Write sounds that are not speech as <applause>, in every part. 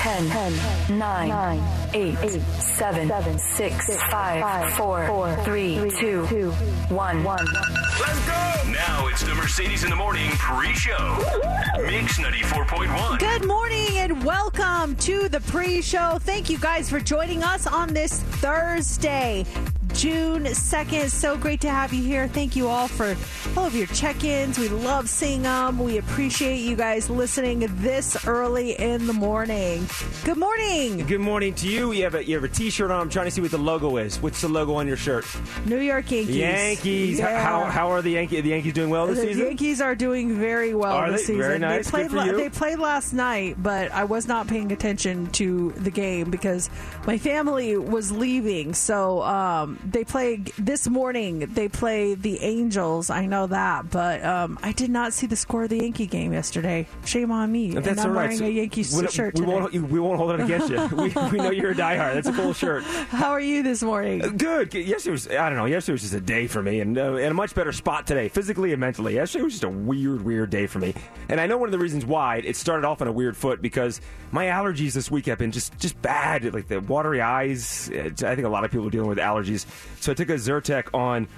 10, 10 9, 9 8, 8 7, 7 6, 5, 4, 3, 2, 1. 1 Let's go! Now it's the Mercedes in the Morning pre-show. Mix 94.1. Good morning and welcome to the pre show. Thank you guys for joining us on this Thursday, June 2nd. So great to have you here. Thank you all for all of your check ins. We love seeing them. We appreciate you guys listening this early in the morning. Good morning, Good morning to you. You have a you have a T-shirt on. I'm trying to see what the logo is. What's the logo on your shirt? New York Yankees. Yankees. Yeah. How how are the Yankees? The Yankees doing well this The season? The Yankees are doing very well Are this they? season. Very nice. They played, Good for you. they played last night, but I was not paying attention to the game because my family was leaving. So um, they play this morning. They play the Angels. I know that, but um, I did not see the score of the Yankee game yesterday. Shame on me. That's and I'm all right. wearing So a Yankees we, shirt we won't we won't hold it against you. <laughs> We, we know you're a diehard. That's a cool shirt. <laughs> How are you this morning? Good. Yesterday was I don't know. Yesterday was just a day for me, and uh, in a much better spot today, physically and mentally. Yesterday was just a weird, weird day for me, and I know one of the reasons why it started off on a weird foot because my allergies this week have been just just bad. Like the watery eyes. I think a lot of people are dealing with allergies. So I took a Zyrtec on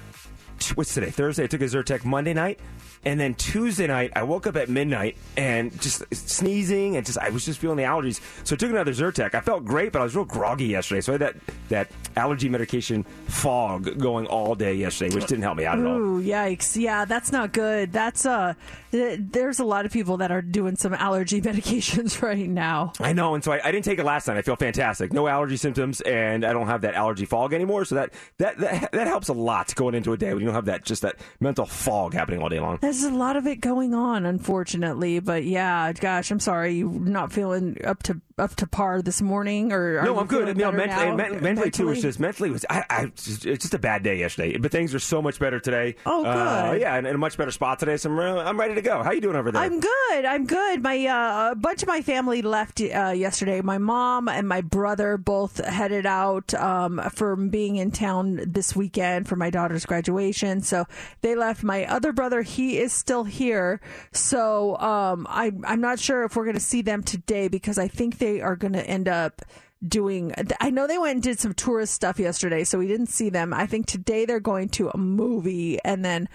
what's today? Thursday. I took a Zyrtec Monday night, and then Tuesday night I woke up at midnight and just sneezing and just I was just feeling the allergies. So I took another Zyrtec. I felt great, but I was real groggy yesterday. So I had that that allergy medication fog going all day yesterday, which didn't help me out at all. Ooh, yikes. Yeah, that's not good. That's uh th- there's a lot of people that are doing some allergy <laughs> medications right now. I know, and so I, I didn't take it last night. I feel fantastic. No allergy symptoms, and I don't have that allergy fog anymore. So that that that, that helps a lot going into a day when you don't have that just that mental fog happening all day long. There's a lot of it going on, unfortunately. But yeah, gosh, I'm sorry you're not feeling up to up to par this morning. Or are No, you I'm good. know, mentally, now? men- mentally too. Was just mentally was I, I just, it's just a bad day yesterday, but things are so much better today. Oh, Uh, good. yeah, and in a much better spot today. So I'm, re- I'm ready to go. How you doing over there? I'm good. I'm good. My uh, a bunch of my family left uh, yesterday. My mom and my brother both headed out um, from being in town this weekend for my daughter's graduation. So they left. My other brother, he is still here. So um, I, I'm not sure if we're going to see them today because I think they are going to end up doing I know they went and did some tourist stuff yesterday so we didn't see them. I think today they're going to a movie and then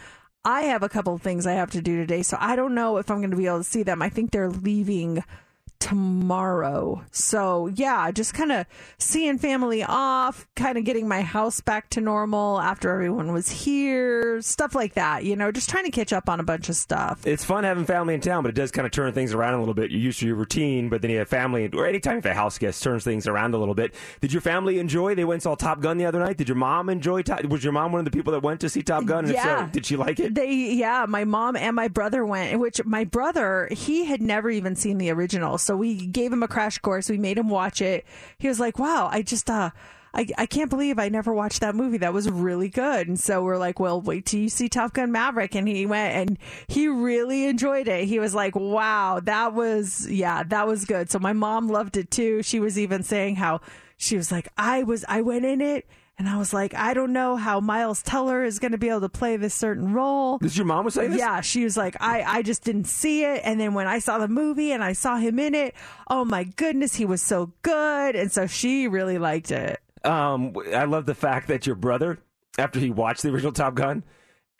I have a couple of things I have to do today, so I don't know if I'm going to be able to see them. I think they're leaving tomorrow. So, yeah, just kind of seeing family off, kind of getting my house back to normal after everyone was here, stuff like that, you know, just trying to catch up on a bunch of stuff. it's fun having family in town, but it does kind of turn things around a little bit. You're used to your routine, but then you have family, or anytime you have a house guest, turns things around a little bit. Did your family enjoy? They went and saw Top Gun the other night. Did your mom enjoy? Top, was your mom one of the people that went to see Top Gun? And Yeah. so, did she like it? They, yeah, my mom and my brother went, which my brother, he had never even seen the original. So we gave him a crash course. We made him watch it. He was like, wow, I just, uh, I, I can't believe I never watched that movie. That was really good. And so we're like, well, wait till you see Top Gun Maverick. And he went and he really enjoyed it. He was like, wow, that was, yeah, that was good. So my mom loved it too. She was even saying how she was like, I was, I went in it And I was like, I don't know how Miles Teller is going to be able to play this certain role. This your mom was saying this? Yeah, she was like, I, I just didn't see it. And then when I saw the movie and I saw him in it, oh my goodness, he was so good. And so she really liked it. Um, I love the fact that your brother, after he watched the original Top Gun,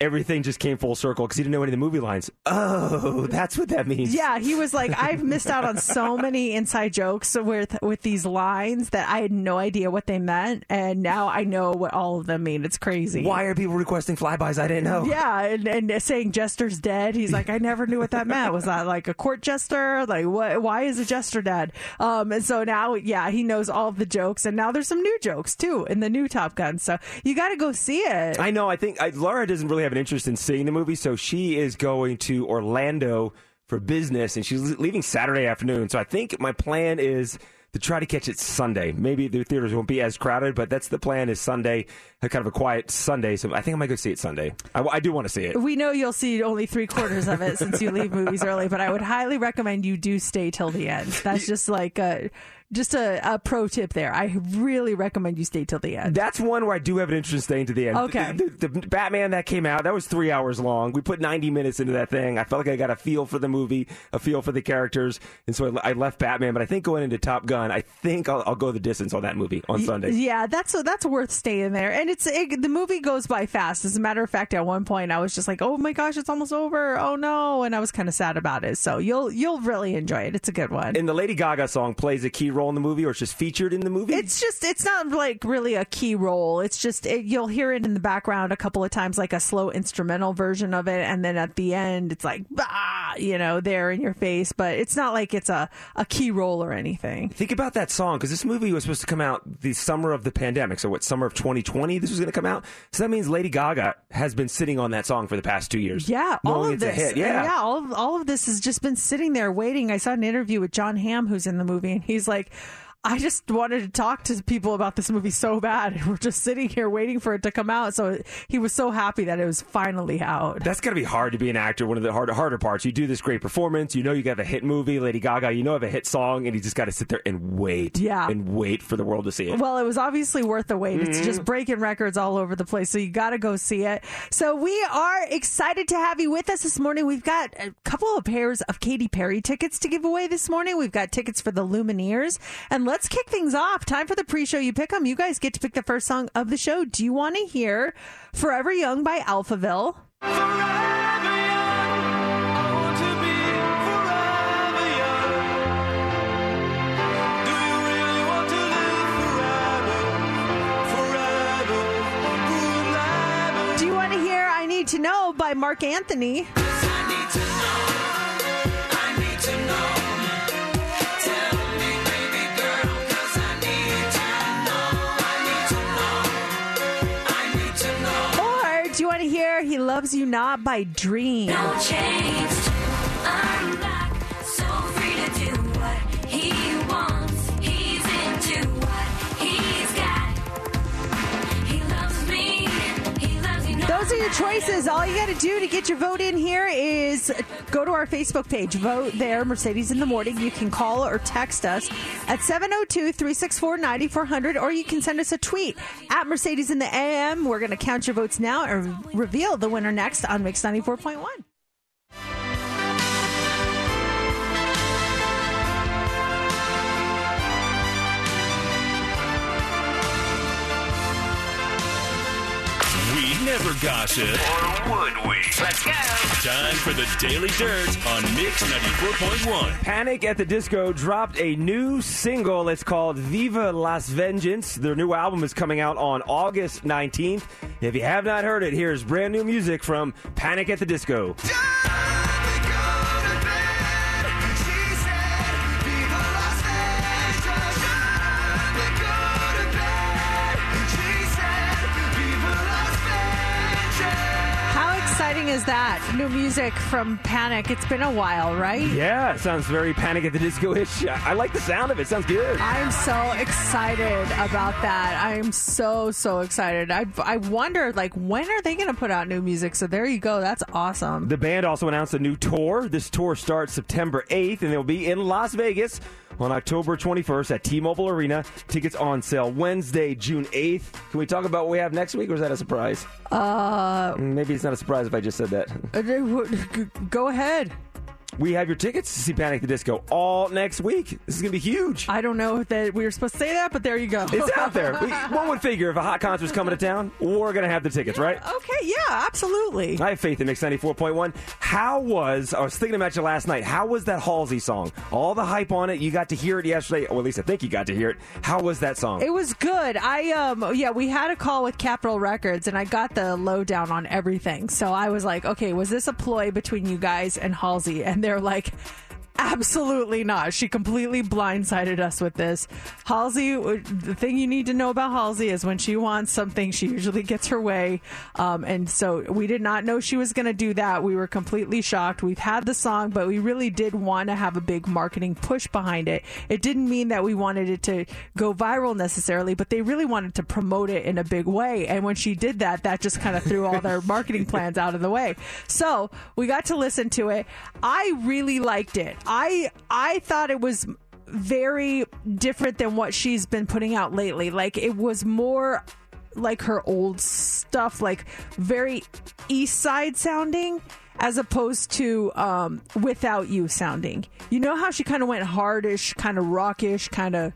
everything just came full circle because he didn't know any of the movie lines. Oh, that's what that means. Yeah, he was like, I've missed out on so <laughs> many inside jokes with with these lines that I had no idea what they meant, and now I know what all of them mean. It's crazy. Why are people requesting flybys? I didn't know. Yeah, and, and saying jester's dead. He's like, I never knew what that meant. Was that like a court jester? Like, what? Why is a jester dead? Um, and so now, yeah, he knows all of the jokes, and now there's some new jokes too in the new Top Gun. So you got to go see it. I know. I think I, Laura doesn't really have an interest in seeing the movie, so she is going to Orlando for business, and she's leaving Saturday afternoon. So I think my plan is to try to catch it Sunday. Maybe the theaters won't be as crowded, but that's the plan. Is Sunday, a kind of a quiet Sunday. So I think I might go see it Sunday. I, I do want to see it. We know you'll see only three quarters of it since you leave movies early, but I would highly recommend you do stay till the end. That's just like a just a, a pro tip there. I really recommend you stay till the end. That's one where I do have an interest in staying to the end. Okay. The, the, the Batman that came out, that was three hours long. We put 90 minutes into that thing. I felt like I got a feel for the movie, a feel for the characters. And so I, I left Batman, but I think going into Top Gun, I think I'll, I'll go the distance on that movie on Sunday. Yeah, that's that's worth staying there. And it's it, the movie goes by fast. As a matter of fact, at one point I was just like, "Oh my gosh, it's almost over." Oh no, and I was kind of sad about it. So you'll you'll really enjoy it. It's a good one. And the Lady Gaga song plays a key role in the movie, or it's just featured in the movie? It's just it's not like really a key role. It's just it, you'll hear it in the background a couple of times, like a slow instrumental version of it, and then at the end it's like bah, you know, there in your face. But it's not like it's a a key role or anything. Think about that song because this movie was supposed to come out the summer of the pandemic. So what, summer of 2020? This was going to come out. So that means Lady Gaga has been sitting on that song for the past two years. Yeah, all of this. Yeah, yeah, all of, all of this has just been sitting there waiting. I saw an interview with Jon Hamm, who's in the movie, and he's like like I just wanted to talk to people about this movie so bad, and <laughs> we're just sitting here waiting for it to come out. So he was so happy that it was finally out. That's to be hard to be an actor. One of the harder, harder parts. You do this great performance. You know you got a hit movie, Lady Gaga. You know have a hit song, and you just got to sit there and wait. Yeah. and wait for the world to see it. Well, it was obviously worth the wait. It's Mm-hmm. just breaking records all over the place. So you got to go see it. So we are excited to have you with us this morning. We've got a couple of pairs of Katy Perry tickets to give away this morning. We've got tickets for the Lumineers. And let's kick things off. Time for the pre show. You pick them. You guys get to pick the first song of the show. Do you want to hear Forever Young by Alphaville? Do you want to hear I Need to Know by Marc Anthony? Loves You Not by Dream? Those are your choices. All you got to do to get your vote in here is go to our Facebook page, vote there, Mercedes in the Morning. You can call or text us at 702 364 9400, or you can send us a tweet at Mercedes in the AM. We're going to count your votes now and reveal the winner next on Mix 94.1. never gossip. Or would we? Let's go. Time for the Daily Dirt on Mix 94.1. Panic at the Disco dropped a new single. It's called Viva Las Vengeance. Their new album is coming out on August 19th. If you have not heard it, here's brand new music from Panic at the Disco. How exciting is that? New music from Panic. It's been a while, right? Yeah, it sounds very Panic at the Disco ish. I like the sound of it. Sounds good. I'm so excited about that. I'm so so excited. I I wonder like when are they going to put out new music? So there you go. That's awesome. The band also announced a new tour. This tour starts September 8th, and they'll be in Las Vegas on October 21st at T-Mobile Arena. Tickets on sale Wednesday, June 8th. Can we talk about what we have next week, or is that a surprise? Uh, Maybe it's not a surprise if I just said that. go ahead. We have your tickets to see Panic the Disco all next week. This is going to be huge. I don't know that we were supposed to say that, but there you go. It's out <laughs> there. We- One would figure if a hot concert's coming to town, we're going to have the tickets, right? Okay, yeah, absolutely. I have faith in Mix 94.1. How was, I was thinking about you last night, how was that Halsey song? All the hype on it, you got to hear it yesterday, or at least I think you got to hear it. How was that song? It was good. I um yeah, we had a call with Capitol Records and I got the lowdown on everything. So I was like, okay, was this a ploy between you guys and Halsey? And they're like Absolutely not. She completely blindsided us with this. Halsey, the thing you need to know about Halsey is when she wants something, she usually gets her way. Um, and so we did not know she was going to do that. We were completely shocked. We've had the song, but we really did want to have a big marketing push behind it. It didn't mean that we wanted it to go viral necessarily, but they really wanted to promote it in a big way. And when she did that, that just kind of threw all their marketing plans out of the way. So we got to listen to it. I really liked it. I I thought it was very different than what she's been putting out lately. Like it was more like her old stuff, like very East Side sounding, as opposed to um, Without You sounding. You know how she kind of went hardish, kind of rockish, kind of.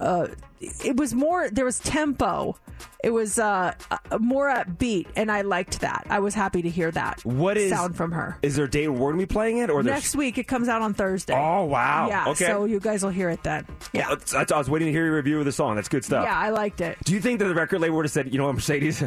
Uh, it was more. There was tempo. It was uh, uh, more upbeat, and I liked that. I was happy to hear that. What is- sound from her? Is there a date we're to be playing it? or there's- Next week, it comes out on Thursday. Oh, wow. Yeah, Okay. so you guys will hear it then. Yeah, that's- I was waiting to hear your review of the song. That's good stuff. Yeah, I liked it. Do you think that the record label would have said, you know what, Mercedes,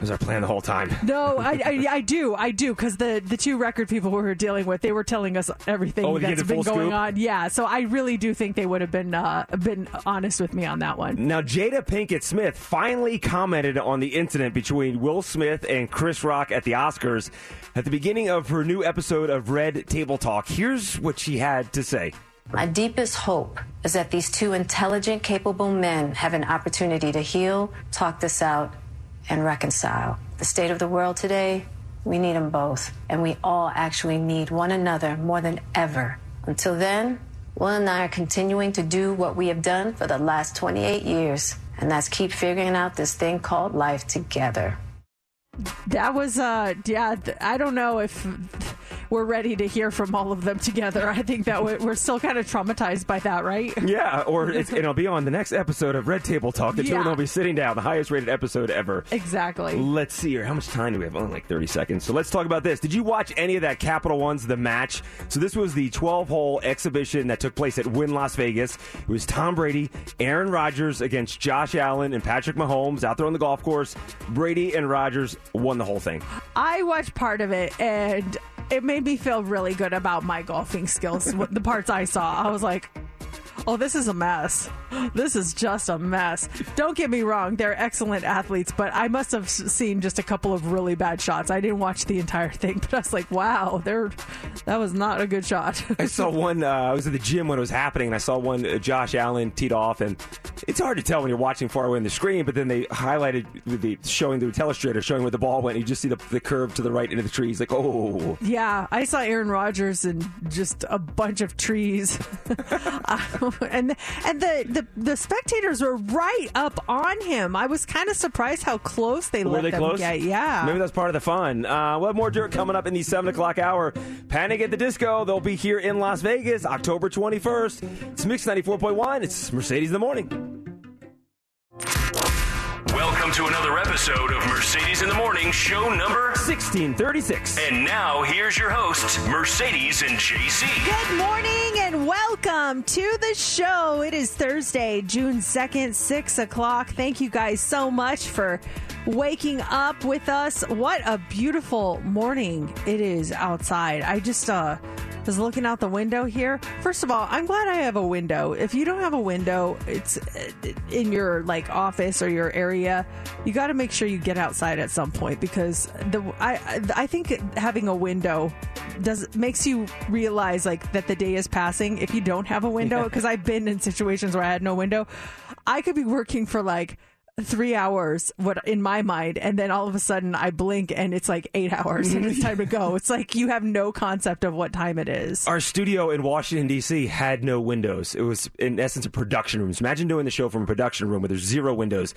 was our plan the whole time? <laughs> No, I, I, I do, I do, because the the two record people we were dealing with, they were telling us everything Oh, they gave that's the been going scoop? on. Yeah, so I really do think they would have been uh, been honest with me on that one. Now, Jada Pinkett Smith finally commented on the incident between Will Smith and Chris Rock at the Oscars at the beginning of her new episode of Red Table Talk. Here's what she had to say. My deepest hope is that these two intelligent, capable men have an opportunity to heal, talk this out, and reconcile. The state of the world today, we need them both. And we all actually need one another more than ever. Until then, Will and I are continuing to do what we have done for the last 28 years, and that's keep figuring out this thing called life together. That was, uh, yeah, I don't know if we're ready to hear from all of them together. I think that we- we're still kind of traumatized by that, right? Yeah, or it's, it'll be on the next episode of Red Table Talk. The two of them will be sitting down, the highest rated episode ever. Exactly. Let's see here. How much time do we have? Only like 30 seconds. So let's talk about this. Did you watch any of that Capital One's The Match? So this was the 12 hole exhibition that took place at Wynn Las Vegas. It was Tom Brady, Aaron Rodgers against Josh Allen and Patrick Mahomes out there on the golf course. Brady and Rodgers won the whole thing. I watched part of it and it made me feel really good about my golfing skills. The parts I saw, I was like, oh, this is a mess. This is just a mess. Don't get me wrong, they're excellent athletes, but I must have seen just a couple of really bad shots. I didn't watch the entire thing, <laughs> but I was like, wow, they're, that was not a good shot. I saw <laughs> one. Uh, I was at the gym when it was happening, and I saw one. Uh, Josh Allen teed off, and it's hard to tell when you're watching far away on the screen. But then they highlighted the showing the telestrator, showing where the ball went. And you just see the, the curve to the right into the trees. Like, oh, Yeah, I saw Aaron Rodgers and just a bunch of trees, <laughs> <laughs> and and the, the the spectators were right up on him. I was kind of surprised how close they were let they them close? get. Yeah, maybe that's part of the fun. Uh, we'll have more dirt coming up in the seven o'clock hour. Panic at the Disco. They'll be here in Las Vegas, October twenty first. It's Mix ninety four point one. It's Mercedes in the morning. Welcome to another episode of Mercedes in the Morning, show number. Sixteen thirty six. And now here's your hosts, Mercedes and JC. Good morning and welcome to the show. It is Thursday, June 2nd, 6 o'clock. Thank you guys so much for waking up with us. What a beautiful morning it is outside. I just uh, was looking out the window here. First of all, I'm glad I have a window. If you don't have a window, it's uh, in your like office or your area, you got to make sure you get outside at some point because the I I I think having a window does makes you realize like that the day is passing if you don't have a window because I've been in situations where I had no window. I could be working for like three hours what in my mind and then all of a sudden i blink and it's like eight hours and it's time to go it's like you have no concept of what time it is Our studio in Washington D.C. had no windows. It was in essence a production room. So imagine doing the show from a production room where there's zero windows,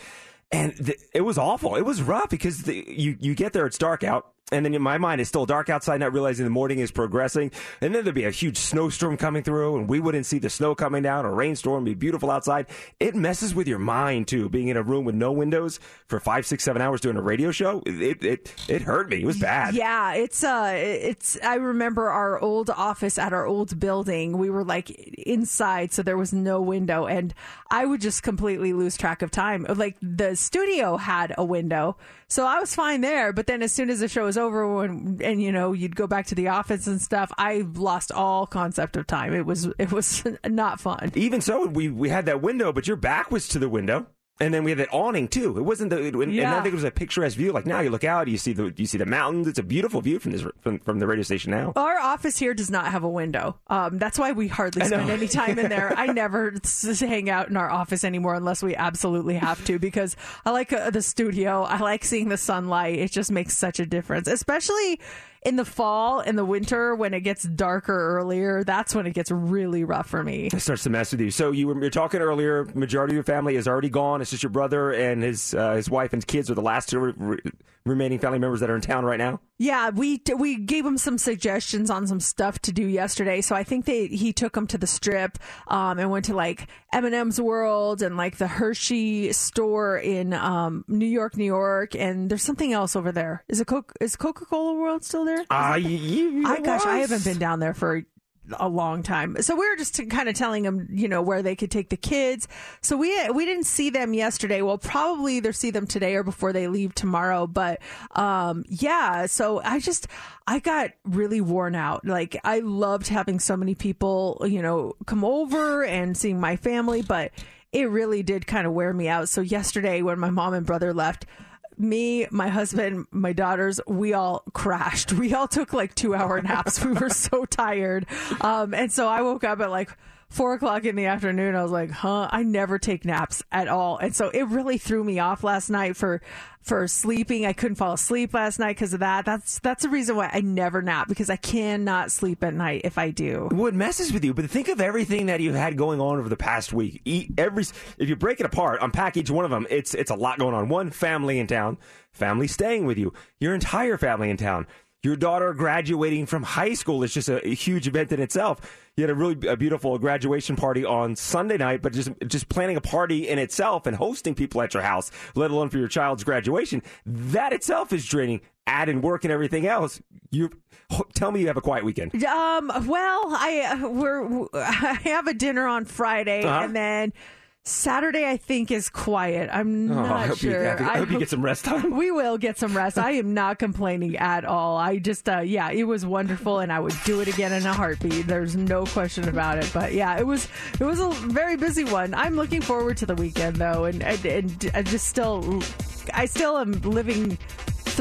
and th- it was awful. It was rough because the, you you get there, it's dark out. And then my mind it's still dark outside, not realizing the morning is progressing, and then there'd be a huge snowstorm coming through, and we wouldn't see the snow coming down, or rainstorm, be beautiful outside. It messes with your mind too, being in a room with no windows for five, six, seven hours doing a radio show. It it it hurt me. It was bad. Yeah, it's uh it's I remember our old office at our old building. We were like inside so there was no window and I would just completely lose track of time. Like the studio had a window. So I was fine there, but then as soon as the show was over when and you know, you'd go back to the office and stuff, I lost all concept of time. It was it was <laughs> not fun. Even so, we we had that window, but your back was to the window. And then we had that awning too. It wasn't the, and Yeah. I think it was a picturesque view. Like now you look out, you see the you see the mountains. It's a beautiful view from this from, from the radio station now. Our office here does not have a window. Um, that's why we hardly spend any time in there. I <laughs> never hang out in our office anymore unless we absolutely have to because I like uh, the studio. I like seeing the sunlight. It just makes such a difference, especially in the fall and the winter when it gets darker earlier. That's when it gets really rough for me. It starts to mess with you. So you were, you were talking earlier. Majority of your family is already gone. It's just your brother and his uh, his wife and kids are the last two re- re- remaining family members that are in town right now. Yeah, we we gave him some suggestions on some stuff to do yesterday. So I think they he took him to the strip um, and went to like M&M's World and like the Hershey store in um, New York, New York, and there's something else over there. Is it? Is Coca Cola World still there? Ah, you, you, I gosh, I haven't been down there for a long time. So we were just kind of telling them, you know, where they could take the kids. So we we didn't see them yesterday. We'll probably either see them today or before they leave tomorrow. But um, yeah, so I just I got really worn out. Like I loved having so many people, you know, come over and seeing my family, but it really did kind of wear me out. So yesterday when my mom and brother left me, my husband, my daughters, we all crashed. We all took like two hour naps. We were so tired. Um, and so I woke up at like four o'clock in the afternoon. I was like, huh, I never take naps at all. And so it really threw me off last night for, for sleeping. I couldn't fall asleep last night because of that. That's, that's the reason why I never nap because I cannot sleep at night if I do. What messes with you? But think of everything that you've had going on over the past week. Eat every if you break it apart, unpack each one of them. It's it's a lot going on. One family in town, family staying with you, your entire family in town. Your daughter graduating from high school is just a, a huge event in itself. You had a really a beautiful graduation party on Sunday night, but just just planning a party in itself and hosting people at your house, let alone for your child's graduation, that itself is draining. Add in work and everything else. You tell me you have a quiet weekend. Um. Well, I uh, we're <laughs> I have a dinner on Friday, Uh-huh. and then Saturday I think is quiet. I'm Oh, not I hope, sure. you, I hope- I hope you get some rest time. <laughs> We will get some rest. I am not complaining at all. I just, uh, yeah, it was wonderful, and I would do it again in a heartbeat. There's no question about it. But yeah, it was, it was a very busy one. I'm looking forward to the weekend though, and and, and I just still, I still am living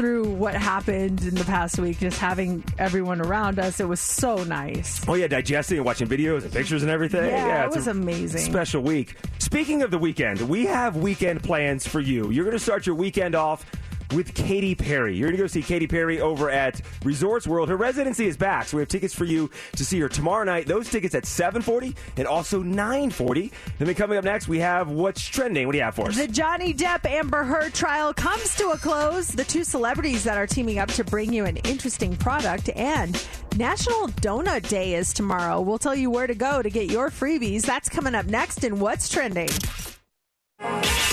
through what happened in the past week. Just having everyone around us, it was so nice. Oh yeah, digesting and watching videos and pictures and everything. Yeah, it was amazing. Special week. Speaking of the weekend, we have weekend plans for you. You're going to start your weekend off with Katy Perry. You're going to go see Katy Perry over at Resorts World. Her residency is back, so we have tickets for you to see her tomorrow night. Those tickets at 7:40 and also 9:40. And then coming up next, we have what's trending. What do you have for us? The Johnny Depp Amber Heard trial comes to a close. The two celebrities that are teaming up to bring you an interesting product and National Donut Day is tomorrow. We'll tell you where to go to get your freebies. That's coming up next in What's Trending.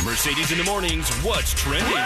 Mercedes in the mornings. What's trending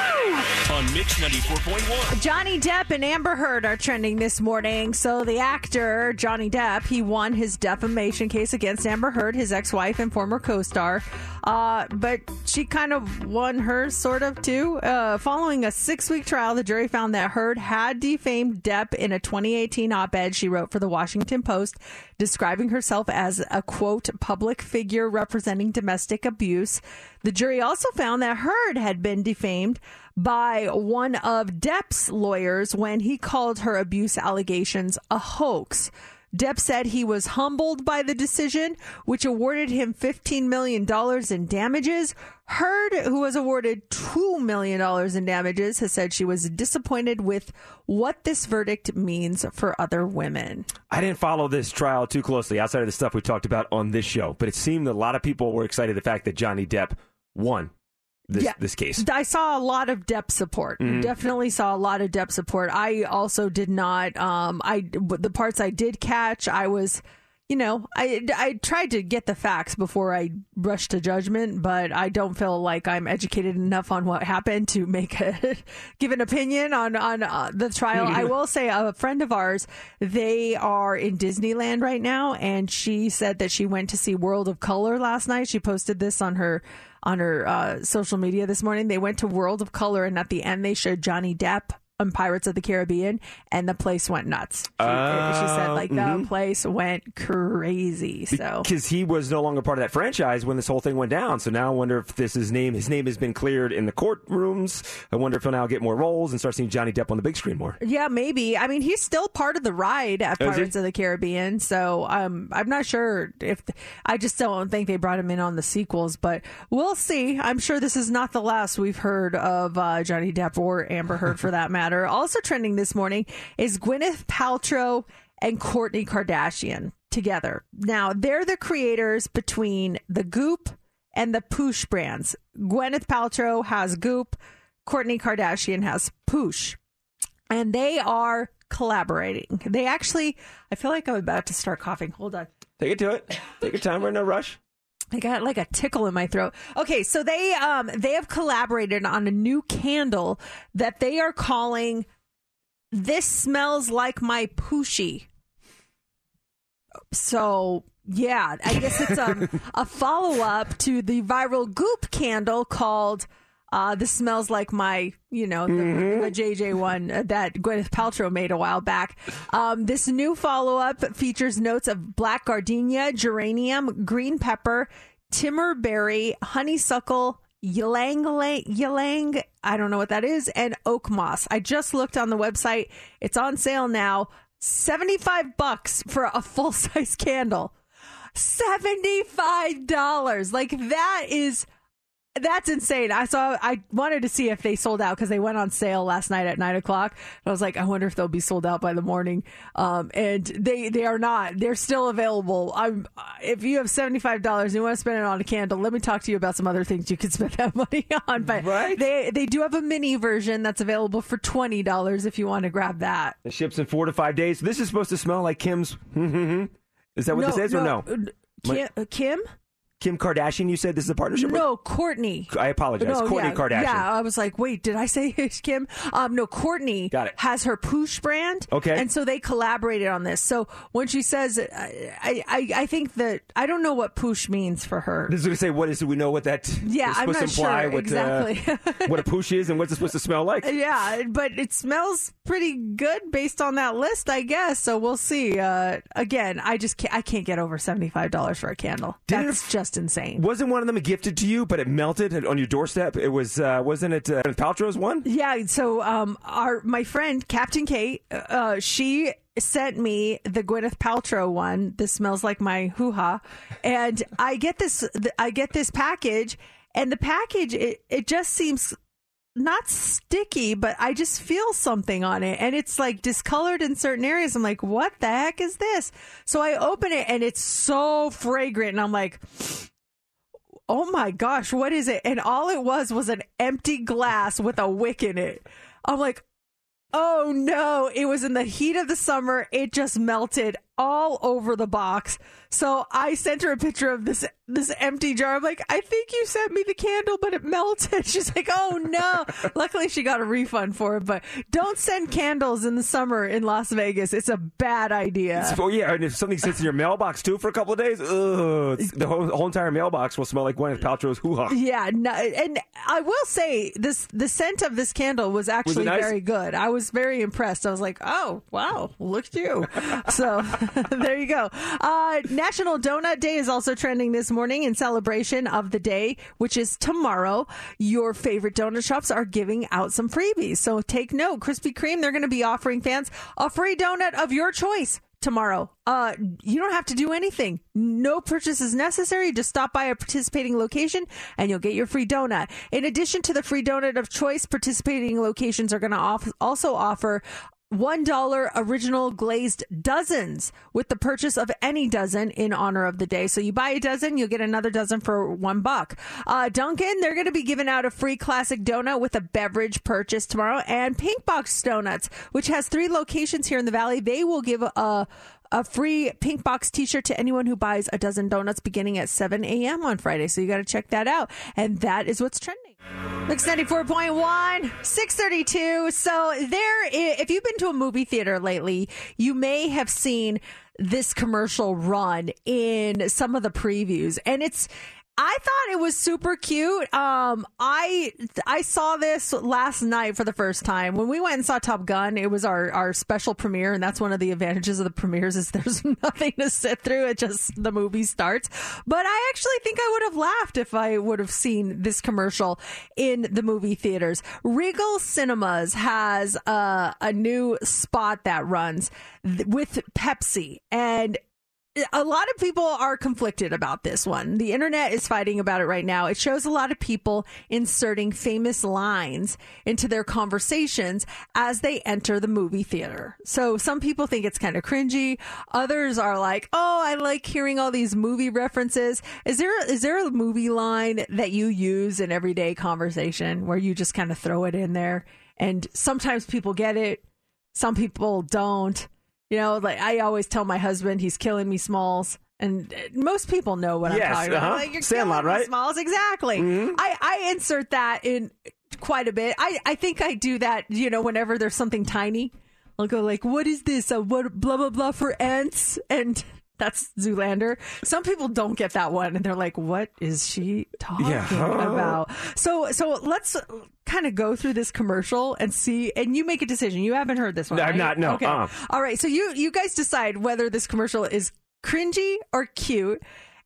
on Mix 94.1? Johnny Depp and Amber Heard are trending this morning. So the actor Johnny Depp, he won his defamation case against Amber Heard, his ex-wife and former co-star. Uh, but she kind of won hers, sort of too. Uh, following a six-week trial, the jury found that Heard had defamed Depp in a 2018 op-ed she wrote for the Washington Post, describing herself as a quote public figure representing domestic abuse. The jury also found that Heard had been defamed by one of Depp's lawyers when he called her abuse allegations a hoax. Depp said he was humbled by the decision, which awarded him $15 million in damages. Heard, who was awarded $2 million in damages, has said she was disappointed with what this verdict means for other women. I didn't follow this trial too closely outside of the stuff we talked about on this show, but it seemed a lot of people were excited the fact that Johnny Depp won this Yeah. this case. I saw a lot of Depp support. Mm-hmm. Definitely saw a lot of Depp support. I also did not. Um, I the parts I did catch, I was, you know, I I tried to get the facts before I rushed to judgment, but I don't feel like I'm educated enough on what happened to make a <laughs> give an opinion on on uh, the trial. I will say a friend of ours, they are in Disneyland right now, and she said that she went to see World of Color last night. She posted this on her on her uh, social media this morning. They went to World of Color, and at the end, they showed Johnny Depp on Pirates of the Caribbean, and the place went nuts. She, she said, like, the place went crazy. So, because he was no longer part of that franchise when this whole thing went down. So now I wonder if this his name his name has been cleared in the courtrooms. I wonder if he'll now get more roles and start seeing Johnny Depp on the big screen more. yeah, maybe. I mean, he's still part of the ride at Pirates of the Caribbean. So, um, I'm not sure if I just don't think they brought him in on the sequels, but we'll see. I'm sure this is not the last we've heard of uh, Johnny Depp or Amber Heard for that matter. <laughs> Also trending this morning is Gwyneth Paltrow and Kourtney Kardashian together. Now, they're the creators between the Goop and the Poosh brands. Gwyneth Paltrow has Goop, Kourtney Kardashian has Poosh and they are collaborating. They actually, I feel like I'm about to start coughing. Hold on. Take it to it. Take your time. We're in no rush. I got like a tickle in my throat. Okay, so they um they have collaborated on a new candle that they are calling "This Smells Like My Poochie." So yeah, I guess it's <laughs> a a follow up to the viral Goop candle called. Uh, this smells like my, you know, the, the JJ one that Gwyneth Paltrow made a while back. Um, this new follow up features notes of black gardenia, geranium, green pepper, timberberry, honeysuckle, ylang ylang, I don't know what that is, and oak moss. I just looked on the website. It's on sale now. 75 bucks for a <laughs> full size candle. $75. Like that is that's insane. I saw. I wanted to see if they sold out because they went on sale last night at nine o'clock. I was like, I wonder if they'll be sold out by the morning. Um, and they they are not. They're still available. I'm. If you have seventy five dollars and you want to spend it on a candle, let me talk to you about some other things you could <laughs> spend that money on. But Right. they they do have a mini version that's available for twenty dollars if you want to grab that. It ships in four to five days. This is supposed to smell like Kim's. <laughs> is that what this is or no? uh, Kim, uh, Kim? Kim Kardashian. You said this is a partnership. with? No, Kourtney. I apologize. No, Kourtney yeah, Kardashian. Yeah, I was like, wait, did I say <laughs> Kim? Um, no, Kourtney Got it. has her Poosh brand. Okay. And so they collaborated on this. So when she says, I, I, I think that, I don't know what Poosh means for her. This is going to say what is? We know what that Yeah, is I'm supposed not to imply? sure what, exactly. Uh, <laughs> what a poosh is and what's it supposed to smell like? Yeah, but it smells pretty good based on that list, I guess. So we'll see. Uh, again, I just can't, I can't get over seventy five dollars for a candle. Didn't That's it- just insane. Wasn't one of them gifted to you, but it melted on your doorstep? It was. Uh, wasn't it uh, Paltrow's one? Yeah, so um, our my friend Captain Kate, uh, she sent me the Gwyneth Paltrow one. This smells like my hoo ha, and I get this. I get this package, and the package it, it just seems not sticky, but I just feel something on it, and it's like discolored in certain areas. I'm like, what the heck is this? So I open it, and it's so fragrant, and I'm like oh my gosh, what is it? And all it was was an empty glass with a wick in it. I'm like, oh no, it was in the heat of the summer. It just melted all over the box. So I sent her a picture of this this empty jar. I'm like, I think you sent me the candle, but it melted. <laughs> She's like, oh no. <laughs> Luckily, she got a refund for it. But don't send candles in the summer in Las Vegas. It's a bad idea. Oh yeah, and if something sits in your mailbox too for a couple of days, ugh, the whole, whole entire mailbox will smell like Gwyneth Paltrow's hoo ha. Yeah, no, and I will say this: the scent of this candle was actually nice? very good. I was very impressed. I was like, "Oh, wow, look at you!" <laughs> so <laughs> there you go. Uh, National Donut Day is also trending this morning in celebration of the day, which is tomorrow. Your favorite donut shops are giving out some freebies, so take note. Krispy Kreme they're going to be offering fans a free donut of your choice tomorrow. Uh, you don't have to do anything. No purchase is necessary. Just stop by a participating location and you'll get your free donut. In addition to the free donut of choice, participating locations are going to off- also offer $1 original glazed dozens with the purchase of any dozen in honor of the day. So you buy a dozen, you'll get another dozen for one buck. Uh, Dunkin', they're going to be giving out a free classic donut with a beverage purchase tomorrow. And Pink Box Donuts, which has three locations here in the Valley, they will give a a free pink box t-shirt to anyone who buys a dozen donuts beginning at 7 a.m. on Friday. So you got to check that out. And that is what's trending. Mix 94.1, 632. So there, if you've been to a movie theater lately, you may have seen this commercial run in some of the previews. And it's, I thought it was super cute. Um, I I saw this last night for the first time when we went and saw Top Gun. It was our our special premiere, and that's one of the advantages of the premieres is <laughs> there's nothing to sit through. It just the movie starts. But I actually think I would have laughed if I would have seen this commercial in the movie theaters. Regal Cinemas has a a new spot that runs th- with Pepsi and a lot of people are conflicted about this one. The internet is fighting about it right now. It shows a lot of people inserting famous lines into their conversations as they enter the movie theater. So some people think it's kind of cringy. Others are like, "Oh, I like hearing all these movie references." Is there is there a movie line that you use in everyday conversation where you just kind of throw it in there and sometimes people get it, some people don't. You know, like I always tell my husband, he's killing me, Smalls. And uh, most people know what Yes, I'm talking about. uh-huh. Like, you're Sandlot, killing me, right? Smalls, exactly. I, I insert that in quite a bit. I, I think I do that, you know, whenever there's something tiny. I'll go like, what is this? Uh, what, blah, blah, blah for ants? And that's Zoolander. Some people don't get that one and they're like, what is she talking Yeah. <laughs> about? So, so let's kind of go through this commercial and see, and you make a decision. You haven't heard this one. Right? not, no, Okay. uh-uh. All right. So you, you guys decide whether this commercial is cringy or cute.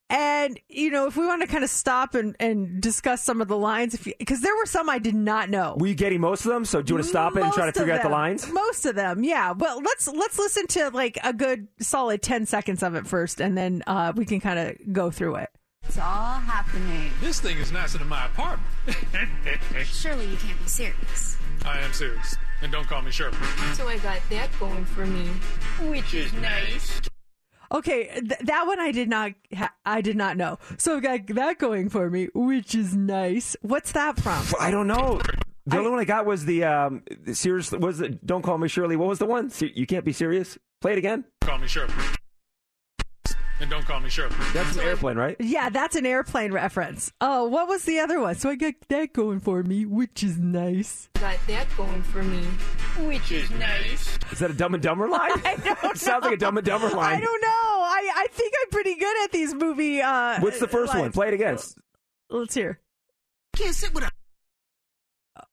And you know, if we want to kind of stop and, and discuss some of the lines, if because there were some I did not know. Were you getting most of them? So do you want to stop it and try to Most of figure out the lines? Most of them, yeah. But let's let's listen to like a good solid ten seconds of it first, and then uh, we can kind of go through it. It's all happening. This thing is nicer than my apartment. <laughs> Surely you can't be serious. I am serious. And don't call me Shirley. So I got that going for me, which is nice. Okay, th- that one I did not ha- I did not know. So I've got that going for me, which is nice. What's that from? I don't know. The only one I got was the um, serious. Was it? Don't call me Shirley. What was the one? You can't be serious. Play it again. Call me Shirley. And don't call me Shirley. That's an airplane, right? Yeah, that's an airplane reference. Oh, what was the other one? So I got that going for me, which is nice. Got that going for me, which is nice. Is that a Dumb and Dumber line? <laughs> I don't <laughs> Sounds like a Dumb and Dumber line. I don't know. I, I think I'm pretty good at these movie. Uh, What's the first one? Play it again. Let's hear. Can't sit with a.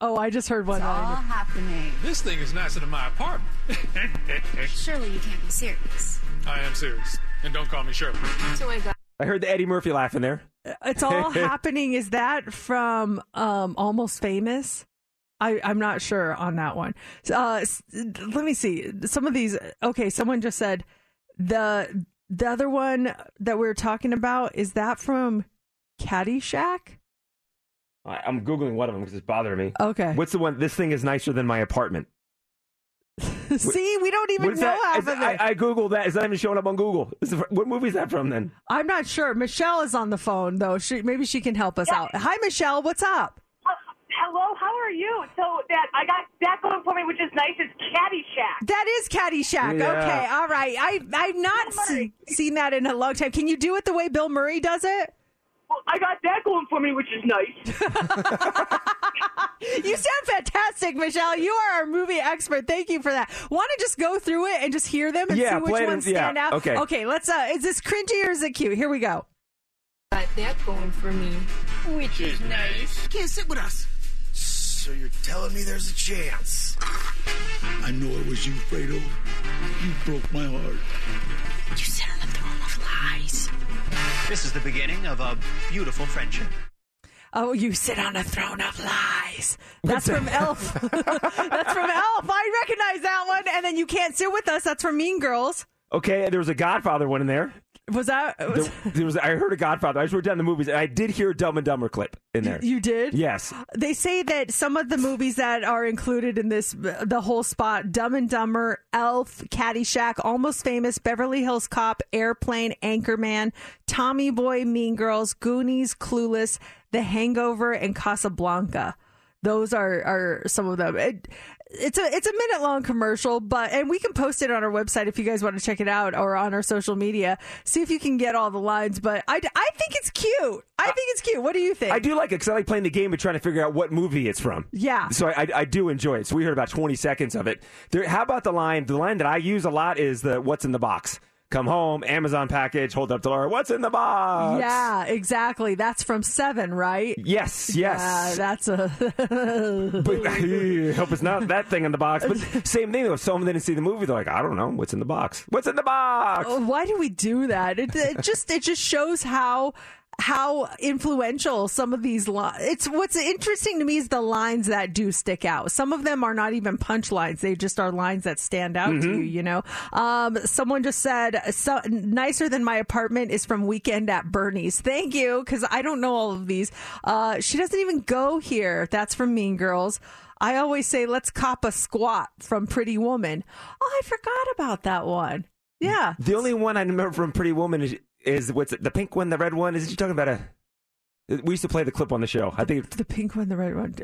Oh, I just heard one. It's all line. happening. This thing is nicer than my apartment. <laughs> Surely you can't be serious. I am serious. And don't call me Shirley. So I got I heard the Eddie Murphy laugh in there. It's all <laughs> happening. Is that from um, Almost Famous? I, I'm not sure on that one. Uh, let me see. Some of these. Okay, someone just said the the other one that we are talking about is that from Caddyshack. I, I'm googling one of them because it's bothering me. Okay. What's the one? This thing is nicer than my apartment. See, we don't even What is know that? half Is- of it. I, I googled that. Is that even showing up on Google? Is what movie is that from then? I'm not sure. Michelle is on the phone though. She, maybe she can help us out. Hi, Michelle. What's up? Uh, hello, how are you? So that I got that going for me, which is nice. Is Caddyshack. That is Caddyshack. Yeah. Okay, all right. I I've not se- seen that in a long time. Can you do it the way Bill Murray does it? Well, I got that going for me, which is nice. <laughs> You sound fantastic, Michelle. You are our movie expert. Thank you for that. Want to just go through it and just hear them and Yeah, see which ones yeah, stand out? okay. Okay. Let's. uh Is this cringy or is it cute? Here we go. got that going for me, which is nice. Can't sit with us. So you're telling me there's a chance? I know it was you, Fredo. You broke my heart. You sit on the throne of lies. This is the beginning of a beautiful friendship. Oh, you sit on a throne of lies. That's from <laughs> Elf. <laughs> That's from Elf. I recognize that one. And then you can't sit with us. That's from Mean Girls. Okay, there was a Godfather one in there. Was that? Was, <laughs> There, there was, I heard a Godfather. I just wrote down the movies, and I did hear a Dumb and Dumber clip in there. you did? Yes. They say that some of the movies that are included in this, the whole spot, Dumb and Dumber, Elf, Caddyshack, Almost Famous, Beverly Hills Cop, Airplane, Anchorman, Tommy Boy, Mean Girls, Goonies, Clueless, The Hangover, and Casablanca. Those are, are some of them. It, it's a it's a minute long commercial, but and we can post it on our website if you guys want to check it out or on our social media. See if you can get all the lines. But I, I think it's cute. I think it's cute. What do you think? I do like it because I like playing the game of trying to figure out what movie it's from. Yeah. So I, I, I do enjoy it. So we heard about 20 seconds of it. There, how about the line? The line that I use a lot is the "What's in the box." Come home, Amazon package, hold up to Laura. What's in the box? Yeah, exactly. That's from Seven, right? Yes, yes. Yeah, that's a. <laughs> But <laughs> hope it's not that thing in the box. But <laughs> same thing though. If someone didn't see the movie. They're like, I don't know what's in the box. What's in the box? Oh, Why do we do that? It, it just it just shows how how influential some of these lines. It's what's interesting to me is the lines that do stick out. Some of them are not even punchlines; they just are lines that stand out to you. You know, um, someone just said, so, "Nicer than my apartment" is from Weekend at Bernie's. Thank you, because I don't know all of these. Uh, she doesn't even go here. That's from Mean Girls. I always say, "Let's cop a squat" from Pretty Woman. Oh, I forgot about that one. Yeah. The only one I remember from Pretty Woman is, is what's it, the pink one, the red one? Is you talking about a? We used to play the clip on the show. I think. The pink one, the red one.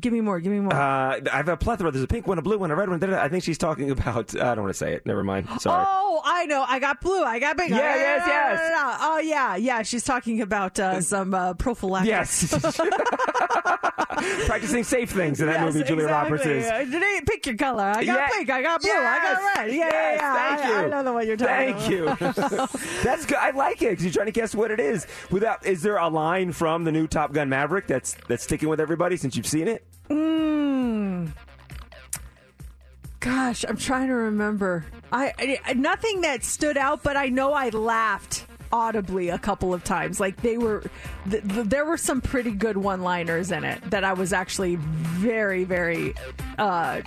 Give me more. Give me more. Uh, I have a plethora. There's a pink one, a blue one, a red one. I think she's talking about. I don't want to say it. Never mind. Sorry. Oh, I know. I got blue. I got pink. Yeah, Ah, yes, yes. Oh, yeah, yeah. She's talking about uh, some uh, prophylactics. Yes. <laughs> <laughs> Practicing safe things in that Yes, movie, Julia exactly. Roberts is. Uh, Today, pick your color. I got Yeah. pink. I got blue. I got red. Yeah, yeah, Yes, yeah. Thank I, you. I know the one you're talking Thank you. <laughs> <laughs> that's good. I like it because you're trying to guess what it is. Without, is there a line from the new Top Gun Maverick that's that's sticking with everybody since you've seen it? Mm. Gosh, I'm trying to remember. I, I nothing that stood out, but I know I laughed audibly a couple of times. Like they were, th- th- there were some pretty good one-liners in it that I was actually very, very, uh,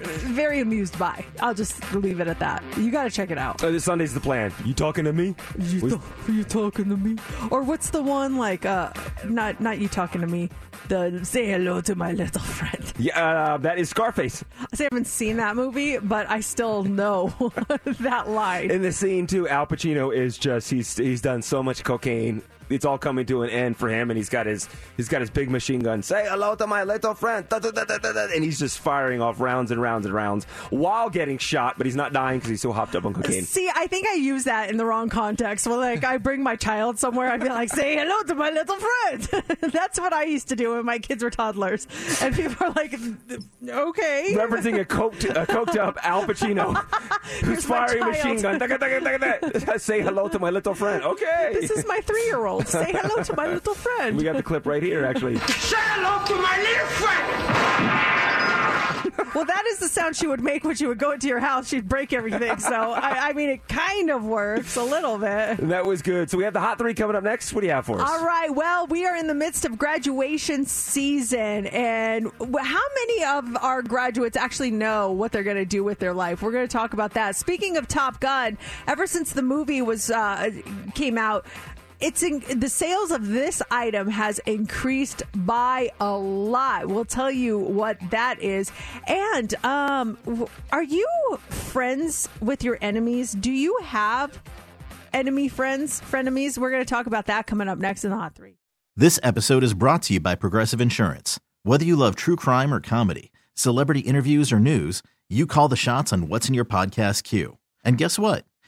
very amused by. I'll just leave it at that. You got to check it out. Uh, this Sunday's the plan. You talking to me? You, are you talking to me? Or what's the one like? Uh, not not you talking to me. The say hello to my little friend. yeah, uh, that is Scarface. I haven't seen that movie, but I still know <laughs> that line. In the scene too, Al Pacino is just he's he's done so much cocaine. It's all coming to an end for him, and he's got his he's got his big machine gun. Say hello to my little friend, Da, da, da, and he's just firing off rounds and rounds and rounds while getting shot, but he's not dying because he's so hopped up on cocaine. See, I think I use that in the wrong context. Well, like I bring my child somewhere, I'd be like, "Say hello to my little friend." <laughs> That's what I used to do when my kids were toddlers, and people are like, "Okay." Referencing a coked, a coked up Al Pacino <laughs> who's Here's firing a machine gun. Say hello to my little friend. Okay. This is my three-year-old. <laughs> Say hello to my little friend. we got the clip right here, actually. <laughs> Say hello to my little friend. well, that is the sound she would make when she would go into your house. She'd break everything. So, I, I mean, it kind of works a little bit. That was good. So we have the hot three coming up next. What do you have for us? All right. Well, we are in the midst of graduation season, and how many of our graduates actually know what they're going to do with their life? We're going to talk about that. Speaking of Top Gun, ever since the movie was uh, came out. It's in, the sales of this item has increased by a lot. We'll tell you what that is. And um, are you friends with your enemies? Do you have enemy friends, frenemies? We're going to talk about that coming up next in the Hot Three. This episode is brought to you by Progressive Insurance. Whether you love true crime or comedy, celebrity interviews or news, you call the shots on what's in your podcast queue. And guess what?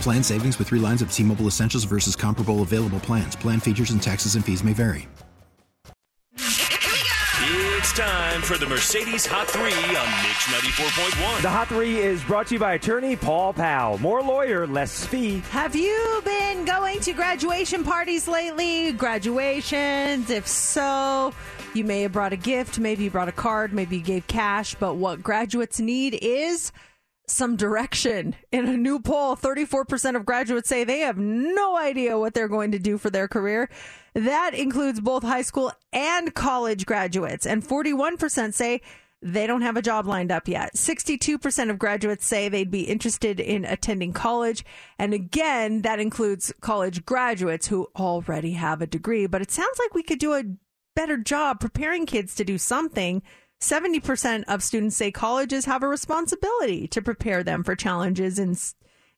Plan savings with three lines of T Mobile Essentials versus comparable available plans. Plan features and taxes and fees may vary. It's time for the Mercedes Hot 3 on Mix 94.1. The Hot Three is brought to you by attorney Paul Powell. More lawyer, less fee. Have you been going to graduation parties lately? Graduations? If so, you may have brought a gift, maybe you brought a card, maybe you gave cash, but what graduates need is some direction. In a new poll, 34% of graduates say they have no idea what they're going to do for their career. That includes both high school and college graduates. And 41% say they don't have a job lined up yet. 62% of graduates say they'd be interested in attending college. And again, that includes college graduates who already have a degree. But it sounds like we could do a better job preparing kids to do something. 70% of students say colleges have a responsibility to prepare them for challenges in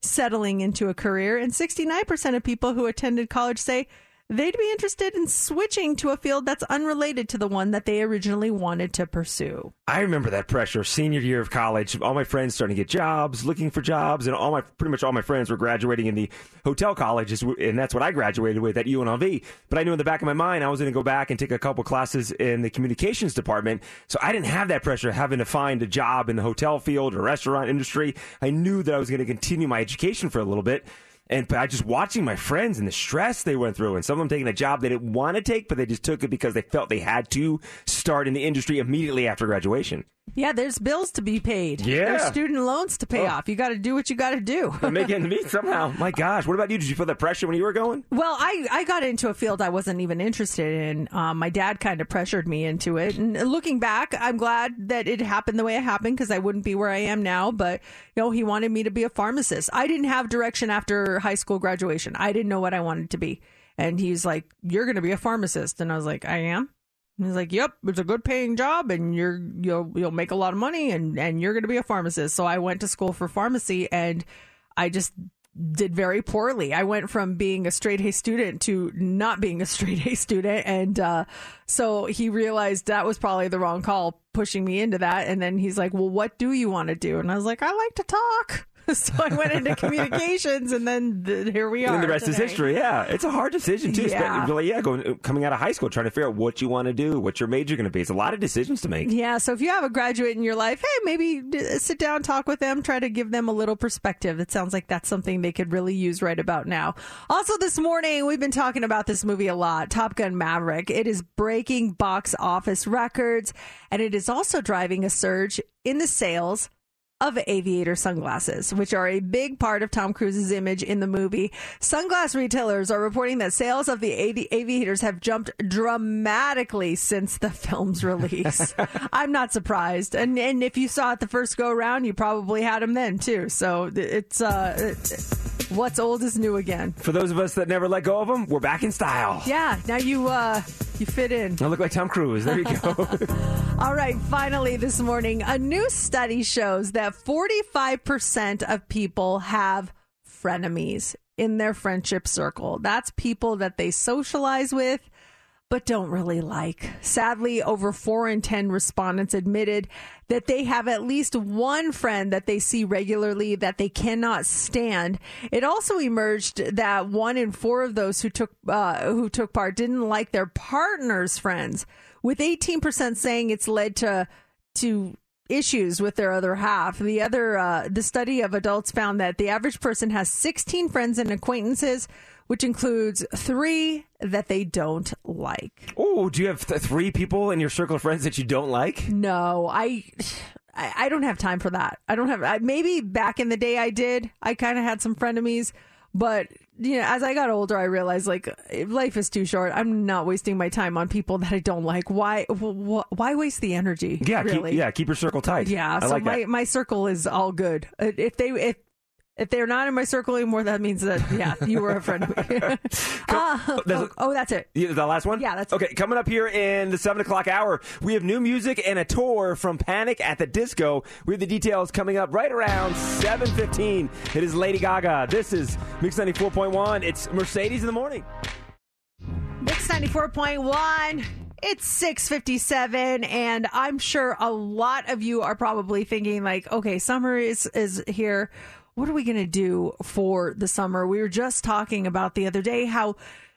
settling into a career. And 69% of people who attended college say they'd be interested in switching to a field that's unrelated to the one that they originally wanted to pursue. I remember that pressure. Senior year of college, all my friends starting to get jobs, looking for jobs, and all my pretty much all my friends were graduating in the hotel colleges, and that's what I graduated with at UNLV. But I knew in the back of my mind I was going to go back and take a couple classes in the communications department, so I didn't have that pressure of having to find a job in the hotel field or restaurant industry. I knew that I was going to continue my education for a little bit. And by just watching my friends and the stress they went through, and some of them taking a job they didn't want to take, but they just took it because they felt they had to start in the industry immediately after graduation. Yeah, there's bills to be paid. Yeah. There's student loans to pay Oh. off. You got to do what you got to do. Make ends meet somehow. My gosh, what about you? Did you feel the pressure when you were going? Well, I, I got into a field I wasn't even interested in. Um, my dad kind of pressured me into it. And looking back, I'm glad that it happened the way it happened because I wouldn't be where I am now. But, you know, he wanted me to be a pharmacist. I didn't have direction after high school graduation. I didn't know what I wanted to be. And he's like, You're going to be a pharmacist. And I was like, I am. And he's like, "Yep, it's a good paying job, and you're you'll you'll make a lot of money, and and you're going to be a pharmacist." So I went to school for pharmacy, and I just did very poorly. I went from being a straight A student to not being a <laughs> straight A student, and uh, so he realized that was probably the wrong call, pushing me into that. And then he's like, "Well, what do you want to do?" And I was like, "I like to talk." <laughs> so I went into communications, and then th- here we are. And the rest is history. Yeah, it's a hard decision too. Yeah. Really, yeah, going coming out of high school, trying to figure out what you want to do, what your major going to be. It's a lot of decisions to make. Yeah, so if you have a graduate in your life, hey, maybe d- sit down, talk with them, try to give them a little perspective. It sounds like that's something they could really use right about now. Also, this morning, we've been talking about this movie a lot Top Gun Maverick. It is breaking box office records, and it is also driving a surge in the sales of aviator sunglasses, which are a big part of Tom Cruise's image in the movie. Sunglass retailers are reporting that sales of the avi- aviators have jumped dramatically since the <laughs> film's release. <laughs> I'm not surprised. And and if you saw it the first go around, you probably had them then too. So it's uh it- what's old is new again. For those of us that never let go of them, we're back in style. Yeah, now you uh you fit in. I look like Tom Cruise. There you go. <laughs> All right, finally this morning, a new study shows that 45% of people have frenemies in their friendship circle. That's people that they socialize with but don't really like. Sadly, over 4 in 10 respondents admitted that they have at least one friend that they see regularly that they cannot stand. It also emerged that 1 in 4 of those who took uh, who took part didn't like their partner's friends, with 18% saying it's led to to issues with their other half. The other uh, the study of adults found that the average person has 16 friends and acquaintances, which includes 3 that they don't like. oh, do you have th- three people in your circle of friends that you don't like? No, I, I I don't have time for that. I don't have I, maybe back in the day I did. I kind of had some frenemies, But you know, as I got older, I realized like life is too short. I'm not wasting my time on people that I don't like. Why? wh- why waste the energy? Yeah, really. keep, yeah, keep your circle tight. Yeah, I so like my, that. my circle is all good. Uh, If they if if they're not in my circle anymore, that means that yeah, you were a friend. Ah, <laughs> <laughs> oh, oh, that's it. Yeah, the last one? Yeah, that's okay. Coming up here in the seven o'clock hour, we have new music and a tour from Panic at the Disco. We have the details coming up right around seven fifteen. It is Lady Gaga. This is Mix ninety four point one. It's Mercedes in the morning. Mix ninety four point one. It's six fifty seven, and I'm sure a lot of you are probably thinking like, okay, summer is is here. What are we gonna do for the summer? We were just talking about the other day how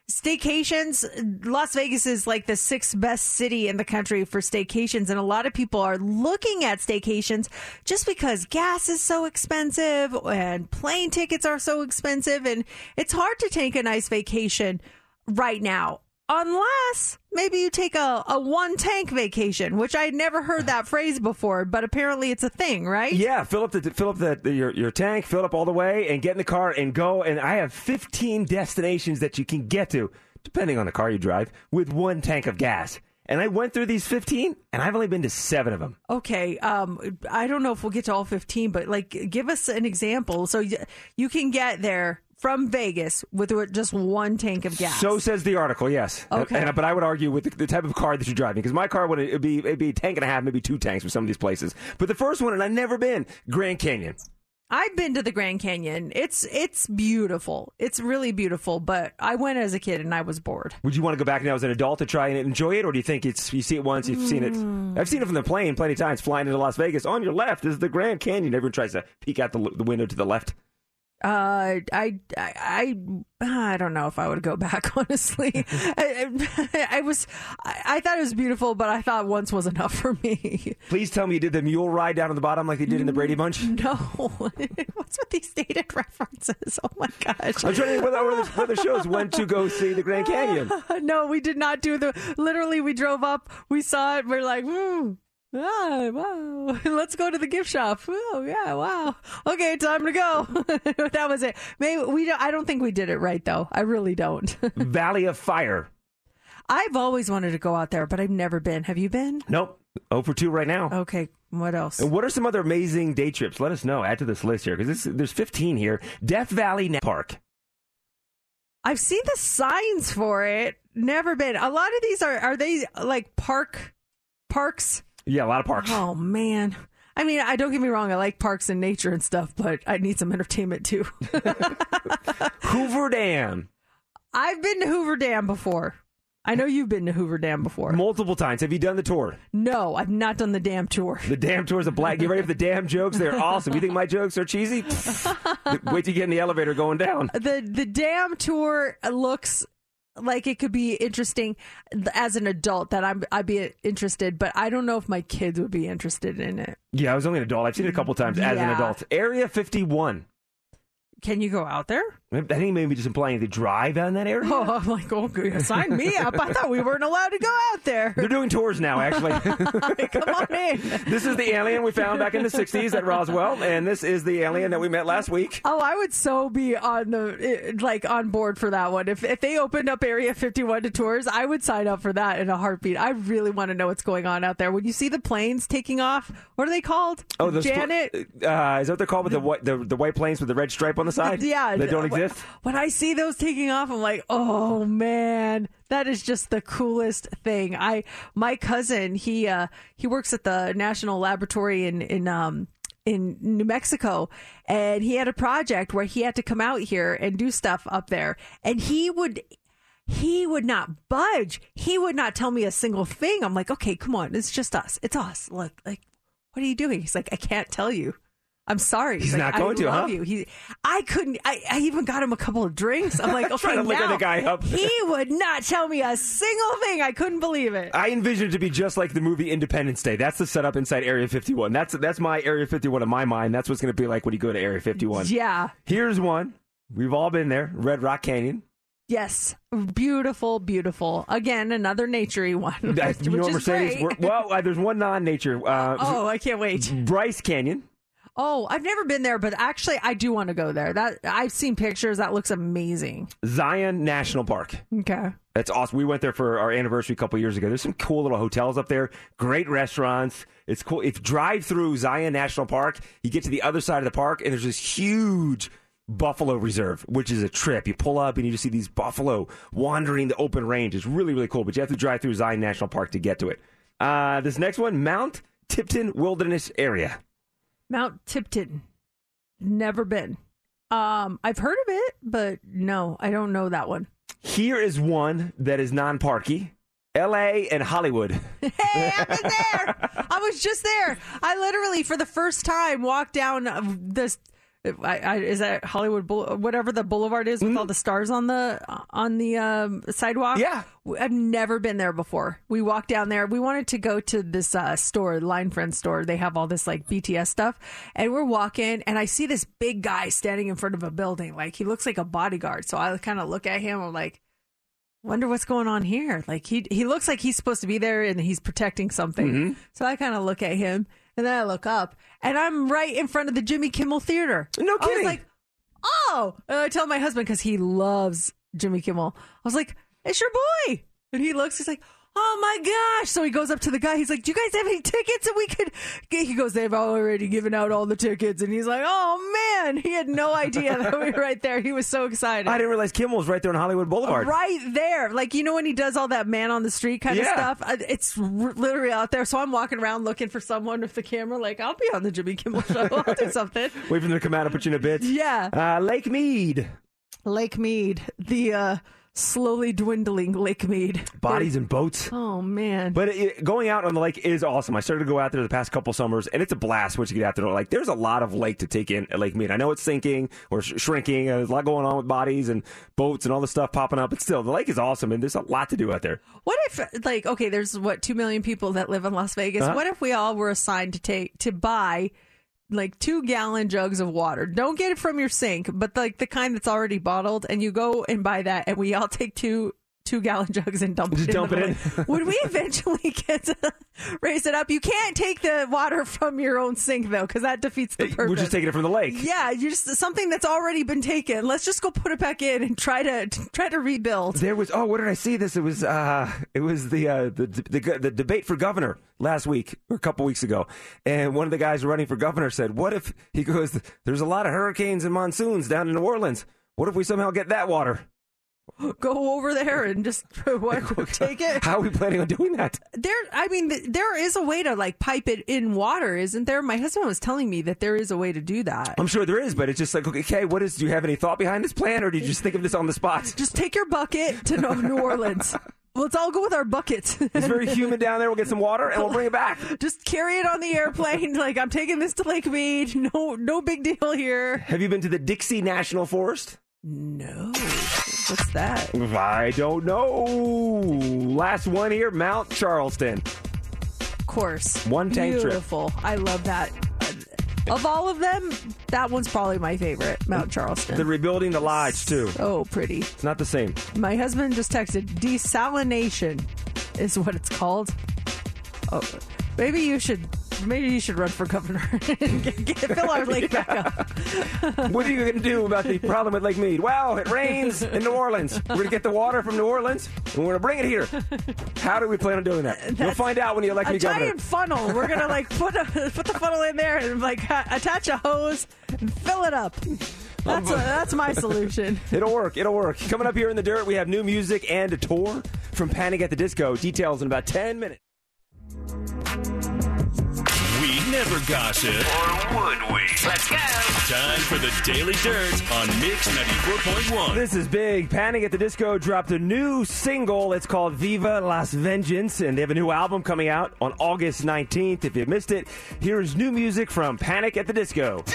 staycations las vegas is like the sixth best city in the country for staycations and a lot of people are looking at staycations just because gas is so expensive and plane tickets are so expensive and it's hard to take a nice vacation right now unless maybe you take a, a one tank vacation which i'd never heard that <laughs> phrase before but apparently it's a thing right Yeah, fill up the fill up the, your your tank, fill up all the way, and get in the car and go. And I have fifteen destinations that you can get to, depending on the car you drive, with one tank of gas. And I went through these fifteen, and I've only been to seven of them. Okay, um, I don't know if we'll get to all 15, but like, give us an example. So y- you can get there from Vegas with just one tank of gas. So says the article, yes. Okay. And, but I would argue with the, the type of car that you're driving, because my car would it'd be it'd be a tank and a half, maybe two tanks for some of these places. But the first one, and I've never been Grand Canyon. I've been to the Grand Canyon. It's it's beautiful. It's really beautiful. But I went as a kid and I was bored. Would you want to go back now as an adult to try and enjoy it, or do you think it's you see it once, you've seen Mm. it? I've seen it from the plane plenty of times, flying into Las Vegas. On your left is the Grand Canyon. Everyone tries to peek out the, the window to the left. Uh, I, I, I, I don't know if I would go <laughs> back. Honestly, <laughs> I, I, I was, I, I thought it was beautiful, but I thought once was enough for me. <laughs> Please tell me you did the mule ride down to the bottom like they did in the Brady Bunch. No, what's with these dated references? Oh my gosh! I'm trying to think whether, whether, the, whether the shows went to go see the Grand Canyon. no, we did not do the. Literally, we drove up, we saw it, we're like, hmm. Ah, wow. <laughs> Let's go to the gift shop. Oh, yeah, wow. Okay, time to go. <laughs> that was it. Maybe we don't, I don't think we did it right though. I really don't. <laughs> Valley of Fire. I've always wanted to go out there, but I've never been. Have you been? Nope. Oh for two right now. Okay, what else? And what are some other amazing day trips? Let us know. Add to this list here because there's 15 here. Death Valley National Park. I've seen the signs for it. Never been. A lot of these are are they like park parks? Yeah, a lot of parks. Oh man. I mean, I don't get me wrong. I like parks and nature and stuff, but I need some <laughs> entertainment too. <laughs> Hoover Dam. I've been to Hoover Dam before. I know you've been to Hoover Dam before. Multiple times. Have you done the tour? No, I've not done the dam tour. The damn tours of black. Get ready for the dam jokes. They're awesome. You think my jokes are cheesy? Wait till you get in the elevator going down. The the dam tour looks like it could be interesting as an adult that I'm I'd be interested, but I don't know if my kids would be interested in it. Yeah, I was only an adult. I've seen it a couple times as an adult. Area 51. Can you go out there? I think maybe just implying they drive down that area. Oh, I'm like, okay, sign me up. I thought we weren't allowed to go out there. They're doing tours now, actually. <laughs> Come on in. this is the alien we found back in the 60s at Roswell, and this is the alien that we met last week. Oh, I would so be on the like on board for that one. If if they opened up Area 51 to tours, I would sign up for that in a heartbeat. I really want to know what's going on out there. When you see the planes taking off, what are they called? Oh, the Janet. Uh, is that what they're called with the white the, the white planes with the red stripe on the side? Yeah, They don't when- When I see those taking off, I'm like, oh man, that is just the coolest thing. I my cousin, he uh he works at the National Laboratory in in um in New Mexico and he had a project where he had to come out here and do stuff up there and he would he would not budge. He would not tell me a single thing. I'm like, okay, come on, it's just us. It's us. Look, like, what are you doing? He's like, I can't tell you. I'm sorry. He's like, not going I to, love huh? You. He, I couldn't. I, I even got him a couple of drinks. I'm like, <laughs> okay, Trying to liquor now the guy up. he would not tell me a single thing. I couldn't believe it. I envisioned it to be just like the movie Independence Day. That's the setup inside Area 51. That's that's my Area 51 in my mind. That's what's going to be like when you go to Area 51. Yeah. Here's one. We've all been there. Red Rock Canyon. Yes. Beautiful, beautiful. Again, another naturey one. <laughs> Which you know, is Mercedes. great. well, uh, there's one non-nature. Uh, <laughs> Oh, I can't wait. Bryce Canyon. Oh, I've never been there, but actually, I do want to go there. That I've seen pictures. That looks amazing. Zion National Park. Okay. That's awesome. We went there for our anniversary a couple years ago. There's some cool little hotels up there, great restaurants. It's cool. If drive through Zion National Park, you get to the other side of the park, and there's this huge buffalo reserve, which is a trip. You pull up and you just see these buffalo wandering the open range. It's really, really cool, but you have to drive through Zion National Park to get to it. Uh, this next one, Mount Tipton Wilderness Area. Mount Tipton. Never been. Um, I've heard of it, but no, I don't know that one. Here is one that is non parky. L.A. and Hollywood. <laughs> Hey, I've been there. I was just there. I literally, for the first time, walked down this. I, I, is that Hollywood, Boule- whatever the boulevard is with all the stars on the on the um, sidewalk? Yeah, I've never been there before. We walked down there. We wanted to go to this uh, store, Line Friend store. They have all this like BTS stuff, and we're walking, and I see this big guy standing in front of a building. Like he looks like a bodyguard. So I kind of look at him. I'm like, wonder what's going on here. Like he he looks like he's supposed to be there and he's protecting something. Mm-hmm. So I kind of look at him and then I look up and I'm right in front of the Jimmy Kimmel Theater. No kidding. I was like, oh, and I tell my husband because he loves Jimmy Kimmel. I was like, it's your boy, and he looks. He's like. Oh my gosh! So he goes up to the guy. He's like, "Do you guys have any tickets that we could?" Get? He goes, "They've already given out all the tickets." And he's like, "Oh man!" He had no idea that we were right there. He was so excited. I didn't realize Kimmel was right there on Hollywood Boulevard. Right there. Like, you know, when he does all that man on the street kind of stuff? Uh, It's literally out there. So I'm walking around looking for someone with the camera, like, I'll be on the Jimmy Kimmel show. I'll do <laughs> something. Wait for them to come out and put you in a bit. Yeah. Uh, Lake Mead. Lake Mead, the uh, slowly dwindling Lake Mead. Bodies and boats. Oh, man. But it, going out on the lake is awesome. I started to go out there the past couple summers, and it's a blast once you get out there. Like, there's a lot of lake to take in at Lake Mead. I know it's sinking or sh- shrinking. and There's a lot going on with bodies and boats and all the stuff popping up, but still, the lake is awesome, and there's a lot to do out there. What if, like, okay, there's what two million people that live in Las Vegas. Uh-huh. What if we all were assigned to take to buy like two gallon jugs of water? Don't get it from your sink, but like the kind that's already bottled, and you go and buy that, and we all <laughs> take two two gallon <laughs> jugs and dump Just it. dump in it lake. Would we eventually <laughs> get to raise it up? You can't take the water from your own sink though, because that defeats the purpose. We're just taking it from the lake. Yeah, you just something that's already been taken. Let's just go put it back in and try to try to rebuild. There was oh, what did I see? This it was uh, it was the uh, the, the the debate for governor last week or a couple weeks ago, and one of the guys running for governor said, "What if he goes? There's a lot of hurricanes and monsoons down in New Orleans. What if we somehow get that water? <laughs> Go over there and just <laughs> what, <laughs> take it. How are we planning on doing that? There, I mean, there is a way to like pipe it in water, isn't there? My husband was telling me that there is a way to do that. I'm sure there is, but it's just like okay, what is? Do you have any thought behind this plan, or did you just think of this on the spot? Just take your bucket to New Orleans. Let's all go with our buckets. It's very humid down there. We'll get some water and we'll bring it back. Just carry it on the airplane. Like I'm taking this to Lake Mead. No, no big deal here. Have you been to the Dixie National Forest? No. What's that? I don't know. Last one here, Mount Charleston. Of course. One tank trip. Beautiful. I love that. Of all of them, that one's probably my favorite, Mount Charleston. They're rebuilding the lodge too. Oh, pretty. It's not the same. My husband just texted desalination is what it's called. Oh, maybe you should maybe you should run for governor <laughs> and get, get, fill our lake back up. what are you going to do about the problem with Lake Mead? Well, it rains in New Orleans. We're going to get the water from New Orleans and we're going to bring it here. How do we plan on doing that? You'll find out when you elect me governor. giant funnel. We're gonna like put a, put the funnel in there and like attach a hose and fill it up. That's a, that's my solution. <laughs> It'll work. It'll work. Coming up here in the dirt, we have new music and a tour from Panic at the Disco. Details in about 10 minutes. We never gossip. Or would we? Let's go. Time for the Daily Dirt on Mix 94.1. This is big. Panic at the Disco dropped a new single. It's called Viva Las Vengeance, and they have a new album coming out on August 19th. If you missed it, here is new music from Panic at the Disco.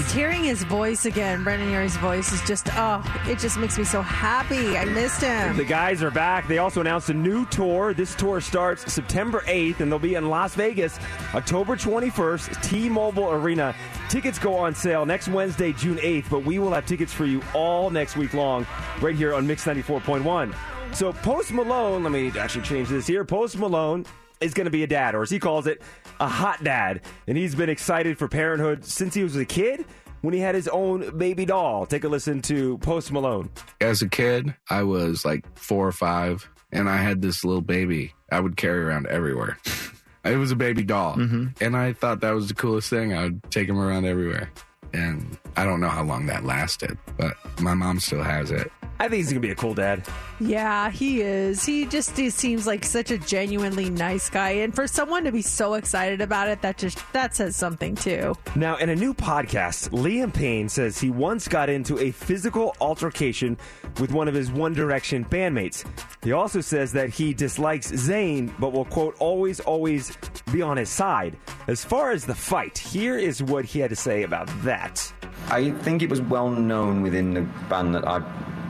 Just hearing his voice again, Brendon Urie's voice is just oh, it just makes me so happy. I missed him. The guys are back. They also announced a new tour. This tour starts September 8th, and they'll be in Las Vegas October 21st, T-Mobile Arena. Tickets go on sale next Wednesday, June 8th, but we will have tickets for you all next week long right here on Mix 94.1. So Post Malone, let me actually change this here. Post Malone is going to be a dad, or as he calls it, a hot dad. And he's been excited for parenthood since he was a kid when he had his own baby doll. Take a listen to Post Malone. As a kid, I was like four or five, and I had this little baby I would carry around everywhere. <laughs> it was a baby doll, mm-hmm. and I thought that was the coolest thing. I would take him around everywhere. And I don't know how long that lasted, but my mom still has it. I think he's going to be a cool dad. Yeah, he is. He just he seems like such a genuinely nice guy, and for someone to be so excited about it, that just that says something too. Now, in a new podcast, Liam Payne says he once got into a physical altercation with one of his One Direction bandmates. He also says that he dislikes Zayn, but will, quote, always, always be on his side. As far as the fight, here is what he had to say about that. I think it was well known within the band that I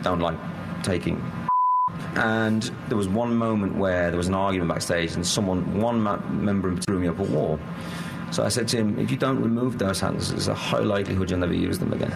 don't like taking. And there was one moment where there was an argument backstage, and someone, one ma- member threw me up a wall. So I said to him, "If you don't remove those hands, there's a high likelihood you'll never use them again."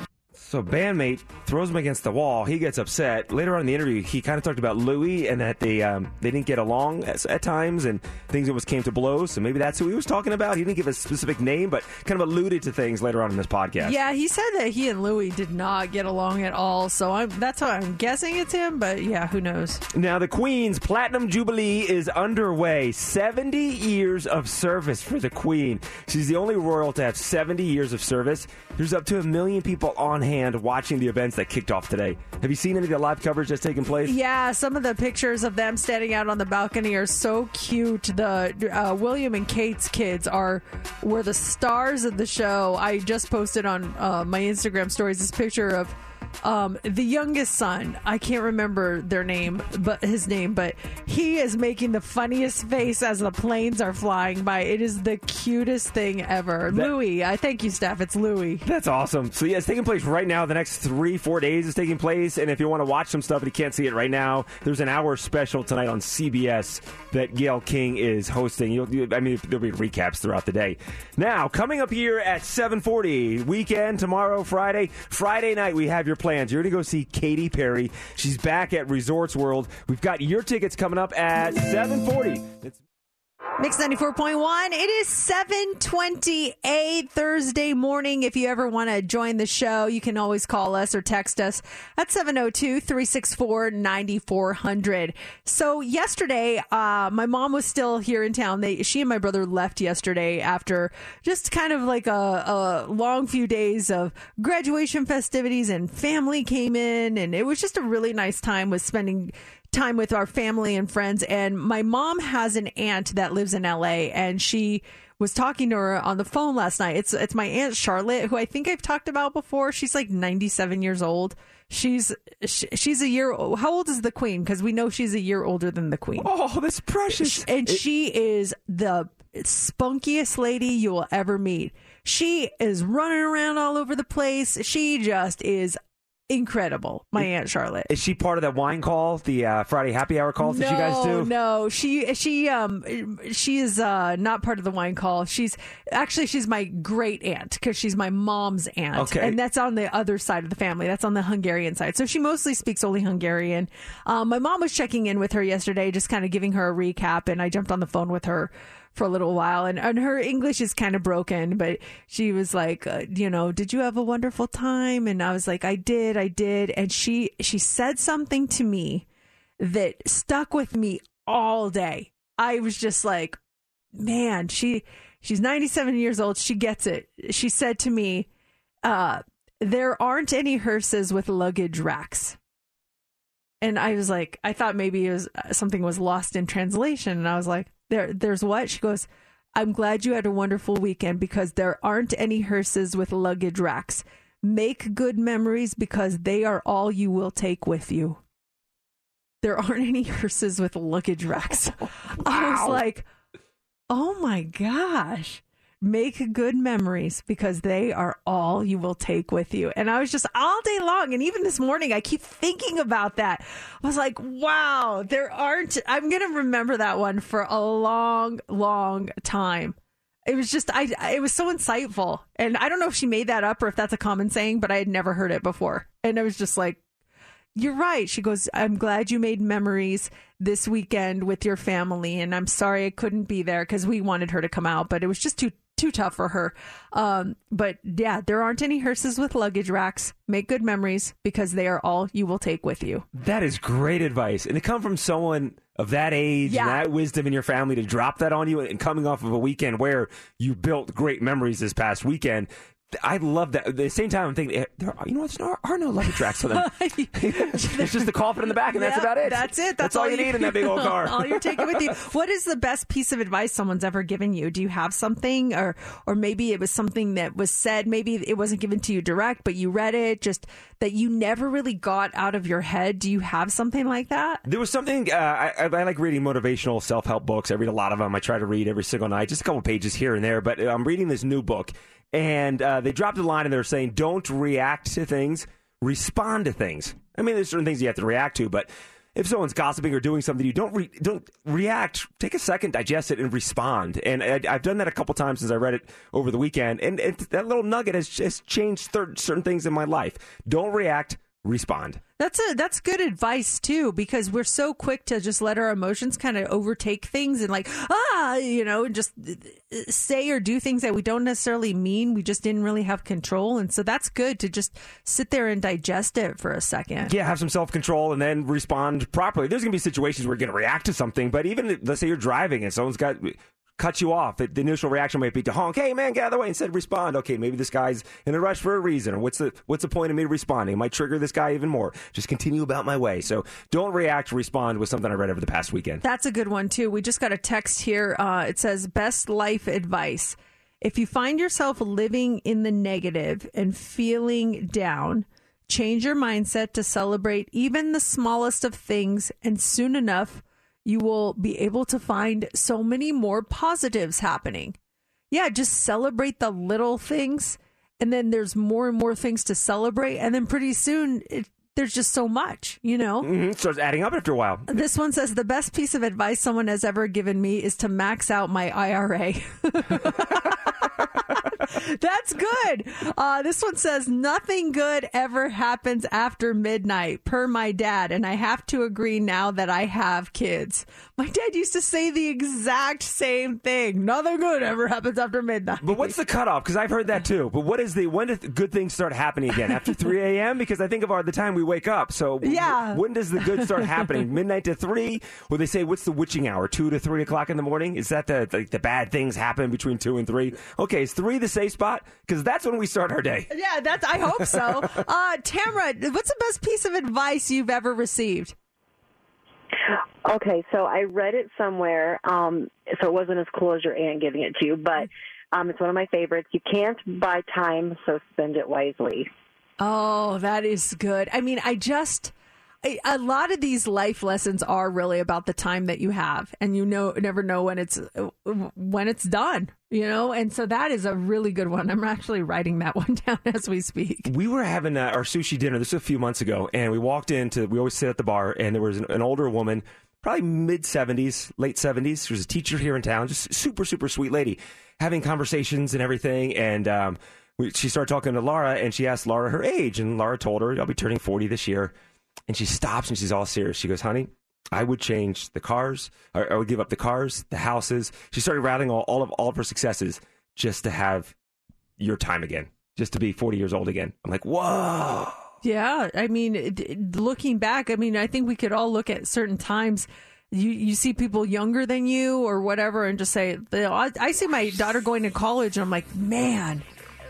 So bandmate throws him against the wall. He gets upset. Later on in the interview, he kind of talked about Louis and that they um, they didn't get along at, at times and things almost came to blows. So maybe that's who he was talking about. He didn't give a specific name, but kind of alluded to things later on in this podcast. Yeah, he said that he and Louis did not get along at all. So I'm, that's why I'm guessing it's him. But yeah, who knows? Now, the Queen's Platinum Jubilee is underway. 70 years of service for the Queen. She's the only royal to have 70 years of service. There's up to a million people on hand watching the events that kicked off today. Have you seen any of the live coverage that's taken place? Yeah, some of the pictures of them standing out on the balcony are so cute. The uh, William and Kate's kids are were the stars of the show. I just posted on uh, my Instagram stories this picture of um, the youngest son. I can't remember their name, but his name, but he is making the funniest face as the planes are flying by. It is the cutest thing ever. Louis, I thank you, Steph. It's Louis. That's awesome. So yeah, it's taking place right now. The next three, four days is taking place. And if you want to watch some stuff and you can't see it right now, there's an hour special tonight on CBS that Gayle King is hosting. You'll, you, I mean, there'll be recaps throughout the day. Now, coming up here at 7:40, weekend tomorrow, Friday, Friday night, we have your plans. You're going to go see Katy Perry. She's back at Resorts World. We've got your tickets coming up at 7:40. It's Mix 94.1. It is 728 Thursday morning. If you ever want to join the show, you can always call us or text us at 702-364-9400. So yesterday, uh, my mom was still here in town. They, she and my brother left yesterday after just kind of like a, a long few days of graduation festivities and family came in and it was just a really nice time with spending time with our family and friends. And my mom has an aunt that lives in LA, and she was talking to her on the phone last night. It's it's my aunt Charlotte, who I think I've talked about before. She's like 97 years old. She's she, she's a year. How old is the queen? Because we know she's a year older than the queen. Oh, that's precious. And she is the spunkiest lady you will ever meet. She is running around all over the place. She just is incredible. My aunt Charlotte. Is she part of that wine call, the uh, Friday happy hour calls that you guys do? No, she she um she is uh not part of the wine call. She's actually she's my great aunt because she's my mom's aunt, Okay. and that's on the other side of the family. That's on the Hungarian side. So she mostly speaks only Hungarian. Um, my mom was checking in with her yesterday, just kind of giving her a recap, and I jumped on the phone with her for a little while. And, and her english is kind of broken but she was like uh, you know did you have a wonderful time? And i was like i did i did. And she she said something to me that stuck with me all day. I was just like man she she's 97 years old. She gets it. She said to me uh there aren't any hearses with luggage racks. And i was like i thought maybe it was uh, something was lost in translation. And i was like there there's what? She goes i'm glad you had a wonderful weekend because there aren't any hearses with luggage racks. Make good memories because they are all you will take with you. There aren't any hearses with luggage racks. <laughs> I was like oh my gosh make good memories because they are all you will take with you. And I was just all day long. And even this morning, I keep thinking about that. I was like, wow, there aren't, I'm going to remember that one for a long, long time. It was just, I, it was so insightful. And I don't know if she made that up or if that's a common saying, but I had never heard it before. And I was just like, you're right. She goes, I'm glad you made memories this weekend with your family. And I'm sorry I couldn't be there because we wanted her to come out, but it was just too too tough for her. Um, but yeah, there aren't any hearses with luggage racks. Make good memories because they are all you will take with you. That is great advice. And to come from someone of that age Yeah. and that wisdom in your family to drop that on you and coming off of a weekend where you built great memories this past weekend. I love that. At the same time, I'm thinking, eh, there are, you know what? There are no luggage racks for them. <laughs> <laughs> it's just the coffin in the back, and that's about it. That's it. That's, all you need in that big old <laughs> car. all you're taking with you. What is the best piece of advice someone's ever given you? Do you have something, or or maybe it was something that was said, maybe it wasn't given to you direct, but you read it, just that you never really got out of your head. Do you have something like that? There was something uh, I, I like reading motivational self help books. I read a lot of them. I try to read every single night, just a couple pages here and there. But I'm reading this new book, and uh, they dropped a line and they're saying, "Don't react to things, respond to things." I mean, there's certain things you have to react to, but if someone's gossiping or doing something, you don't re- don't react. Take a second, digest it, and respond. And I, I've done that a couple times since I read it over the weekend, and that little nugget has just changed certain things in my life. Don't react, respond. That's a that's good advice too because we're so quick to just let our emotions kind of overtake things and like ah you know just uh, say or do things that we don't necessarily mean we just didn't really have control and so that's good to just sit there and digest it for a second. Yeah, have some self control and then respond properly. There's going to be situations where you're going to react to something, but even let's say you're driving and someone's got cut you off, the initial reaction might be to honk, "Hey man, get out of the way!" Instead, respond. Okay, maybe this guy's in a rush for a reason, or what's the what's the point of me responding? It might trigger this guy even more. Just continue about my way. So don't react. Respond with something I read over the past weekend. That's a good one too. We just got a text here. Uh, it says best life advice. If you find yourself living in the negative and feeling down, change your mindset to celebrate even the smallest of things, and soon enough, you will be able to find so many more positives happening. Yeah, just celebrate the little things, and then there's more and more things to celebrate, and then pretty soon it, there's just so much, you know. hmm Starts adding up after a while. This one says the best piece of advice someone has ever given me is to max out my IRA. <laughs> <laughs> That's good. Uh, this one says nothing good ever happens after midnight, per my dad, and I have to agree now that I have kids. My dad used to say the exact same thing. Nothing good ever happens after midnight. But what's the cutoff? Because I've heard that too. But what is the when do good things start happening again? After <laughs> 3 a.m. Because I think of our, the time we wake up. So Yeah. when does the good start happening? <laughs> Midnight to three? Or they say what's the witching hour? Two to three o'clock in the morning? Is that the like the bad things happen between two and three? Okay, is three the safe spot? Because that's when we start our day. Yeah, that's. I hope so. <laughs> Uh, Tamara, what's the best piece of advice you've ever received? Okay, so I read it somewhere, um, so it wasn't as cool as your aunt giving it to you, but um, it's one of my favorites. You can't buy time, so spend it wisely. Oh, that is good. I mean, I just a lot of these life lessons are really about the time that you have, and you know never know when it's when it's done. You know, and so that is a really good one. I'm actually writing that <laughs> one down as we speak. We were having uh, our sushi dinner this was a few months ago, and we walked into. We always sit at the bar, and there was an, an older woman, probably mid seventies, late seventies. She was a teacher here in town, just super, super sweet lady, having conversations and everything. And um, we, she started talking to Laura, and she asked Laura her age, and Laura told her, "I'll be turning forty this year." And she stops, and she's all serious. She goes, "Honey." I would change the cars. I would give up the cars, the houses. She started rattling all, all of all of her successes just to have your time again, just to be 40 years old again. I'm like, whoa. Yeah, I mean, looking back, I mean, I think we could all look at certain times. You you see people younger than you or whatever, and just say, I, I see my daughter going to college, and I'm like, man,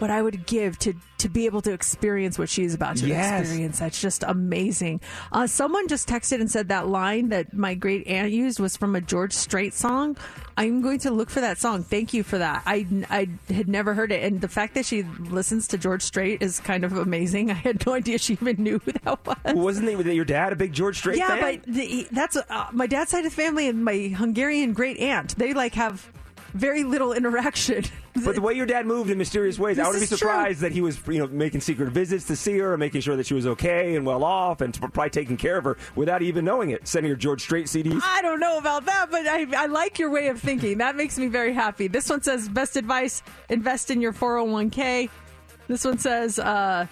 what I would give to to be able to experience what she's about to Yes. experience. That's just amazing. Uh, someone just texted and said that line that my great aunt used was from a George Strait song. I'm going to look for that song. Thank you for that. I, I had never heard it. And the fact that she listens to George Strait is kind of amazing. <laughs> I had no idea she even knew who that was. Wasn't it your dad a big George Strait fan? yeah, fan? but the, that's uh, my dad's side of the family and my Hungarian great aunt. They like have very little interaction. But the way your dad moved in mysterious ways, I wouldn't be is true. surprised that he was, you know, making secret visits to see her, and making sure that she was okay and well off, and probably taking care of her without even knowing it. Sending her George Strait CDs. I don't know about that, but I, I like your way of thinking. That makes me very happy. This one says best advice: invest in your 401k. This one says uh,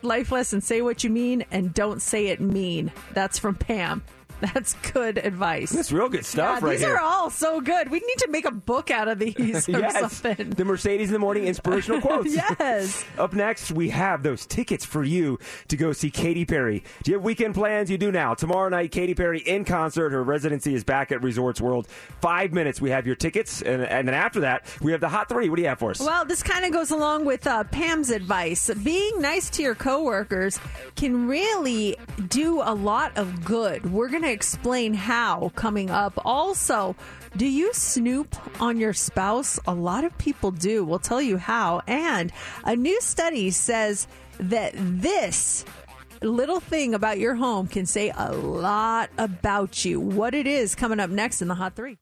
life lesson: say what you mean and don't say it mean. That's from Pam. That's good advice. That's real good stuff Yeah, right these here. are all so good. We need to make a book out of these <laughs> or yes, something. the Mercedes in the Morning inspirational <laughs> quotes. yes. Up next, we have those tickets for you to go see Katy Perry. Do you have weekend plans? You do now. Tomorrow night, Katy Perry in concert. Her residency is back at Resorts World. Five minutes, we have your tickets, and, and then after that, we have the Hot Three. What do you have for us? Well, this kind of goes along with uh, Pam's advice. Being nice to your coworkers can really do a lot of good. We're going to explain how coming up. Also, do you snoop on your spouse? A lot of people do. We'll tell you how. And a new study says that this little thing about your home can say a lot about you. What it is coming up next in the Hot Three.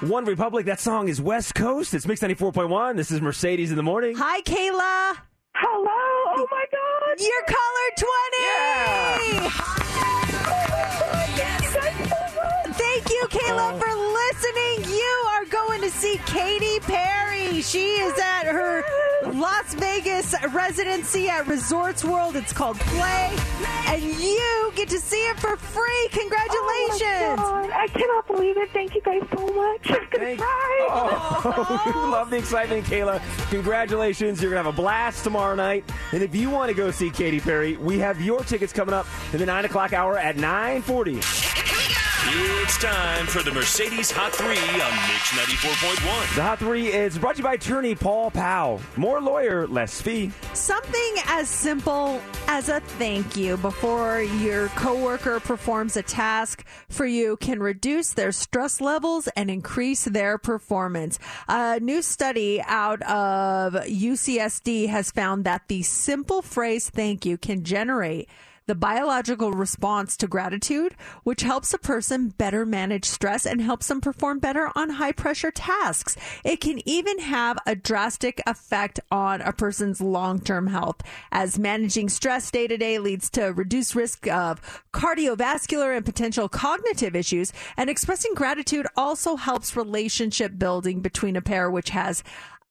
OneRepublic. That song is West Coast. It's Mix ninety four point one. This is Mercedes in the morning. Hi, Kayla. Hello. Oh my God. You're caller you, Kayla, oh. for listening. You are going to see Katy Perry. She is at her Las Vegas residency at Resorts World. It's called Play. And you get to see it for free. Congratulations. Oh my God. I cannot believe it. Thank you guys so much. I'm gonna cry. Oh, <laughs> <laughs> we love the excitement, Kayla. Congratulations. You're going to have a blast tomorrow night. And if you want to go see Katy Perry, we have your tickets coming up in the 9 o'clock hour at 940. It's time for the Mercedes Hot 3 on Mix 94.1. The Hot 3 is brought to you by attorney Paul Powell. More lawyer, less fee. Something as simple as a thank you before your coworker performs a task for you can reduce their stress levels and increase their performance. A new study out of UCSD has found that the simple phrase thank you can generate the biological response to gratitude, which helps a person better manage stress and helps them perform better on high pressure tasks. It can even have a drastic effect on a person's long term health, as managing stress day to day leads to reduced risk of cardiovascular and potential cognitive issues. And expressing gratitude also helps relationship building between a pair, which has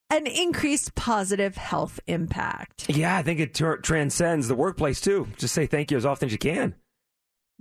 an increased positive health impact. Yeah, I think it tr- transcends the workplace too. Just say thank you as often as you can.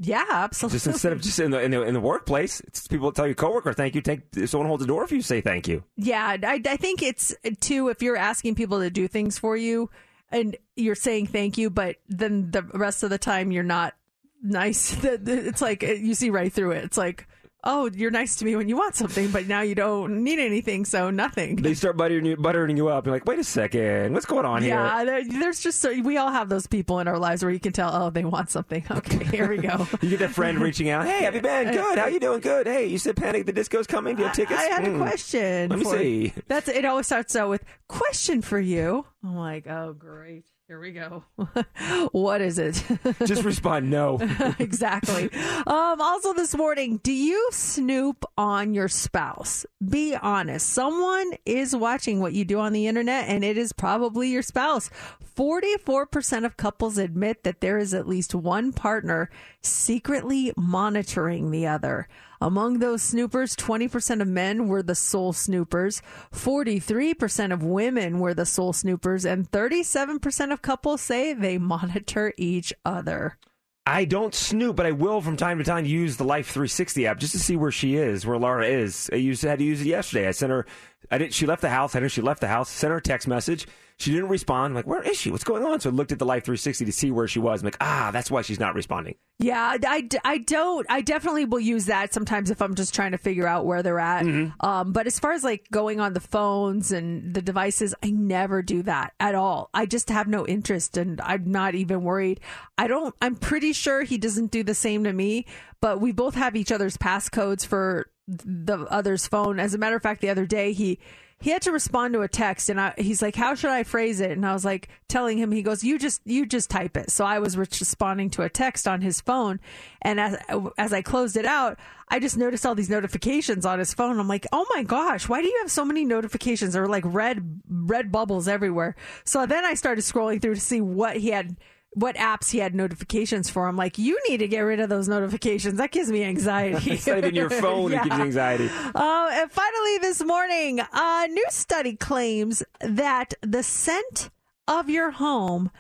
Yeah, absolutely. Just instead of just in the in the, in the workplace, it's people tell your coworker thank you. Take if someone holds the door for you, say thank you. Yeah, I, I think it's too if you're asking people to do things for you and you're saying thank you, but then the rest of the time you're not nice. <laughs> It's like you see right through it. It's like, oh, you're nice to me when you want something, but now you don't need anything, so nothing. They start buttering you, buttering you up. You're like, wait a second, what's going on Yeah, here? there, there's just so, we all have those people in our lives where you can tell, oh, they want something. <laughs> Okay, here we go. <laughs> You get that friend reaching out. Hey, have you been good? How you doing? Good. Hey, you said Panic the Disco's coming. Do you have tickets? I had a Hmm. question. Let me for- see. That's it. Always starts out with question for you. I'm like, oh, great. Here we go. <laughs> what is it? Just respond no. <laughs> exactly. Um, also, this morning, do you snoop on your spouse? Be honest. Someone is watching what you do on the internet, and it is probably your spouse. 44% of couples admit that there is at least one partner secretly monitoring the other. Among those snoopers, 20% of men were the sole snoopers, 43% of women were the sole snoopers, and 37% of couples say they <laughs> monitor each other. I don't snoop, but I will from time to time use the Life 360 app just to see where she is, where Laura is. I used had to use it yesterday. I sent her I didn't. She left the house. I know she left the house. Sent her a text message. She didn't respond. I'm like, where is she? What's going on? So I looked at the Life 360 to see where she was. I'm like, ah, that's why she's not responding. Yeah, I, I don't. I definitely will use that sometimes if I'm just trying to figure out where they're at. Mm-hmm. Um, but as far as like going on the phones and the devices, I never do that at all. I just have no interest and I'm not even worried. I don't, I'm pretty sure he doesn't do the same to me, but we both have each other's passcodes for the other's phone. As a matter of fact, the other day he, he had to respond to a text and I, he's like how should i phrase it? And i was like telling him he goes you just you just type it. So i was responding to a text on his phone and as as i closed it out i just noticed all these notifications on his phone. I'm like oh my gosh why do you have so many notifications or like red red bubbles everywhere? So then i started scrolling through to see what he had what apps he had notifications for. I'm like, you need to get rid of those notifications. That gives me anxiety. it's not even your phone that gives you <laughs> anxiety. Uh, and finally, this morning, a new study claims that the scent of your home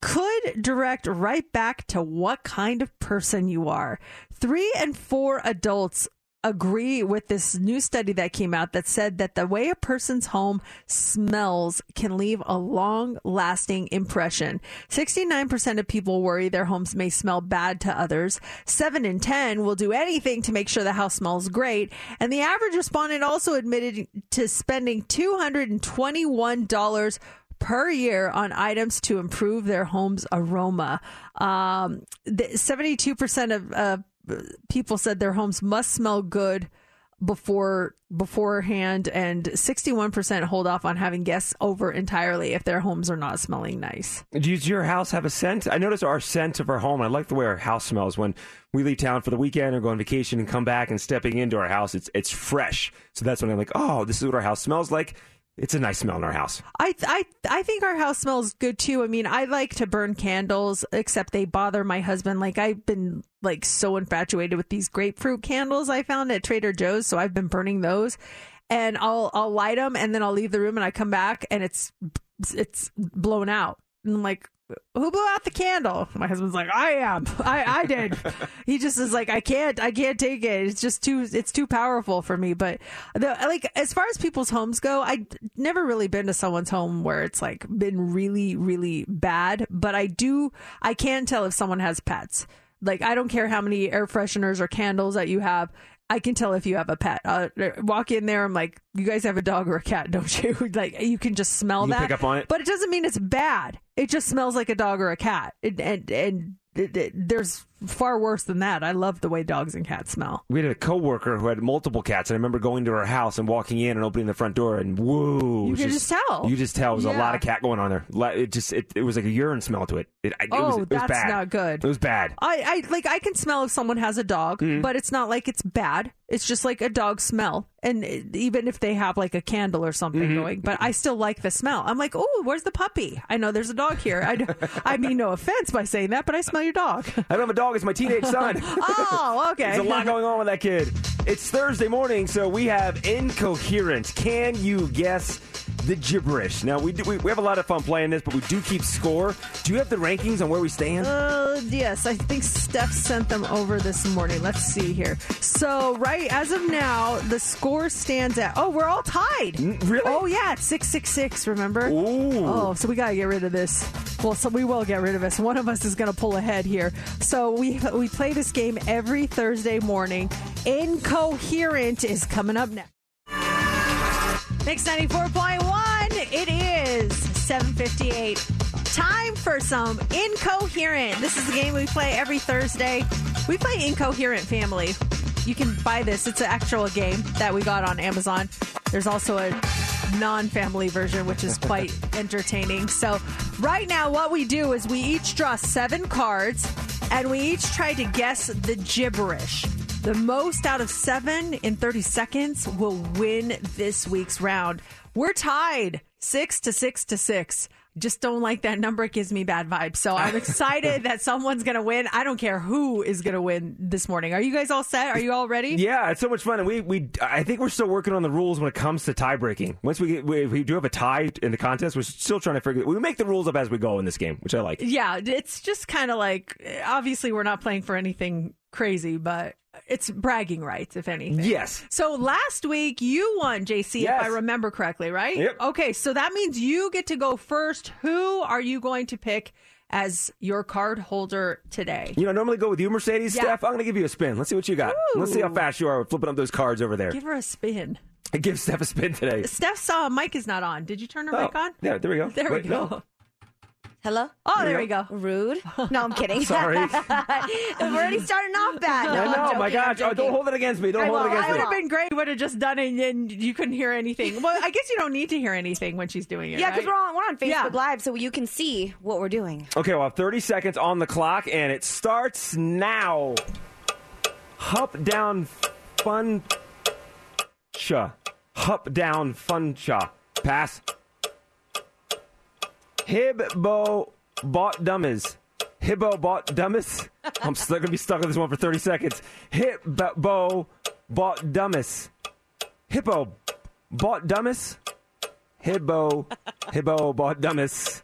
could direct right back to what kind of person you are. Three and four adults agree with this new study that came out that said that the way a person's home smells can leave a long lasting impression. 69% of people worry their homes may smell bad to others. 7 in 10 will do anything to make sure the house smells great. And the average respondent also admitted to spending $221 per year on items to improve their home's aroma. Um, the, 72% of uh, people said their homes must smell good before beforehand and 61% hold off on having guests over entirely if their homes are not smelling nice. Does your house have a scent? I notice our scent of our home. I like the way our house smells when we leave town for the weekend or go on vacation and come back and stepping into our house. It's it's fresh. So that's when I'm like, oh, this is what our house smells like. It's a nice smell in our house. I I I think our house smells good too. I mean, I like to burn candles, except they bother my husband. Like I've been like so infatuated with these grapefruit candles I found at Trader Joe's, so I've been burning those. And I'll I'll light them and then I'll leave the room and I come back and it's it's blown out. And I'm like, who blew out the candle? My husband's like, I am. I, I did. <laughs> he just is like, I can't, I can't take it. It's just too, it's too powerful for me. But the, like, as far as people's homes go, I never really been to someone's home where it's like been really, really bad. But I do, I can tell if someone has pets. Like, I don't care how many air fresheners or candles that you have. I can tell if you have a pet. Uh, walk in there, I'm like, you guys have a dog or a cat, <laughs> don't you? <laughs> like, you can just smell You that. pick up on it? But it doesn't mean it's bad. It just smells like a dog or a cat. It, and and it, it- there's far worse than that. I love the way dogs and cats smell. We had a coworker who had multiple cats. and I remember going to her house and walking in and opening the front door, and whoa! You could was just tell. You just tell. It was a lot of cat going on there. It just it, it was like a urine smell to it. It, it oh, was, it was that's bad. not good. It was bad. I, I like I can smell if someone has a dog, Mhm. but it's not like it's bad. It's just like a dog smell, and even if they have like a candle or something Mhm. going, but I still like the smell. I'm like, oh, where's the puppy? I know there's a dog here. I, <laughs> I mean no offense by saying that, but I smell your dog. I don't have a dog. It's my teenage son. <laughs> oh, <laughs> okay. There's a lot going on with that kid. It's Thursday morning, so we have incoherent. Can you guess the gibberish? Now we do, we, we have a lot of fun playing this, but we do keep score. Do you have the rankings on where we stand? Uh, yes, I think Steph sent them over this morning. Let's see here. So, right as of now, the score stands at oh, we're all tied. really? Oh yeah, it's six six six. Remember? Ooh. Oh, so we gotta get rid of this. Well, so we will get rid of this. One of us is gonna pull ahead here. So we we play this game every Thursday morning. Incoherent is coming up next. Mix 94.1. It is 758. Time for some Incoherent. This is the game we play every Thursday. We play Incoherent Family. You can buy this. It's an actual game that we got on Amazon. There's also a non family version, which is quite <laughs> entertaining. So, right now, what we do is we each draw seven cards and we each try to guess the gibberish. The most out of seven in 30 seconds will win this week's round. We're tied six to six to six. Just don't like that number. It gives me bad vibes. So I'm excited that someone's going to win. I don't care who is going to win this morning. Are you guys all set? Are you all ready? Yeah, it's so much fun, and we we I think we're still working on the rules when it comes to tie breaking. Once we get we, we do have a tie in the contest, we're still trying to figure. We make the rules up as we go in this game, which I like. Yeah, it's just kind of like obviously we're not playing for anything crazy, but it's bragging rights, if anything. Yes. So last week you won, JC, yes. if I remember correctly, right? Yep. Okay, so that means you get to go first. Who are you going to pick as your card holder today? You know, I normally go with you, Mercedes. Yeah. Steph, I'm going to give you a spin. Let's see what you got. Let's see how fast you are flipping up those cards over there. Give her a spin. Give Steph a spin today. Steph's uh, mic is not on. Did you turn her Oh, mic on? Yeah, there we go. There Wait, we go. no. Hello? Oh, there, we go. Rude. No, I'm kidding. <laughs> Sorry. <laughs> We're already starting off bad. No, I I'm know, my joking, I'm gosh. Oh, don't hold it against me. Don't I hold it won't, against I me. I would have been great. You would have just done it and you couldn't hear anything. Well, I guess you don't need to hear anything when she's doing it. Yeah, because right? we're on we're on Facebook Yeah. Live, so you can see what we're doing. Okay, well, 30 seconds on the clock, and it starts now. Hup down fun cha. Hup down fun cha. Pass. Hibbo bought dummies. Hibbo bought dummies. I'm still gonna be stuck on this one for 30 seconds. Hibbo bought dummies. Hippo bought dummies. Hibbo, hibbo bought dummies.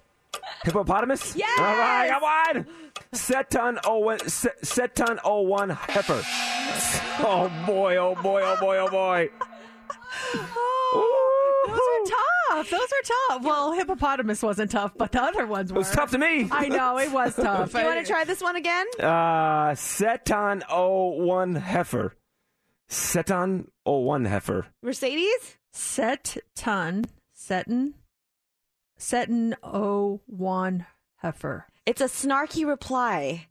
Hippopotamus? Yes! All right, come on. Seton 01, Seton 01 heifer. <laughs> Oh boy, oh boy, oh boy, oh boy. Are <laughs> oh, tough. Those are tough. Well, hippopotamus wasn't tough, but the other ones were. It was tough to me. I know it was <laughs> tough. Do you want to try this one again? Uh, Seton 01 heifer. Seton 01 heifer. Mercedes? Set ton, seton, seton o one heifer. It's a snarky reply.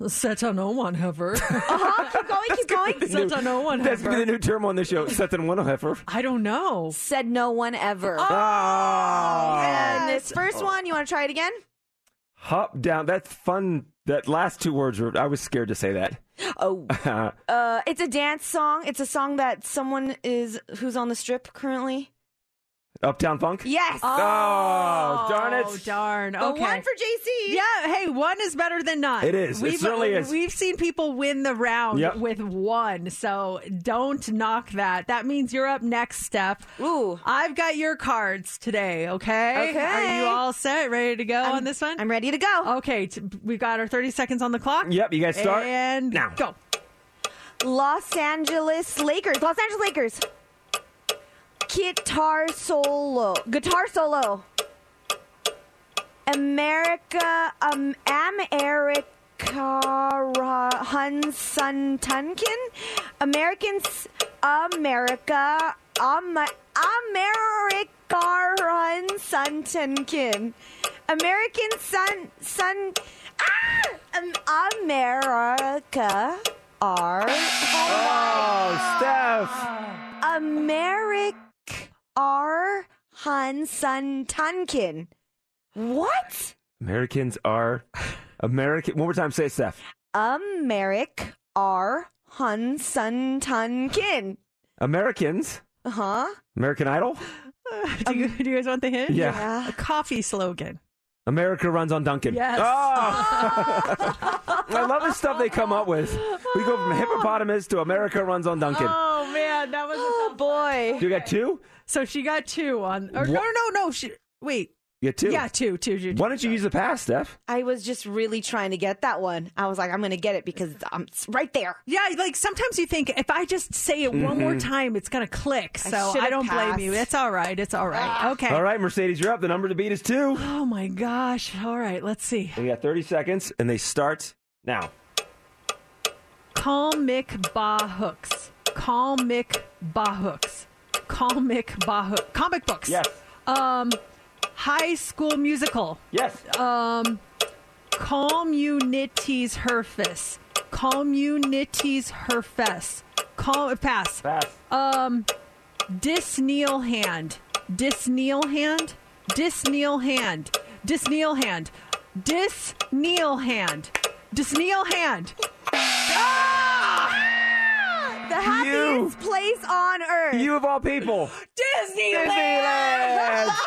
<laughs> Seton o one heifer. Uh-huh. Keep going, keep going. Seton o one That's gonna be heifer. the new term on the show. <laughs> Seton 01 heifer. I don't know. Said no one ever. Oh. And this first one, you want to try it again? Hop down. That's fun. That last two words were. I was scared to say that. Oh. <laughs> Uh, it's a dance song. It's a song that someone is who's on the strip currently. Uptown Funk? Yes. Oh, oh, darn it. Oh, darn. But Okay. one for JC. Yeah, hey, one is better than none. It is. It We've, certainly uh, is. We've seen people win the round Yep. with one, so don't knock that. That means you're up next, Steph. Ooh. I've got your cards today, okay? Okay. Are you all set? Ready to go I'm- on this one? I'm ready to go. Okay, t- we got our 30 seconds on the clock. Yep, you guys start And now. go. Los Angeles Lakers. Los Angeles Lakers. Guitar solo. Guitar solo. America. Um. America. Hunsun Tunkin. Americans. America. Um. America. Hunsun Tunkin. American Sun. Sun. Ah! Um, America. Are. Oh, Steph. Americ R. Hun Sun Tunkin. What? Americans are American. One more time, say it, Steph. Americ R. Hun Sun Tunkin. Americans. Uh huh. American Idol. <laughs> do, you, do you guys want the hint? Yeah. A coffee slogan. America runs on Dunkin'. Yes. Oh! <laughs> I love the stuff they come up with. We go from hippopotamus to America runs on Dunkin'. Oh, man, that was Oh boy. You got two? So she got two on. Or, no, What? no, no. She, wait. You got two? Yeah, two, two, two. Why don't you use the pass, Steph? I was just really trying to get that one. I was like, I'm going to get it because I'm it's right there. Yeah, like sometimes you think if I just say it one more Mhm. time, it's gonna click. So should've I, don't blame you. It's all right. It's all right. Okay. All right, Mercedes, you're up. The number to beat is two. Oh my gosh. All right. Let's see. We got 30 seconds, and they start now. Comic Bahooks. Comic Bahooks. Comic Bahook. Comic books. Yes. Um, High School Musical. Yes. Um, Communities Herfest. Communities Herfest. Com- pass. Pass. Um, Disneal Hand. Disneal Hand. Disneal Hand. Disneal Hand. Disneal Hand. Disneal Hand. The happiest place on earth. You of all people. Disneyland. <laughs>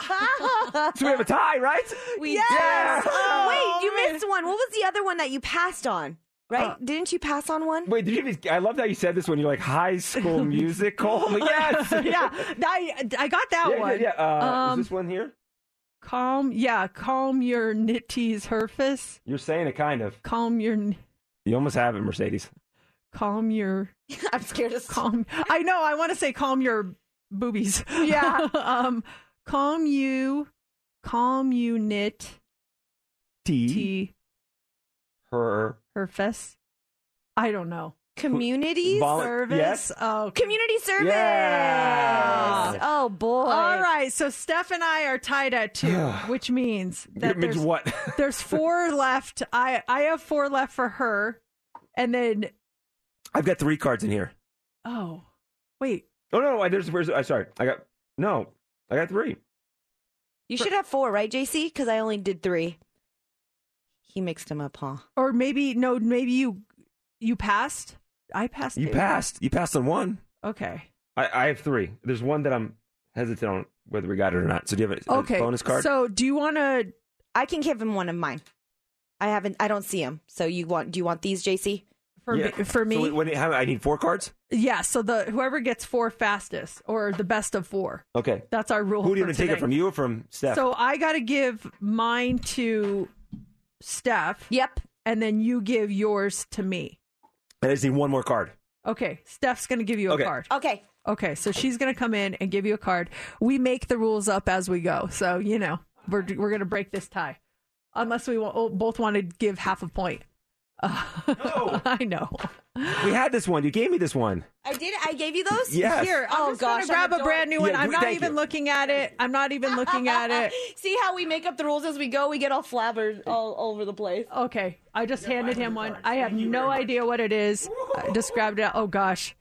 So we have a tie, right? We Yes! yes. Oh, Wait, you man. missed one. What was the other one that you passed on? Right? Uh, Didn't you pass on one? Wait, did you I love how you said this when you're like high school <laughs> musical. I'm <laughs> like, yes. yeah, I, I got that Yeah, one. yeah, yeah. Uh, Um, is this one here? Calm, yeah, calm your nitties herfus. You're saying it kind of. Calm your. n- You almost have it, Mercedes. Calm your. <laughs> I'm scared of <laughs> calm. I know. I want to say calm your boobies. Yeah. <laughs> um, calm you, calm you knit. T. T. Her. Her fest. I don't know. Community Volu- service. yes. Oh, Community service. Yeah. Oh boy. All right. So Steph and I are tied at two, <sighs> which means that It means there's, what? there's four left. I I have four left for her, and then I've got three cards in here. oh wait, Oh no, I there's Where's, uh, sorry, I got no. I got three. You should have four, right, JC? Because I only did three. He mixed them up, huh? or maybe no, maybe you you passed. I passed. You too. passed. You passed on one. Okay. I, I have three. There's one that I'm hesitant on whether we got it or not. So do you have a, a Okay. bonus card? So do you want to? I can give him one of mine. I haven't. I don't see him. So you want? Do you want these, JC? For Yeah. me, for me, So wait, what- how- I need four cards. yeah. So the whoever gets four fastest, or the best of four. Okay. That's our rule. Who do you want to take it from? You or from Steph? So I got to give mine to Steph. Yep. And then you give yours to me. And I just need one more card. Okay. Steph's going to give you a card. Okay. Okay. So she's going to come in and give you a card. We make the rules up as we go. So, you know, we're, we're going to break this tie. Unless we wa- oh, both want to give half a point. <laughs> I know. We had this one. You gave me this one. I did. I gave you those. Yes. Here, I'm Oh, just gosh, gonna grab I'm a brand new one. Yeah, I'm not even you. looking at it. I'm not even looking at it. <laughs> See how we make up the rules as we go? We get all flabbered all over the place. Okay, I just handed him one. I have no idea what it is. I just grabbed it. Oh gosh,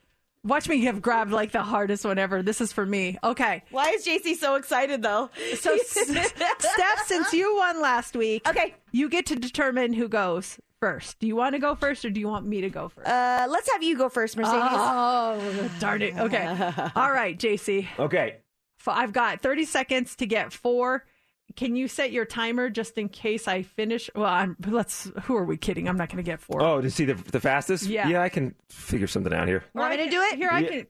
watch me have grabbed like the hardest one ever. This is for me. Okay, Why is JC so excited though? so <laughs> Steph, since you won last week, Okay. you get to determine who goes first. Do you want to go first, or do you want me to go first? Uh, let's have you go first, Mercedes. Oh, darn it. Okay, <laughs> all right, JC. Okay. I've got 30 seconds to get four. Can you set your timer just in case I finish? Well, I'm, let's. Who are we kidding? I'm not going to get four. Oh, to see the the fastest? Yeah. Yeah, I can figure something out here. Want me to do it? Here, I Yeah. can.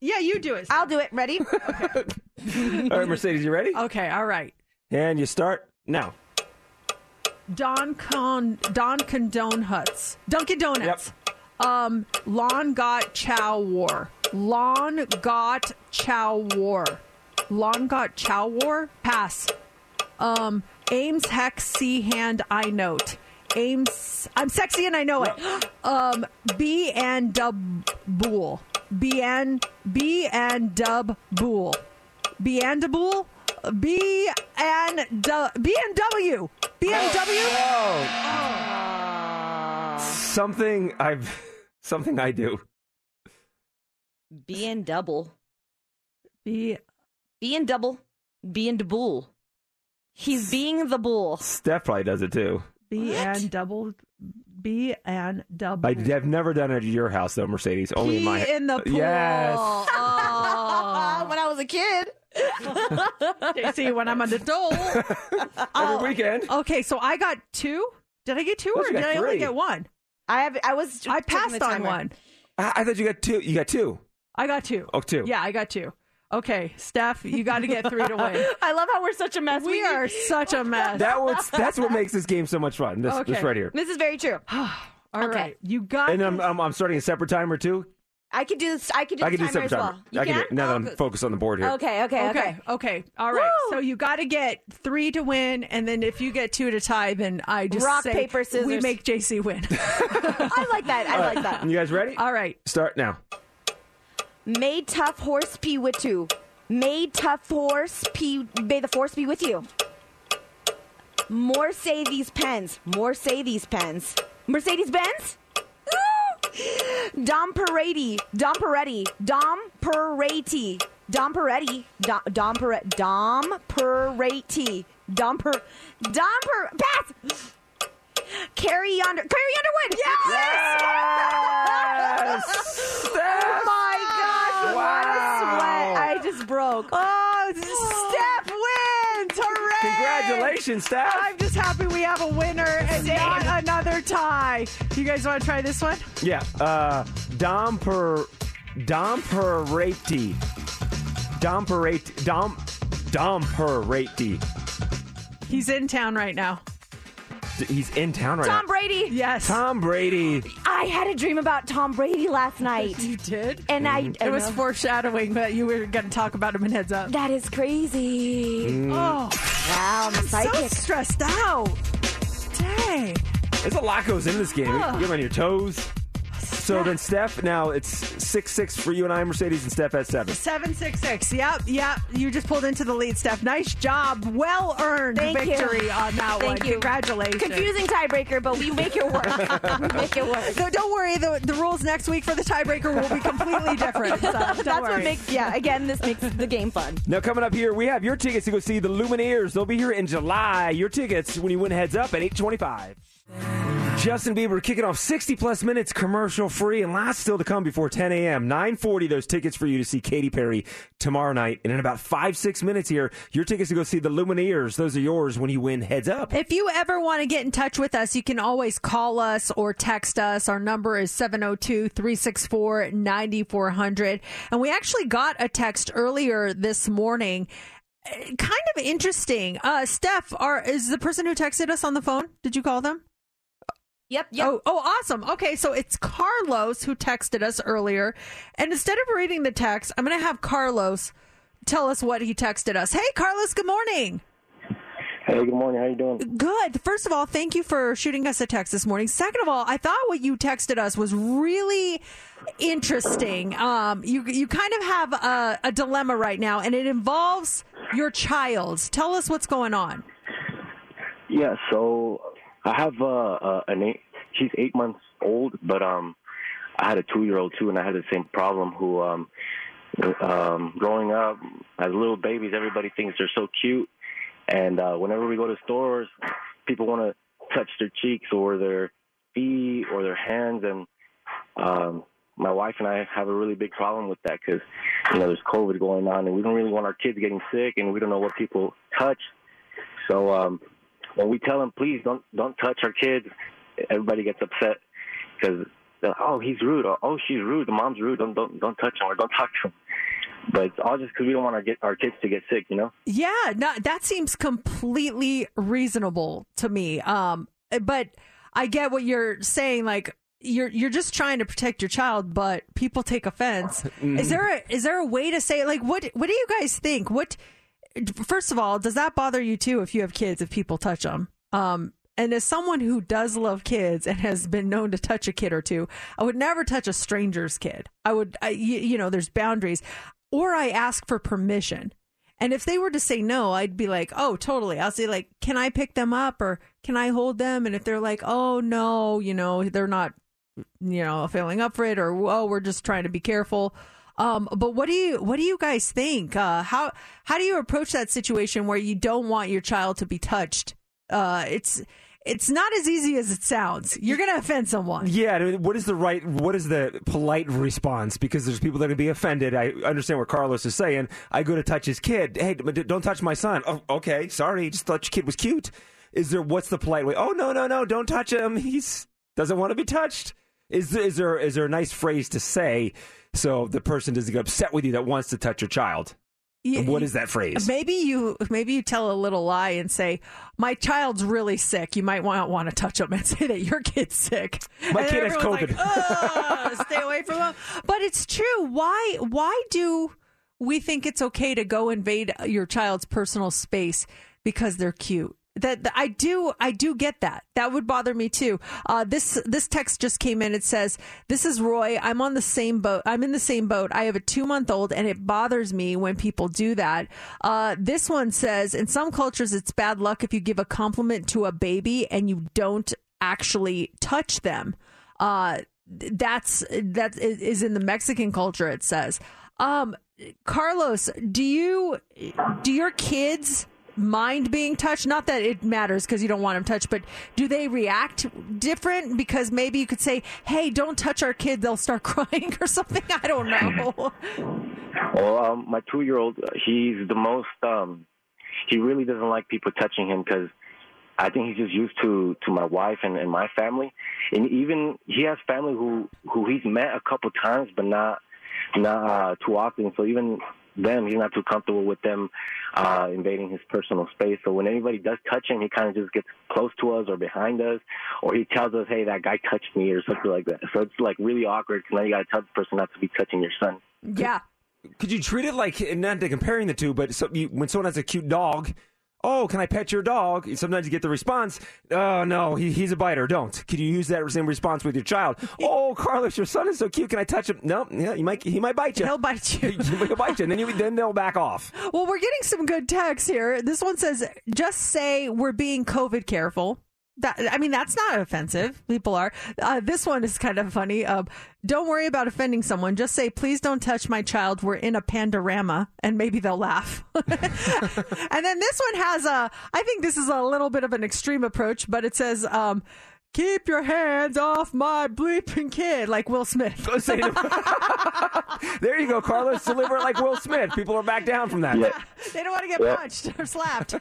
Yeah, you do it. I'll do it. Ready? <laughs> All right, Mercedes, you ready? Okay, all right. And you start now. Don Con Don Condone Huts. Dunkin' Donuts. Um Lawn Got Chow War. Lon Got Chow War. Lon Got Chow War? Pass. Um Ames Hex C Hand I Note. Ames I'm sexy and I know it. <gasps> Um B and Dub Bool. B and B and Dub Bool. B and Bool? B and D- B and W. BMW. Something I've something I do. B and double. B B and double. B and bull. He's being the bull. Steph probably does it too. B and double B and W. I've never done it at your house though, Mercedes. Only in Pee my in the pool. Yes. Oh. <laughs> when I was a kid. <laughs> See, when I'm an adult. <laughs> Every weekend. Oh, okay, so I got two. Did I get two Thought or did I only three. get one? I have. I was. I passed on one. I, I thought you got two. You got two. I got two. Oh, two. Yeah, I got two. Okay, Steph, you got to get three to win. <laughs> I love how we're such a mess. We are such a mess. That was that's what makes this game so much fun. This this right here. This is very true. <sighs> All right, Okay. you got. And I'm, I'm I'm starting a separate timer too. I could do this. I could do I the can do a separate timer. well. You I can do can? it now that Oh, I'm good. focused on the board here. Okay. Okay. okay, Okay. okay, all right. So you got to get three to win, and then if you get two to tie, then I just Rock, say paper, scissors. We make JC win. <laughs> I like that. I like that. You guys ready? all right. Start now. May tough horse be with you. May tough horse be. May the force be with you. More say these pens. More say these pens. Mercedes Benz. Dom Peretti. Dom Peretti. Dom Peretti. Dom Peretti. Dom Dom Peretti. Dom Peretti. Dom Per. Dom Per. Pass. Carrie Under. Carrie Underwood. Yes. <laughs> oh my gosh! What a sweat! I just broke. Oh, Steph wins! Hooray! Congratulations, Steph. I'm just happy we have a winner and not another tie. You guys want to try this one? Yeah. Uh, Dom per Dom Perati. Dom Perati. Dom Dom Perati. He's in town right now. He's in town right now. Tom now. Brady. Yes. Tom Brady. I had a dream about Tom Brady last <laughs> night. You did? And I. Mm-hmm. It was foreshadowing that you were going to talk about him in Heads Up. That is crazy. Mm. Oh, Wow, I'm so psychic. stressed out. Dang. There's a lot goes into this game. Ugh. You're on your toes. So then Steph, now it's six six for you and I, Mercedes, and Steph at seven. 766. Yep, yep. You just pulled into the lead, Steph. Nice job. Well earned Thank you. victory on that Thank one. you. Congratulations. Confusing tiebreaker, but we make it work. <laughs> we make it work. So don't worry, the, the rules next week for the tiebreaker will be completely different. So don't That's worry. what makes. Yeah. Again, this makes the game fun. Now coming up here, we have your tickets to go see the Lumineers. They'll be here in July. Your tickets when you win heads up at eight twenty-five. Justin Bieber kicking off 60 plus minutes commercial free and lots still to come before 10 a.m. 940 those tickets for you to see Katy Perry tomorrow night. And in about five, six minutes here, your tickets to go see the Lumineers. Those are yours when you win heads up. If you ever want to get in touch with us, you can always call us or text us. Our number is 702 364 9400. And we actually got a text earlier this morning. Eh, Kind of interesting. Uh, Steph, are, is the person who texted us on the phone? Did you call them? Yep. Yep. Oh, oh, awesome. Okay, so it's Carlos who texted us earlier. And instead of reading the text, I'm going to have Carlos tell us what he texted us. Hey, Carlos, good morning. Hey, good morning. How you doing? Good. First of all, thank you for shooting us a text this morning. Second of all, I thought what you texted us was really interesting. Um, you you kind of have a, a dilemma right now, and it involves your child. Tell us what's going on. Yeah, so I have uh, uh, an eight. She's eight months old, but um, I had a two-year-old too, and I had the same problem. Who um, um, growing up as little babies, everybody thinks they're so cute, and uh, whenever we go to stores, people want to touch their cheeks or their feet or their hands, and um, my wife and I have a really big problem with that because you know there's COVID going on, and we don't really want our kids getting sick, and we don't know what people touch. So um, when we tell them, please don't don't touch our kids, everybody gets upset because oh he's rude, or oh she's rude, the mom's rude, don't don't don't touch him or don't talk to him. But it's all just because we don't want our get our kids to get sick, you know. Yeah, no, that seems completely reasonable to me. Um, but I get what you're saying. Like you're you're just trying to protect your child, but people take offense. Is there a, is there a way to say like what what do you guys think? What first of all, does that bother you too if you have kids if people touch them? Um, and as someone who does love kids and has been known to touch a kid or two, I would never touch a stranger's kid. I would, I, you, you know, there's boundaries, or I ask for permission. And if they were to say no, I'd be like, oh, totally. I'll say like, can I pick them up or can I hold them? And if they're like, oh no, you know, they're not, you know, feeling up for it, or oh, we're just trying to be careful. Um, but what do you what do you guys think? Uh, how how do you approach that situation where you don't want your child to be touched? Uh, it's it's not as easy as it sounds. You're going to offend someone. Yeah, what is the right, what is the polite response? Because there's people that are going to be offended. I understand what Carlos is saying. I go to touch his kid. Hey, don't touch my son. Oh, okay, sorry. Just thought your kid was cute. Is there, what's the polite way? Oh, no, no, no, don't touch him. He's doesn't want to be touched. Is there, is there, is there a nice phrase to say so the person doesn't get upset with you that wants to touch your child? You- is that phrase? Maybe you maybe you tell a little lie and say, "My child's really sick." You might want want to touch them," and <laughs> say that your kid's sick. My And kid has COVID. Like, <laughs> stay away from them. But it's true. Why why do we think it's okay to go invade your child's personal space because they're cute? That that- I do I do get that. That would bother me too. Uh, this this text just came in. It says, "This is Roy. I'm on the same boat. I'm in the same boat. I have a two month old, and it bothers me when people do that." Uh, this one says, "In some cultures, it's bad luck if you give a compliment to a baby and you don't actually touch them." Uh, that's that is in the Mexican culture. It says, um, Carlos, do you do your kids mind being touched? Not that it matters because you don't want them touched, but do they react different? Because maybe you could say, "Hey, don't touch our kid; they'll start <laughs> crying" or something. I don't know. Well, um, my two-year-old, uh, he's the most. Um, he really doesn't like people touching him because I think he's just used to to my wife and, and my family, and even he has family who who he's met a couple times, but not not uh, too often. So even them. He's not too comfortable with them uh, invading his personal space. So when anybody does touch him, he kind of just gets close to us or behind us, or he tells us, "Hey, that guy touched me" or something like that. So it's like really awkward because now you got to tell the person not to be touching your son. Yeah. Could you treat it like, and not to comparing the two, but so you, when someone has a cute dog, oh, can I pet your dog? Sometimes you get the response, oh, no, he, he's a biter. Don't. Could you use that same response with your child? oh, Carlos, your son is so cute. Can I touch him? No, yeah, he might, he might bite you. He'll bite you. <laughs> He'll bite you, and then, you, then they'll back off. Well, we're getting some good texts here. This one says, just say we're being COVID careful. That, I mean, that's not offensive. People are. Uh, this one is kind of funny. Um, don't worry about offending someone. Just say, please don't touch my child. We're in a pandorama, and maybe they'll laugh. <laughs> and then this one has a, I think this is a little bit of an extreme approach, but it says, um, keep your hands off my bleeping kid, like Will Smith. <laughs> there you go, Carlos. Deliver it like Will Smith. People are back down from that. Yeah. <laughs> they don't want to get Yeah. punched or slapped.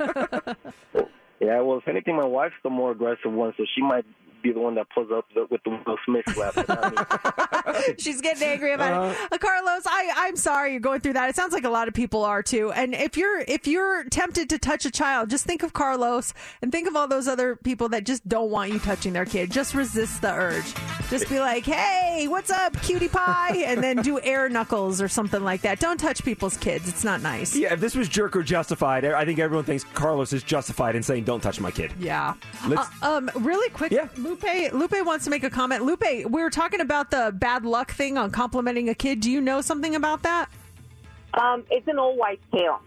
Yeah, well, if anything, my wife's the more aggressive one, so she might be the one that pulls up the, with the Will Smith slap. but not. She's getting angry about it. Uh, Carlos, I, I'm sorry you're going through that. It sounds like a lot of people are too. And if you're if you're tempted to touch a child, just think of Carlos and think of all those other people that just don't want you touching their kid. Just resist the urge. Just be like, hey, what's up, cutie pie? And then do air knuckles or something like that. Don't touch people's kids. It's not nice. Yeah, if this was jerk or justified, I think everyone thinks Carlos is justified in saying, don't touch my kid. Yeah. Uh, um, really quick, Lupe. Lupe wants to make a comment. Lupe, we were talking about the bad luck thing on complimenting a kid. Do you know something about that? Um, it's an old white tale.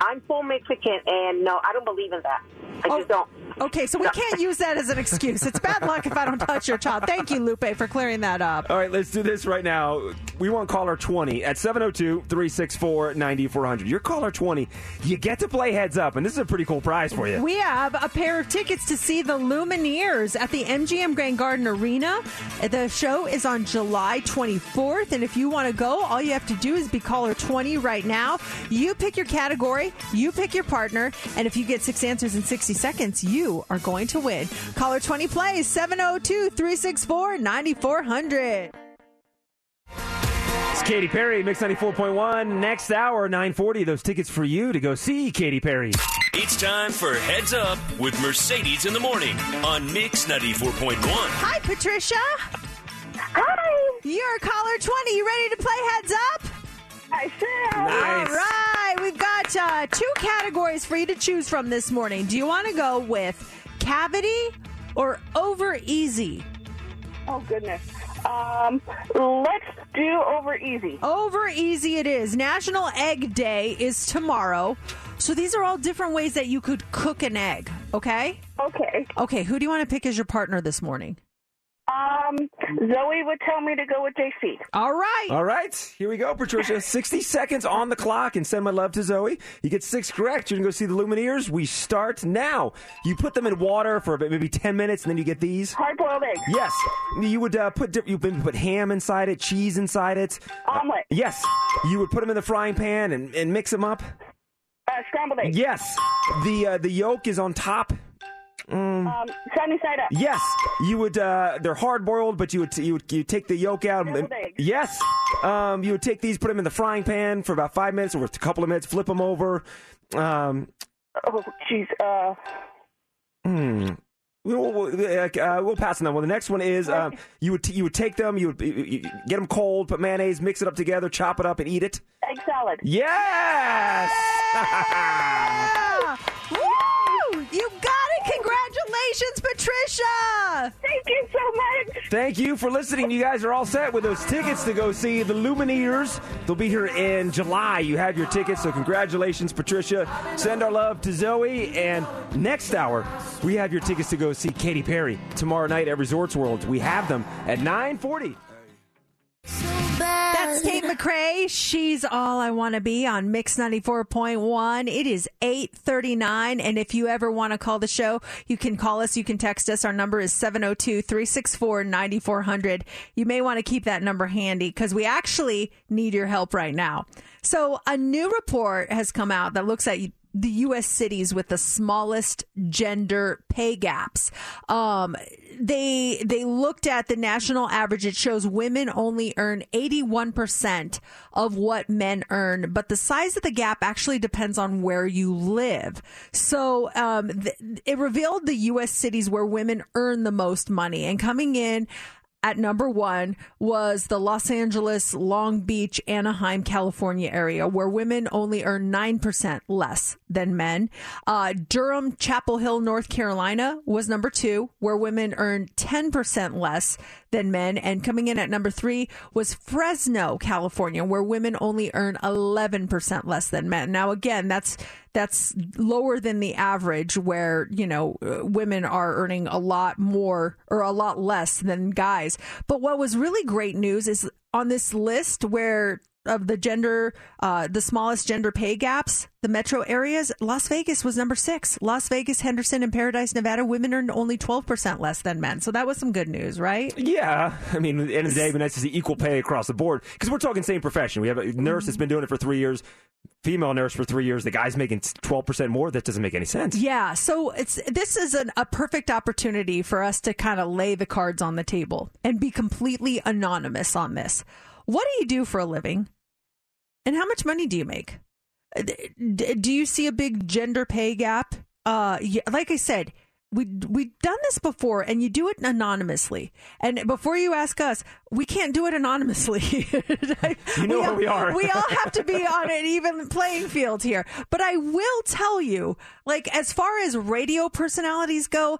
I'm full Mexican, and no, I don't believe in that. I just don't. Okay, so we can't use that as an excuse. It's bad luck if I don't touch your child. Thank you, Lupe, for clearing that up. All right, let's do this right now. We want caller 20 at 702 364 9400. You're caller 20. You get to play heads up, and this is a pretty cool prize for you. We have a pair of tickets to see the Lumineers at the MGM Grand Garden Arena. The show is on July 24th, and if you want to go, all you have to do is be caller 20 right now. You pick your category, you pick your partner, and if you get six answers in 60 seconds, you are going to win. Caller 20 plays 702 364 9400. It's Katy Perry, Mix 94.1. Next hour, 940. Those tickets for you to go see Katy Perry. It's time for Heads Up with Mercedes in the Morning on Mix 94.1. Hi, Patricia. Hi. You're caller 20. You ready to play heads up? I sure Nice. All right. We've got uh, two categories for you to choose from this morning. Do you want to go with cavity or over easy? Oh goodness. Um, let's do over easy. Over easy it is. National Egg Day is tomorrow. So these are all different ways that you could cook an egg, okay? Okay. Okay, who do you want to pick as your partner this morning? Um, Zoe would tell me to go with JC. All right. All right, here we go, Patricia. <laughs> 60 seconds on the clock and send my love to Zoe. You get six correct. You can go see the Lumineers. We start now. You put them in water for about maybe 10 minutes and then you get these. Hard boiled eggs. Yes. You would uh, put di- you would put ham inside it, cheese inside it. Omelet. Yes. You would put them in the frying pan and, and mix them up. Uh, scrambled eggs. Yes. The uh, the yolk is on top. Mm. Um, sunny side up. Yes, you would. Uh, they're hard boiled, but you would you would you take the yolk out. and- eggs. yes, um, you would take these, put them in the frying pan for about five minutes or a couple of minutes, flip them over. Um, Oh, jeez. Uh, hmm. We'll, we'll, uh, we'll pass on that one. The next one is um, you would t- you would take them, you would you, you get them cold, put mayonnaise, mix it up together, chop it up, and eat it. egg salad. Yes. <laughs> Ah! Woo! You got it! Congratulations, Patricia! Thank you so much. Thank you for listening. You guys are all set with those tickets to go see the Lumineers. They'll be here in July. You have your tickets, so congratulations, Patricia. Send our love to Zoe. And next hour, we have your tickets to go see Katy Perry tomorrow night at Resorts World. We have them at 940. That's Tate McRae. She's all I want to be on Mix 94.1. It is 839. And if you ever want to call the show, you can call us. You can text us. Our number is 702 364 9400. You may want to keep that number handy because we actually need your help right now. So a new report has come out that looks at the U.S. cities with the smallest gender pay gaps. Um, they they looked at the national average. It shows women only earn 81 percent of what men earn, but the size of the gap actually depends on where you live. So um, th- it revealed the U.S. cities where women earn the most money, and coming in at number one was the Los Angeles, Long Beach, Anaheim, California area, where women only earn 9% less than men. Uh, Durham, Chapel Hill, North Carolina was number two, where women earn 10% less than men. And coming in at number three was Fresno, California, where women only earn 11% less than men. Now, again, that's that's lower than the average where you know uh, women are earning a lot more or a lot less than guys. But what was really great news is on this list where of the gender uh, the smallest gender pay gaps the metro areas las vegas was number six las vegas henderson and paradise nevada women earn only 12% less than men so that was some good news right Yeah, I mean, at the end of the day, it'd be nice to see equal pay across the board because we're talking same profession. We have a nurse that's been doing it for three years, female nurse for three years. The guy's making twelve percent more. That doesn't make any sense. Yeah, so it's this is an, a perfect opportunity for us to kind of lay the cards on the table and be completely anonymous on this. What do you do for a living, and how much money do you make? Uh, Do you see a big gender pay gap? Uh, yeah, like I said, we we've done this before, and you do it anonymously. And before you ask us, we can't do it anonymously. <laughs> You know we where all, we are. we all have to be <laughs> on an even playing field here. But I will tell you, like as far as radio personalities go,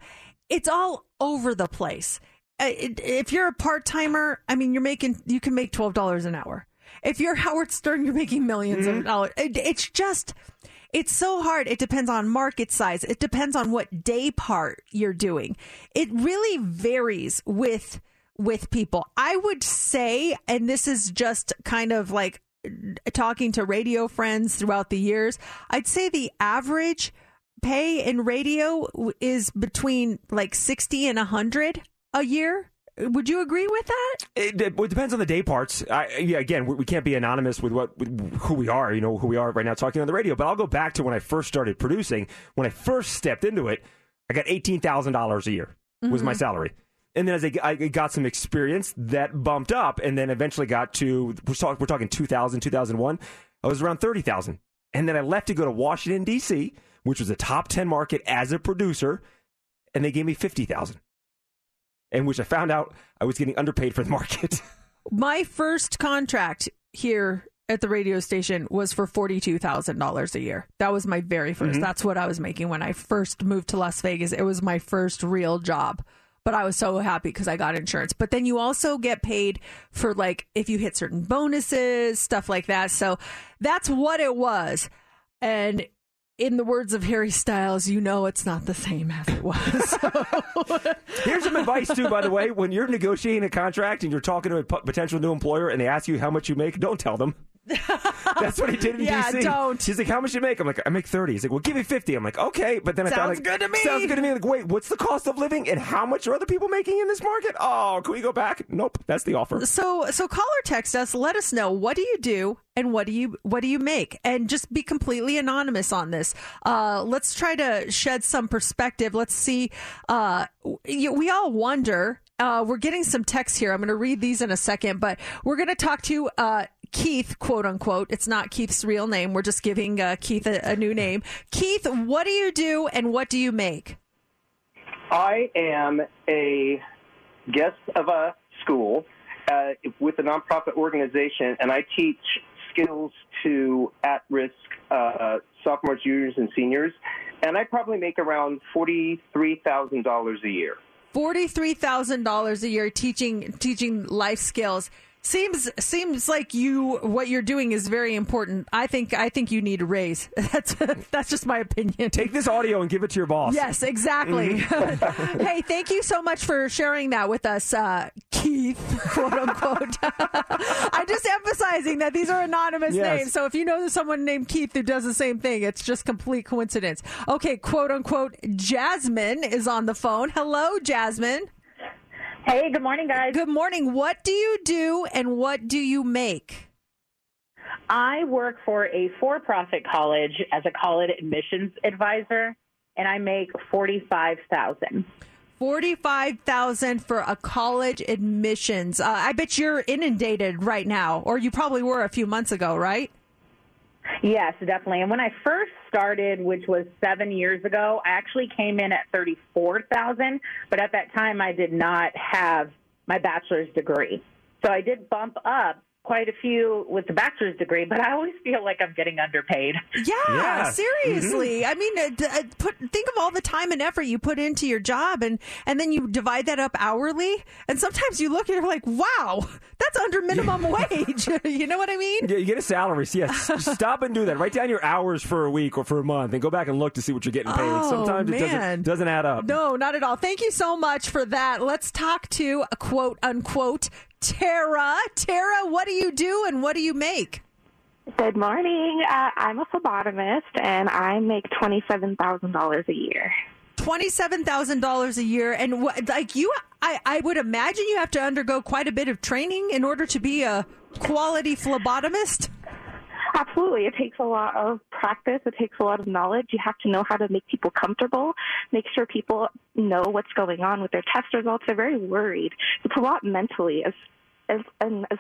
it's all over the place. Uh, If you're a part timer, I mean, you're making you can make twelve dollars an hour. If you're Howard Stern, you're making 1000000s Mm-hmm. of dollars. It, it's just. It's so hard. It depends on market size. It depends on what day part you're doing. It really varies with with people. I would say, and this is just kind of like talking to radio friends throughout the years, I'd say the average pay in radio is between like 60 and 100 a year. Would you agree with that? It, it, it depends on the day parts. I, yeah, again, we, we can't be anonymous with what with who we are. You know who we are right now, talking on the radio. But I'll go back to when I first started producing. When I first stepped into it, I got eighteen thousand dollars a year was my Mhm. salary. And then as I, I got some experience, that bumped up, and then eventually got to we're, talk, we're talking 2000, 2001. I was around thirty thousand, and then I left to go to Washington D.C., which was a top ten market as a producer, and they gave me fifty thousand in which I found out I was getting underpaid for the market. <laughs> My first contract here at the radio station was for $42,000 a year. That was my very 1st Mhm. That's what I was making when I first moved to Las Vegas. It was my first real job. But I was so happy because I got insurance. But then you also get paid for like if you hit certain bonuses, stuff like that. So that's what it was. And in the words of Harry Styles, you know it's not the same as it was. <laughs> Here's some advice too, by the way. When you're negotiating a contract and you're talking to a potential new employer and they ask you how much you make, don't tell them. <laughs> That's what he did in Yeah, DC. don't. He's like, "How much you make?" I'm like, "I make 30. He's like, "Well, give me 50." I'm like, "Okay," but then I thought, Sounds like, good to me. Sounds good to me. Like, wait, what's the cost of living and how much are other people making in this market? Oh, can we go back? Nope, that's the offer. So so call or text us. Let us know what do you do and what do you what do you make, and just be completely anonymous on this. Uh, let's try to shed some perspective. Let's see. Uh, we we all wonder. Uh, we're getting some texts here. I'm going to read these in a second, but we're going to talk to uh, Keith, quote unquote. It's not Keith's real name. We're just giving uh, Keith a, a new name. Keith, what do you do and what do you make? I am a guest of a school uh, with a nonprofit organization, and I teach skills to at-risk uh, sophomores, juniors, and seniors. And I probably make around forty-three thousand dollars a year. Forty-three thousand dollars a year teaching teaching life skills seems seems like you what you're doing is very important. I think I think you need a raise. <laughs> That's that's just my opinion. Take this audio and give it to your boss. Yes, exactly. <laughs> hey, thank you so much for sharing that with us, uh, Keith, <laughs> quote unquote. I'm just emphasizing that these are anonymous Yes. names. So if you know someone named Keith who does the same thing, it's just complete coincidence. Okay, quote unquote, Jasmine is on the phone. Hello, Jasmine. Hey, good morning, guys. Good morning. What do you do and what do you make? I work for a for profit college as a college admissions advisor, and I make 45000 Forty-five thousand for a college admissions. Uh, I bet you're inundated right now, or you probably were a few months ago, right? Yes, definitely. And when I first started, which was seven years ago, I actually came in at thirty-four thousand. But at that time, I did not have my bachelor's degree, so I did bump up quite a few with the bachelor's degree. But I always feel like I'm getting underpaid. Yeah, Yeah. seriously. I mean, uh, d- uh, put think of all the time and effort you put into your job, and and then you divide that up hourly, and sometimes you look and you're like, wow, that's under minimum <laughs> wage. <laughs> you know what I mean? Yeah, you get a salary. So yes, <laughs> stop and do that. Write down your hours for a week or for a month, and go back and look to see what you're getting paid. Oh, Sometimes it doesn't doesn't add up. No, not at all. Thank you so much for that. Let's talk to a quote unquote Tara. Tara, what do you do and what do you make? Good morning. Uh, I'm a phlebotomist and I make $27,000 a year. Twenty-seven thousand dollars a year, and what, like you, I, I would imagine you have to undergo quite a bit of training in order to be a quality phlebotomist. Absolutely. It takes a lot of practice. It takes a lot of knowledge. You have to know how to make people comfortable, make sure people know what's going on with their test results. They're very worried. It's a lot mentally as as and as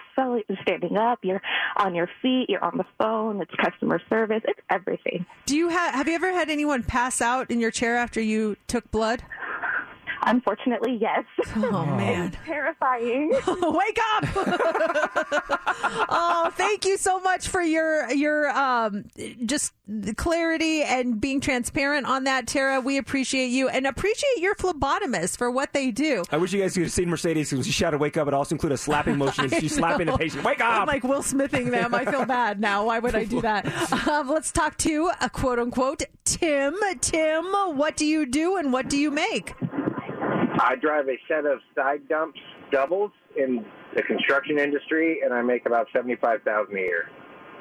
standing up, you're on your feet, you're on the phone, it's customer service, it's everything. Do you have have you ever had anyone pass out in your chair after you took blood? Unfortunately, yes. Oh <laughs> man. It's terrifying. <laughs> Wake up! <laughs> oh, thank you so much for your your um just the clarity and being transparent on that, Tara. We appreciate you and appreciate your phlebotomists for what they do. I wish you guys could have seen Mercedes when she shouted "Wake up!" It also include a slapping motion. as I She's slapping the know. patient. Wake I'm up! like Will Smithing them. I feel bad now. Why would I do that? Um, let's talk to a quote unquote Tim. Tim, what do you do and what do you make? I drive a set of side dumps doubles in the construction industry, and I make about seventy-five thousand a year.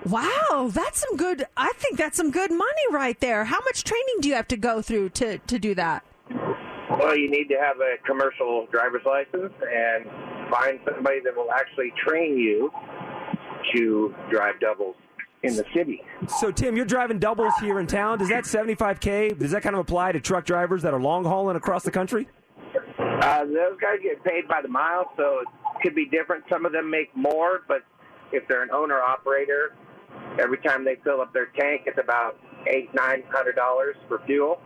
Wow, that's some good. I think that's some good money right there. How much training do you have to go through to to do that? Well, you need to have a commercial driver's license and find somebody that will actually train you to drive doubles in the city. So Tim, you're driving doubles here in town. Does that 75k? Does that kind of apply to truck drivers that are long hauling across the country? Uh, those guys get paid by the mile, so it could be different. Some of them make more, but if they're an owner operator, every time they fill up their tank, it's about eight, nine hundred dollars for fuel.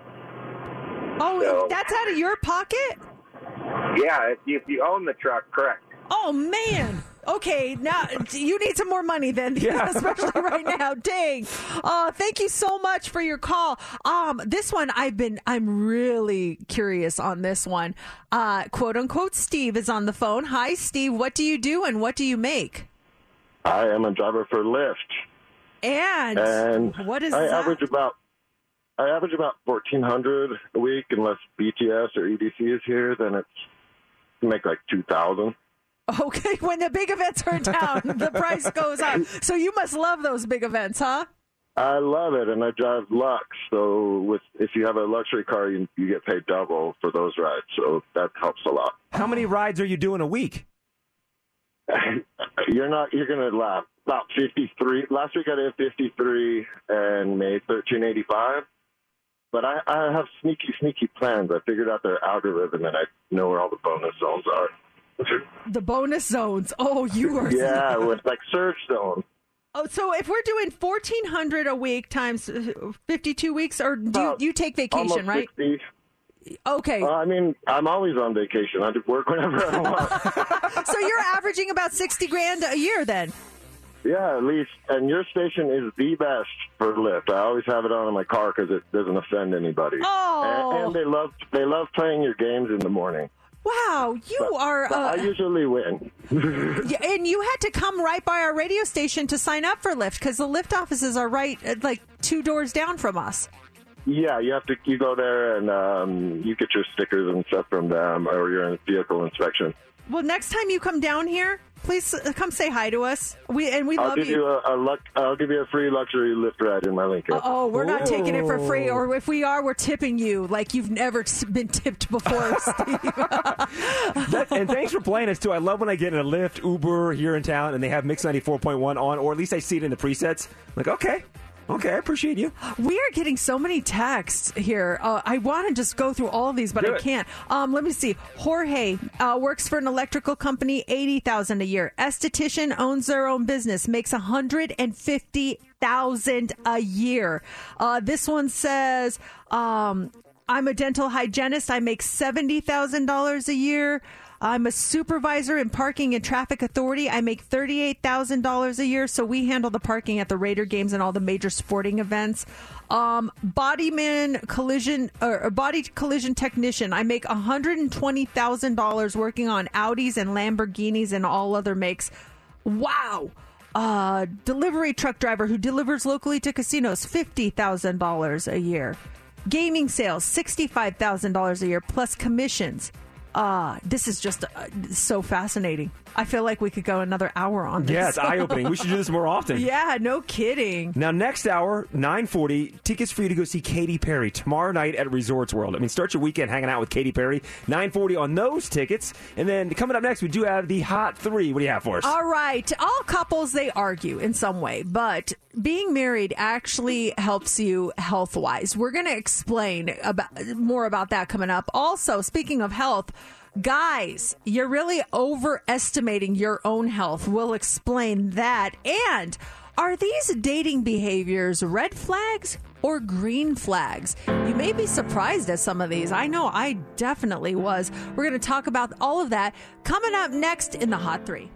Oh, So- that's out of your pocket? Yeah, if you, if you own the truck, correct. Oh man. Okay, now you need some more money then, <laughs> especially right now. Dang. Uh, thank you so much for your call. Um, this one I've been I'm really curious on this one. Uh, quote unquote Steve is on the phone. Hi Steve, what do you do and what do you make? I am a driver for Lyft, And, and what is I that? average about I average about fourteen hundred a week, unless BTS or EDC is here. Then it's make like two thousand. <laughs> Okay, when the big events are in town, the <laughs> price goes up. So you must love those big events, huh? I love it, and I drive Lux. So with if you have a luxury car, you, you get paid double for those rides. So that helps a lot. How many rides are you doing a week? <laughs> You're not. You're gonna laugh. About fifty three. Last week I did fifty three and made thirteen eighty five. But I, I have sneaky, sneaky plans. I figured out their algorithm, and I know where all the bonus zones are. The bonus zones. Oh, you are. <laughs> yeah, <laughs> with like surge zone. Oh, so if we're doing fourteen hundred a week times uh, fifty-two weeks, or do you, you take vacation, right? 60. Okay. Uh, I mean, I'm always on vacation. I just work whenever I want. <laughs> so you're averaging about sixty grand a year, then? yeah, at least. And your station is the best for Lyft. I always have it on in my car because it doesn't offend anybody. Oh. And, and they love they love playing your games in the morning. Wow, you are. But I Uh, usually win. and you had to come right by our radio station to sign up for Lyft because the Lyft offices are right, uh, like two doors down from us. Yeah, you have to. You go there and um, you get your stickers and stuff from them, or your vehicle inspection. Well, next time you come down here, please uh, come say hi to us. We and we I'll love give you, a, a luck. I'll give you a free luxury Lyft ride in my Lincoln. Oh, we're not taking it for free, or if we are, we're tipping you like you've never been tipped before, <laughs> Steve. That- and thanks for playing us too. I love when I get in a Lyft, Uber here in town, and they have Mix ninety four point one on, or at least I see it in the presets. I'm like, okay, okay, I appreciate you. We are getting so many texts here. Uh, I want to just go through all of these, but Do I it. can't. Um, let me see. Jorge uh, works for an electrical company, eighty thousand a year. Esthetician owns their own business, makes a hundred and fifty thousand a year. Uh, this one says. Um, I'm a dental hygienist. I make $70,000 a year. I'm a supervisor in parking and traffic authority. I make $38,000 a year. So we handle the parking at the Raider games and all the major sporting events. Um, bodyman collision or body collision technician. I make $120,000 working on Audis and Lamborghinis and all other makes. Wow. Uh, delivery truck driver who delivers locally to casinos, $50,000 a year. Gaming sales, $65,000 a year plus commissions. Uh, this is just uh, so fascinating. I feel like we could go another hour on this. Yeah, it's eye opening. We should do this more often. <laughs> yeah, no kidding. Now, next hour, 940, tickets for you to go see Katy Perry tomorrow night at Resorts World. I mean, start your weekend hanging out with Katy Perry. 940 on those tickets. And then coming up next, we do have the Hot Three. What do you have for us? All right. All couples, they argue in some way, but being married actually helps you health wise. We're going to explain about more about that coming up. Also, speaking of health, guys, you're really overestimating your own health. We'll explain that. And are these dating behaviors red flags or green flags? You may be surprised at some of these. I know I definitely was. We're going to talk about all of that coming up next in the Hot Three.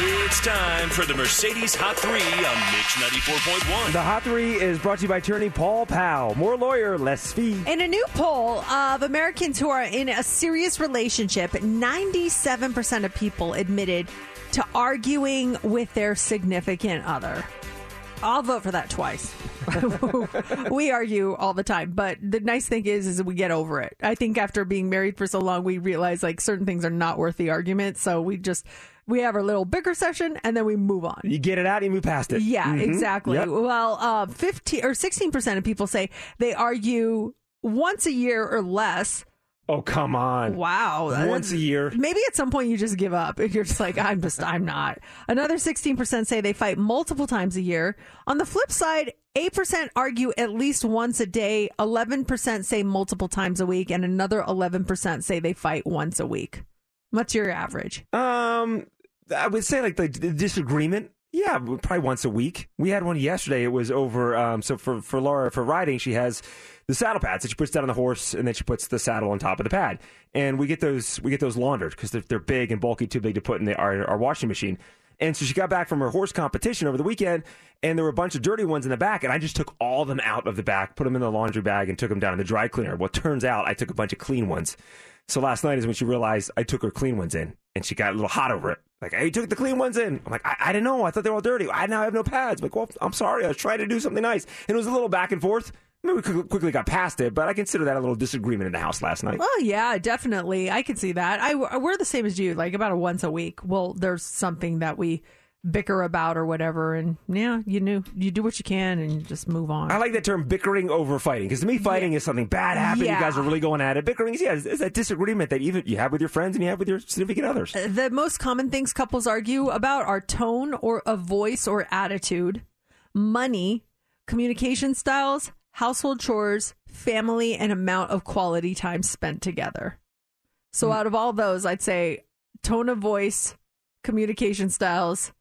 It's time for the Mercedes Hot 3 on Mix 94.1. The Hot Three is brought to you by attorney Paul Powell. More lawyer, less fee. In a new poll of Americans who are in a serious relationship, 97% of people admitted to arguing with their significant other. I'll vote for that twice. <laughs> we argue all the time, but the nice thing is, is that we get over it. I think after being married for so long, we realize like certain things are not worth the argument. So we just we have our little bigger session and then we move on. You get it out, you move past it. Yeah, Mhm. exactly. Yep. Well, uh, 15 or 16% of people say they argue once a year or less. Oh, come on. Wow. Once a year. Maybe at some point you just give up. If you're just like, I'm just, I'm not. Another 16% say they fight multiple times a year. On the flip side, 8% argue at least once a day, 11% say multiple times a week, and another 11% say they fight once a week. What's your average? Um, I would say like the, the disagreement. Yeah, probably once a week. We had one yesterday. It was over. Um, so for for Laura for riding, she has the saddle pads that she puts down on the horse, and then she puts the saddle on top of the pad. And we get those we get those laundered because they're, they're big and bulky, too big to put in the, our our washing machine. And so she got back from her horse competition over the weekend, and there were a bunch of dirty ones in the back, and I just took all of them out of the back, put them in the laundry bag, and took them down to the dry cleaner. Well, turns out I took a bunch of clean ones. So last night is when she realized I took her clean ones in, and she got a little hot over it. Like, hey, you took the clean ones in. I'm like, I, I didn't know. I thought they were all dirty. I now have no pads. I'm like, well, I'm sorry. I was trying to do something nice. And it was a little back and forth. I mean, we quickly got past it, but I consider that a little disagreement in the house last night. Well, yeah, definitely. I can see that. I we're the same as you, like about once a week. Well, there's something that we bicker about or whatever, and yeah, you knew you do what you can and you just move on. I like that term bickering over fighting because to me, fighting is something bad happened. Yeah. You guys are really going at it. Bickering is, yeah, is, is that disagreement that even you have with your friends and you have with your significant others. Uh, the most common things couples argue about are tone or a voice or attitude, money, communication styles, household chores, family, and amount of quality time spent together. So, hmm. out of all those, I'd say tone of voice, communication styles,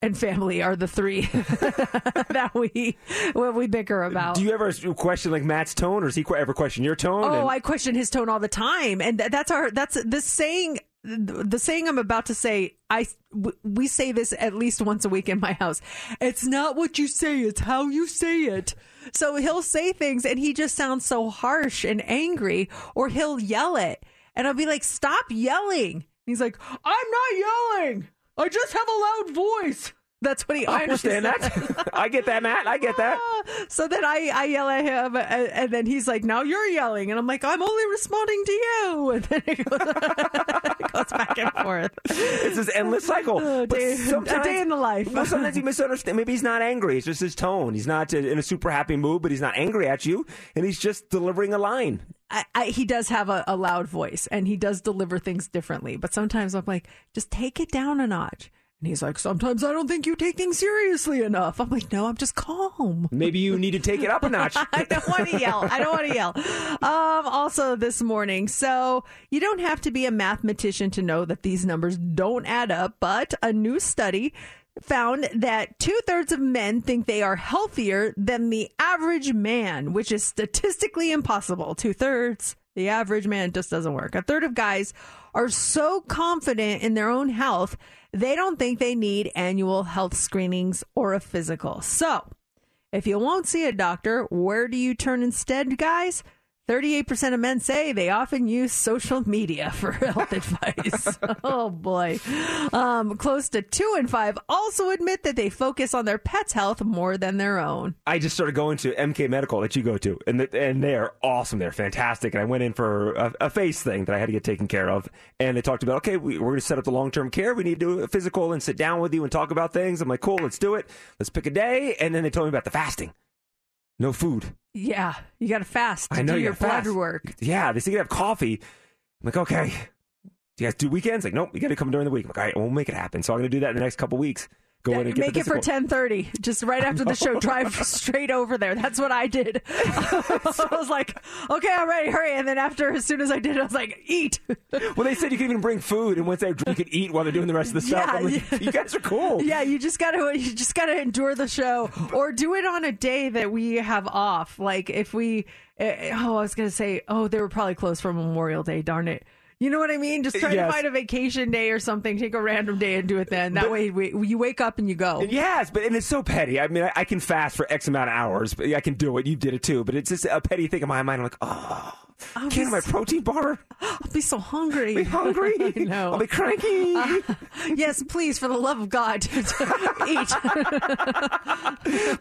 and family are the three <laughs> that we what we bicker about. Do you ever question like Matt's tone, or does he ever question your tone? Oh, And- I question his tone all the time, and th- that's our that's the saying. The saying I'm about to say, I we say this at least once a week in my house. It's not what you say; it's how you say it. So he'll say things, and he just sounds so harsh and angry, or he'll yell it, and I'll be like, "Stop yelling!" He's like, "I'm not yelling. I just have a loud voice." That's what he. I understand says. that. <laughs> I get that, Matt. I get that. Ah. So then I, I yell at him, and, and then he's like, "Now you're yelling," and I'm like, "I'm only responding to you." <laughs> And then he goes, <laughs> goes back and forth. It's this endless cycle. Oh, but day, a day in the life. Well, sometimes you misunderstand. Maybe he's not angry. It's just his tone. He's not in a super happy mood, but he's not angry at you, and he's just delivering a line. I, I, he does have a, a loud voice and he does deliver things differently. But sometimes I'm like, just take it down a notch. And he's like, sometimes I don't think you take things seriously enough. I'm like, no, I'm just calm. Maybe you need to take it up a notch. <laughs> I don't want to yell. I don't want to yell. Um, also, this morning, so you don't have to be a mathematician to know that these numbers don't add up, but a new study found that two thirds of men think they are healthier than the average man, which is statistically impossible. Two thirds. The average man just doesn't work. A third of guys are so confident in their own health, they don't think they need annual health screenings or a physical. So, if you won't see a doctor, where do you turn instead, guys? 38% of men say they often use social media for <laughs> health advice. <laughs> oh boy. Um, close to two in five also admit that they focus on their pet's health more than their own. I just started going to MK Medical that you go to, and and they are awesome. They're fantastic. And I went in for a, a face thing that I had to get taken care of, and they talked about okay, we, we're going to set up the long term care. We need to do a physical and sit down with you and talk about things. I'm like, cool, let's do it. Let's pick a day, and then they told me about the fasting, no food. Yeah, you got to fast to I know do you your blood fast. work. Yeah, they say you can have coffee. I'm like, okay. Do you guys do weekends? Like, nope, you got to come during the week. I'm like, all right, we'll make it happen. So I'm going to do that in the next couple weeks. And Make it for 10:30. Just right after the show drive <laughs> straight over there. That's what I did. <laughs> I was like, "Okay, I'm ready. Hurry." And then after as soon as I did, it, I was like, "Eat." Well, they said you can even bring food, and once they you can eat while they're doing the rest of the <laughs> stuff. I'm like, you guys are cool. Yeah, you just got to you just got to endure the show or do it on a day that we have off. Like if we eh, oh, I was going to say, "Oh, they were probably closed for Memorial Day, darn it." You know what I mean? Just try to find a vacation day or something, take a random day and do it then. That way we, you wake up and you go. Yes, but and it's so petty. I mean, I, I can fast for X amount of hours, but I can do it. You did it too, but it's just a petty thing in my mind. I'm like, oh, I'll can't be my so- protein bar? I'll be so hungry. Be hungry. <laughs> I know. I'll be cranky. Uh, yes, please, for the love of God, <laughs> eat.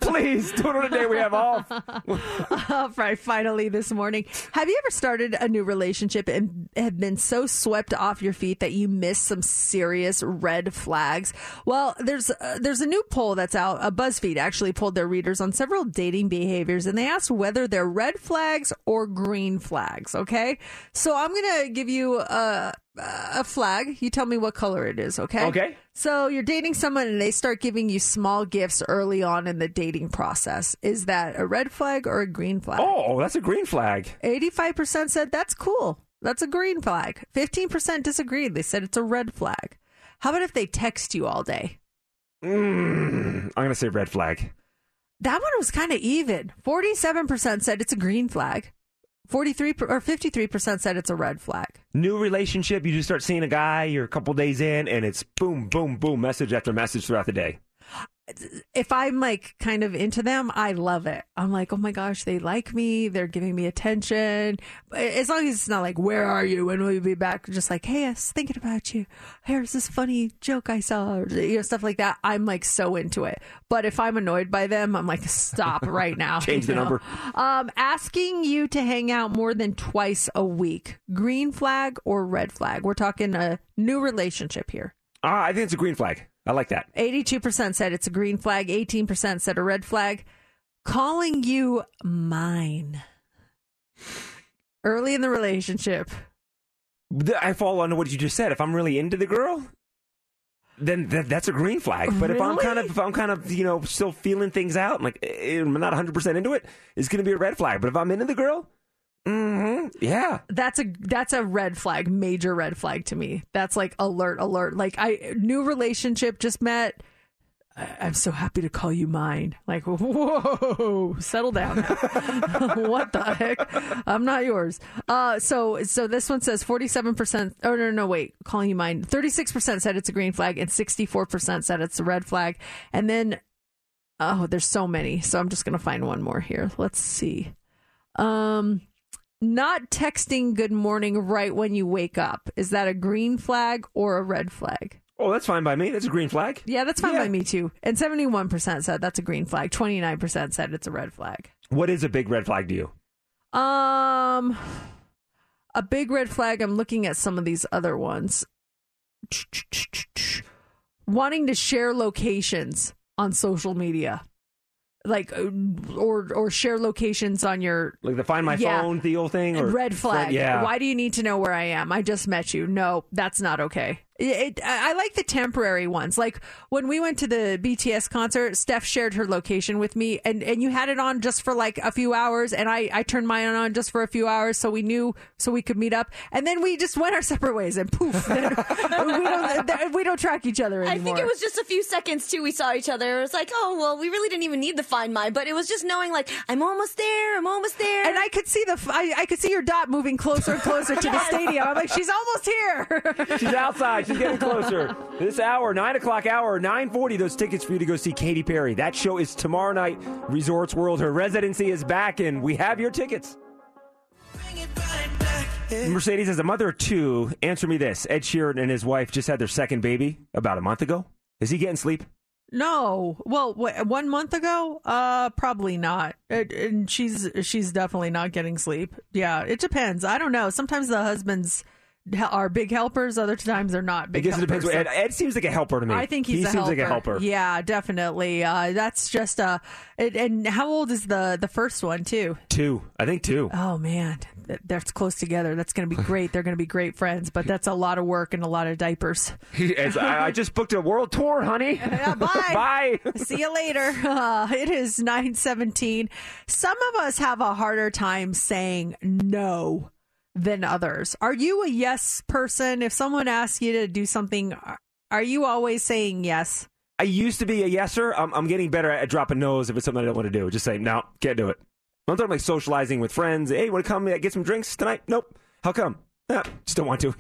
Please do it on a day we have off. <laughs> All right, finally this morning. Have you ever started a new relationship and have been so swept off your feet that you missed some serious red flags? Well, there's uh, there's a new poll that's out. Uh, BuzzFeed actually polled their readers on several dating behaviors, and they asked whether they're red flags or green flags. Okay, so I'm gonna give you a a flag. You tell me what color it is. Okay. Okay. So you're dating someone and they start giving you small gifts early on in the dating process. Is that a red flag or a green flag? Oh, that's a green flag. 85% said that's cool. That's a green flag. 15% disagreed. They said it's a red flag. How about if they text you all day? Mm, I'm gonna say red flag. That one was kind of even. 47% said it's a green flag. 43 per- or 53% said it's a red flag. New relationship, you just start seeing a guy, you're a couple days in, and it's boom, boom, boom, message after message throughout the day. If I'm like kind of into them, I love it. I'm like, oh my gosh, they like me. They're giving me attention. As long as it's not like, where are you? When will you be back? Just like, hey, I was thinking about you. Here's this funny joke I saw, or, you know, stuff like that. I'm like so into it. But if I'm annoyed by them, I'm like, stop right now. <laughs> Change the know? number. Um, asking you to hang out more than twice a week. Green flag or red flag? We're talking a new relationship here. Ah, I think it's a green flag. I like that. 82% said it's a green flag, 18% said a red flag. Calling you mine. Early in the relationship. I fall under what you just said. If I'm really into the girl, then th- that's a green flag. But if I'm kind of, if I'm kind of, you know, still feeling things out, I'm like, eh, I'm not 100 percent into it, it's going to be a red flag. But if I'm into the girl, hmm yeah, That's a that's a red flag, major red flag to me. That's like alert alert. Like I new relationship just met I- I'm so happy to call you mine. Like, <laughs> whoa, settle down. <laughs> what the heck? I'm not yours. Uh, so, so this one says 47%. Oh, no, no, wait. Calling you mine. 36% said it's a green flag and 64% said it's a red flag. And then, oh, there's so many. So I'm just going to find one more here. Let's see. Um, not texting good morning right when you wake up. Is that a green flag or a red flag? oh, that's fine by me. That's a green flag. Yeah, that's fine by me too. And 71% said that's a green flag. 29% said it's a red flag. What is a big red flag to you? Um a big red flag. I'm looking at some of these other ones. <tsk> wanting to share locations on social media, like uh, or or share locations on your Like the find my Yeah. phone deal thing or red flag. Yeah. Why do you need to know where I am? I just met you. No, that's not okay. It, it, I I like the temporary ones. Like when we went to the BTS concert, Steph shared her location with me, and, and you had it on just for like a few hours, and I, I turned mine on just for a few hours, so we knew so we could meet up, and then we just went our <laughs> separate ways, and poof, then <laughs> we don't th- we don't track each other anymore. I think it was just a few seconds too. We saw each other. It was like, oh well, we really didn't even need the find my, but it was just knowing like I'm almost there. I'm almost there. and I could see the f- I, I could see your dot moving closer and closer to the <laughs> stadium. I'm like, she's almost here. She's outside. She's getting closer. This hour, nine o'clock hour, nine forty. Those tickets for you to go see Katy Perry. That show is tomorrow night. Resorts World. Her residency is back, and we have your tickets. Mercedes, as a mother of two, answer me this: Ed Sheeran and his wife just had their second baby about a month ago. Is he getting sleep? No. Well, one month ago, uh, probably not. It, and she's she's definitely not getting sleep. Yeah, it depends. I don't know. Sometimes the husbands are big helpers. Other times they're not big. I guess it depends. Ed, Ed seems like a helper to me. I think he's he a seems helper. like a helper. Yeah, definitely. Uh, that's just a. it, and how old is the the first one too? Two, I think two. Oh man, that's close together. That's going to be great. They're going to be great friends, but that's a lot of work and a lot of diapers. <laughs> As I, I just booked a world tour, honey. <laughs> Yeah, bye. Bye. See you later. <laughs> Uh, it is 917. Some of us have a harder time saying no than others. Are you a yes person? If someone asks you to do something, are you always saying yes? I used to be a yeser. I'm, I'm getting better at dropping no's if it's something I don't want to do. Just say no, can't do it. I'm talking like socializing with friends. Hey, want to come get some drinks tonight? Nope. How come? Ah, just don't want to.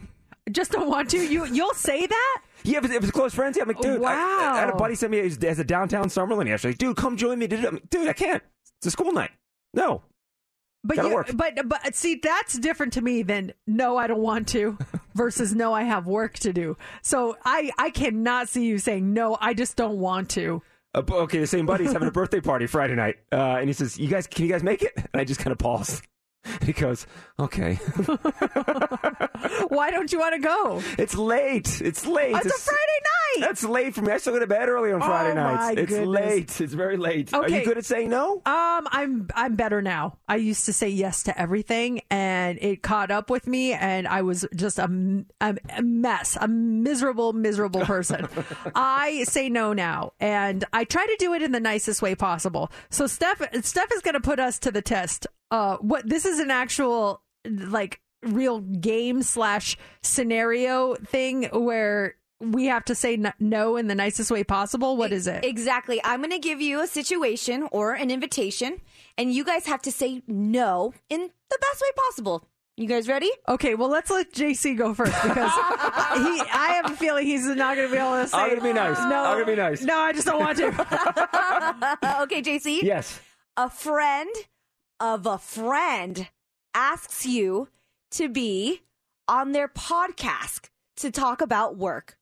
Just don't want to. You you'll say that? Yeah, if it's, if it's close friends, yeah, I'm like, dude. I- I, had a buddy send me as, as a downtown Summerlin yesterday. Dude, come join me. Dude, I can't. It's a school night. No. But Gotta you, work. but but see that's different to me than no I don't want to <laughs> versus no I have work to do. So I I cannot see you saying no I just don't want to. Uh, okay, the same buddy's having a <laughs> birthday party Friday night, uh, and he says, "You guys, can you guys make it?" And I just kind of pause. <laughs> He goes, "Okay." Why don't you want to go? It's late. It's late. It's a Friday night. That's late for me. I still go to bed early on Friday Oh, nights. my It's goodness. late. It's very late. Are you good at saying no? Um, I'm I'm better now. I used to say yes to everything, and it caught up with me, and I was just a, a mess, a miserable, miserable person. <laughs> I say no now, and I try to do it in the nicest way possible. So Steph, Steph is going to put us to the test. Uh, what this is an actual like real game slash scenario thing where we have to say no in the nicest way possible. What is it? Exactly. I'm going to give you a situation or an invitation, and you guys have to say no in the best way possible. You guys ready? Okay, well, let's let JC go first because <laughs> he. I have a feeling he's not going to be able to say. I'm gonna be nice. No, I'm gonna be nice. No, I just don't want to. <laughs> okay, JC. Yes. A friend of a friend asks you to be on their podcast to talk about work.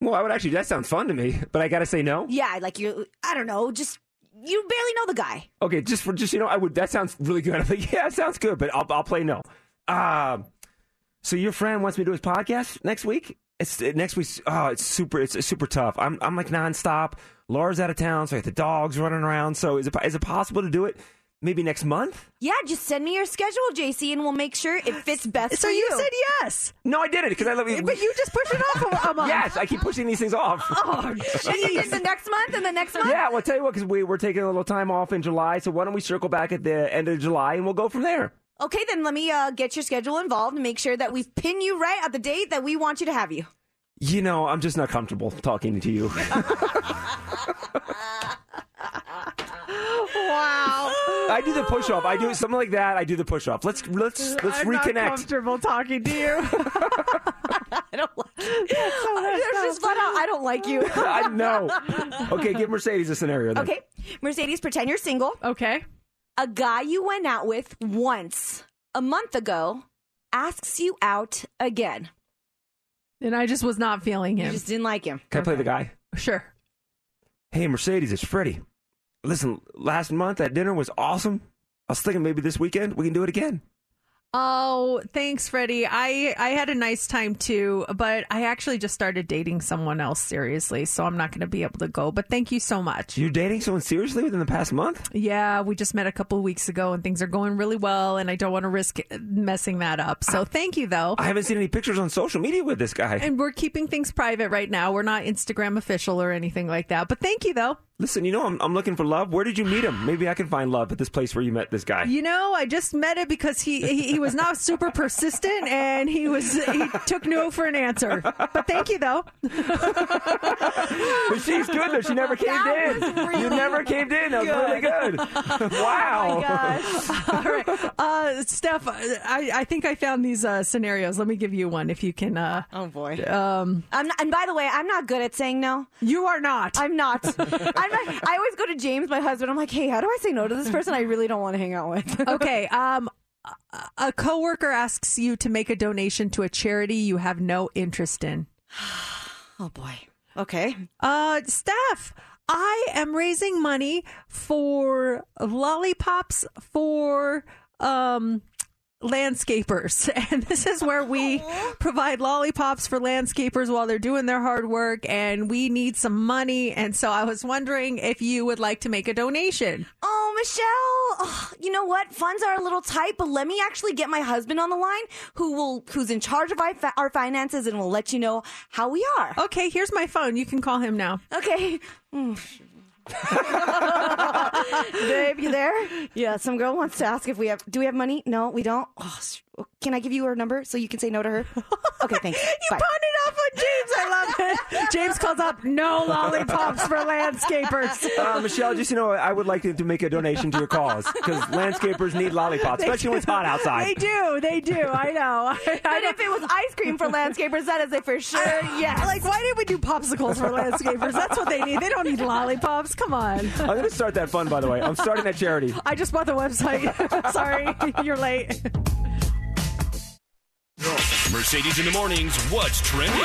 Well, I would actually. That sounds fun to me, <laughs> but I got to say no. Yeah, like you, I don't know, just you barely know the guy. Okay, just for just you know, I would. That sounds really good. <laughs> I'm like, yeah, it sounds good, but I'll I'll play no. Um, so your friend wants me to do his podcast next week. It's it, next week. Oh, it's super. It's, super tough. I'm I'm like nonstop. Laura's out of town, so I got the dogs running around. So is it is it possible to do it maybe next month? Yeah, just send me your schedule, JC, and we'll make sure it fits best So for you you. said yes. No, I did it because I love you. But you just push it off a, a month. Yes, I keep pushing these things off. <laughs> Oh, And you <laughs> did the next month and the next month? Yeah, well, tell you what, because we, we're taking a little time off in July, so why don't we circle back at the end of July and we'll go from there? Okay, then let me uh, get your schedule involved and make sure that we pin you right at the date that we want you to have you. You know, I'm just not comfortable talking to you. <laughs> Wow. I do the push off. I do something like that. I do the push off. Let's let's <laughs> let's I'm not comfortable talking to you. <laughs> I don't like you. <laughs> There's just flat out, I don't like you. I know. Okay, give Mercedes a scenario. Then. Okay, Mercedes, pretend you're single. Okay. A guy you went out with once a month ago asks you out again. And I just was not feeling You him. just didn't like him. Can I play the guy? Sure. Hey, Mercedes, it's Freddie. Listen, last month that dinner was awesome. I was thinking maybe this weekend we can do it again. Oh, thanks, Freddie. I I had a nice time too, but I actually just started dating someone else seriously, so I'm not going to be able to go. But thank you so much. You're dating someone seriously within the past month? Yeah, we just met a couple of weeks ago, and things are going really well, and I don't want to risk messing that up. So thank you, though. I haven't seen any pictures on social media with this guy. And we're keeping things private right now. We're not Instagram official or anything like that. But thank you, though. Listen, you know, I'm, I'm looking for love. Where did you meet him? Maybe I can find love at this place where you met this guy. You know, I just met it because he, he he was not super persistent and he was he took no for an answer. But thank you though. But she's good though. She never caved That in. was really you never caved in. That was really good. <laughs> wow. Oh my gosh. All right. Uh, Steph, I, I think I found these uh, scenarios. Let me give you one if you can. Uh, oh, boy. Um, I'm not, and by the way, I'm not good at saying no. You are not. I'm not. <laughs> I'm not. I always go to James, my husband. I'm like, hey, how do I say no to this person I really don't want to hang out with? <laughs> okay. Um, a- a coworker asks you to make a donation to a charity you have no interest in. <sighs> oh boy. Okay. Uh, Steph, I am raising money for lollipops for um landscapers <laughs> and this is where we provide lollipops for landscapers while they're doing their hard work and we need some money and so i was wondering if you would like to make a donation Oh, Michelle. Oh, you know what? Funds are a little tight, but let me actually get my husband on the line, who will, who's in charge of our, our finances, and will let you know how we are. okay here's my phone you can call him now Okay. Mm. <laughs> Babe, you there? Yeah, some girl wants to ask if we have. Do we have money? No, we don't. Oh, can I give you her number so you can say no to her? <laughs> Okay, thanks. you Bye. pawned it off on james i love it <laughs> james calls up no lollipops for landscapers Uh, Michelle, just you know, I would like to, to make a donation to your cause because landscapers need lollipops, especially when it's hot outside. They do. They do. I know. I, <laughs> And if it was ice cream for landscapers, that is a for sure. yes. Like, why did we do popsicles for landscapers? That's what they need. They don't need lollipops. Come on. I'm going to start that fund, by the way. I'm starting that charity. I just bought the website. Sorry, you're late. Mercedes in the mornings. What's trending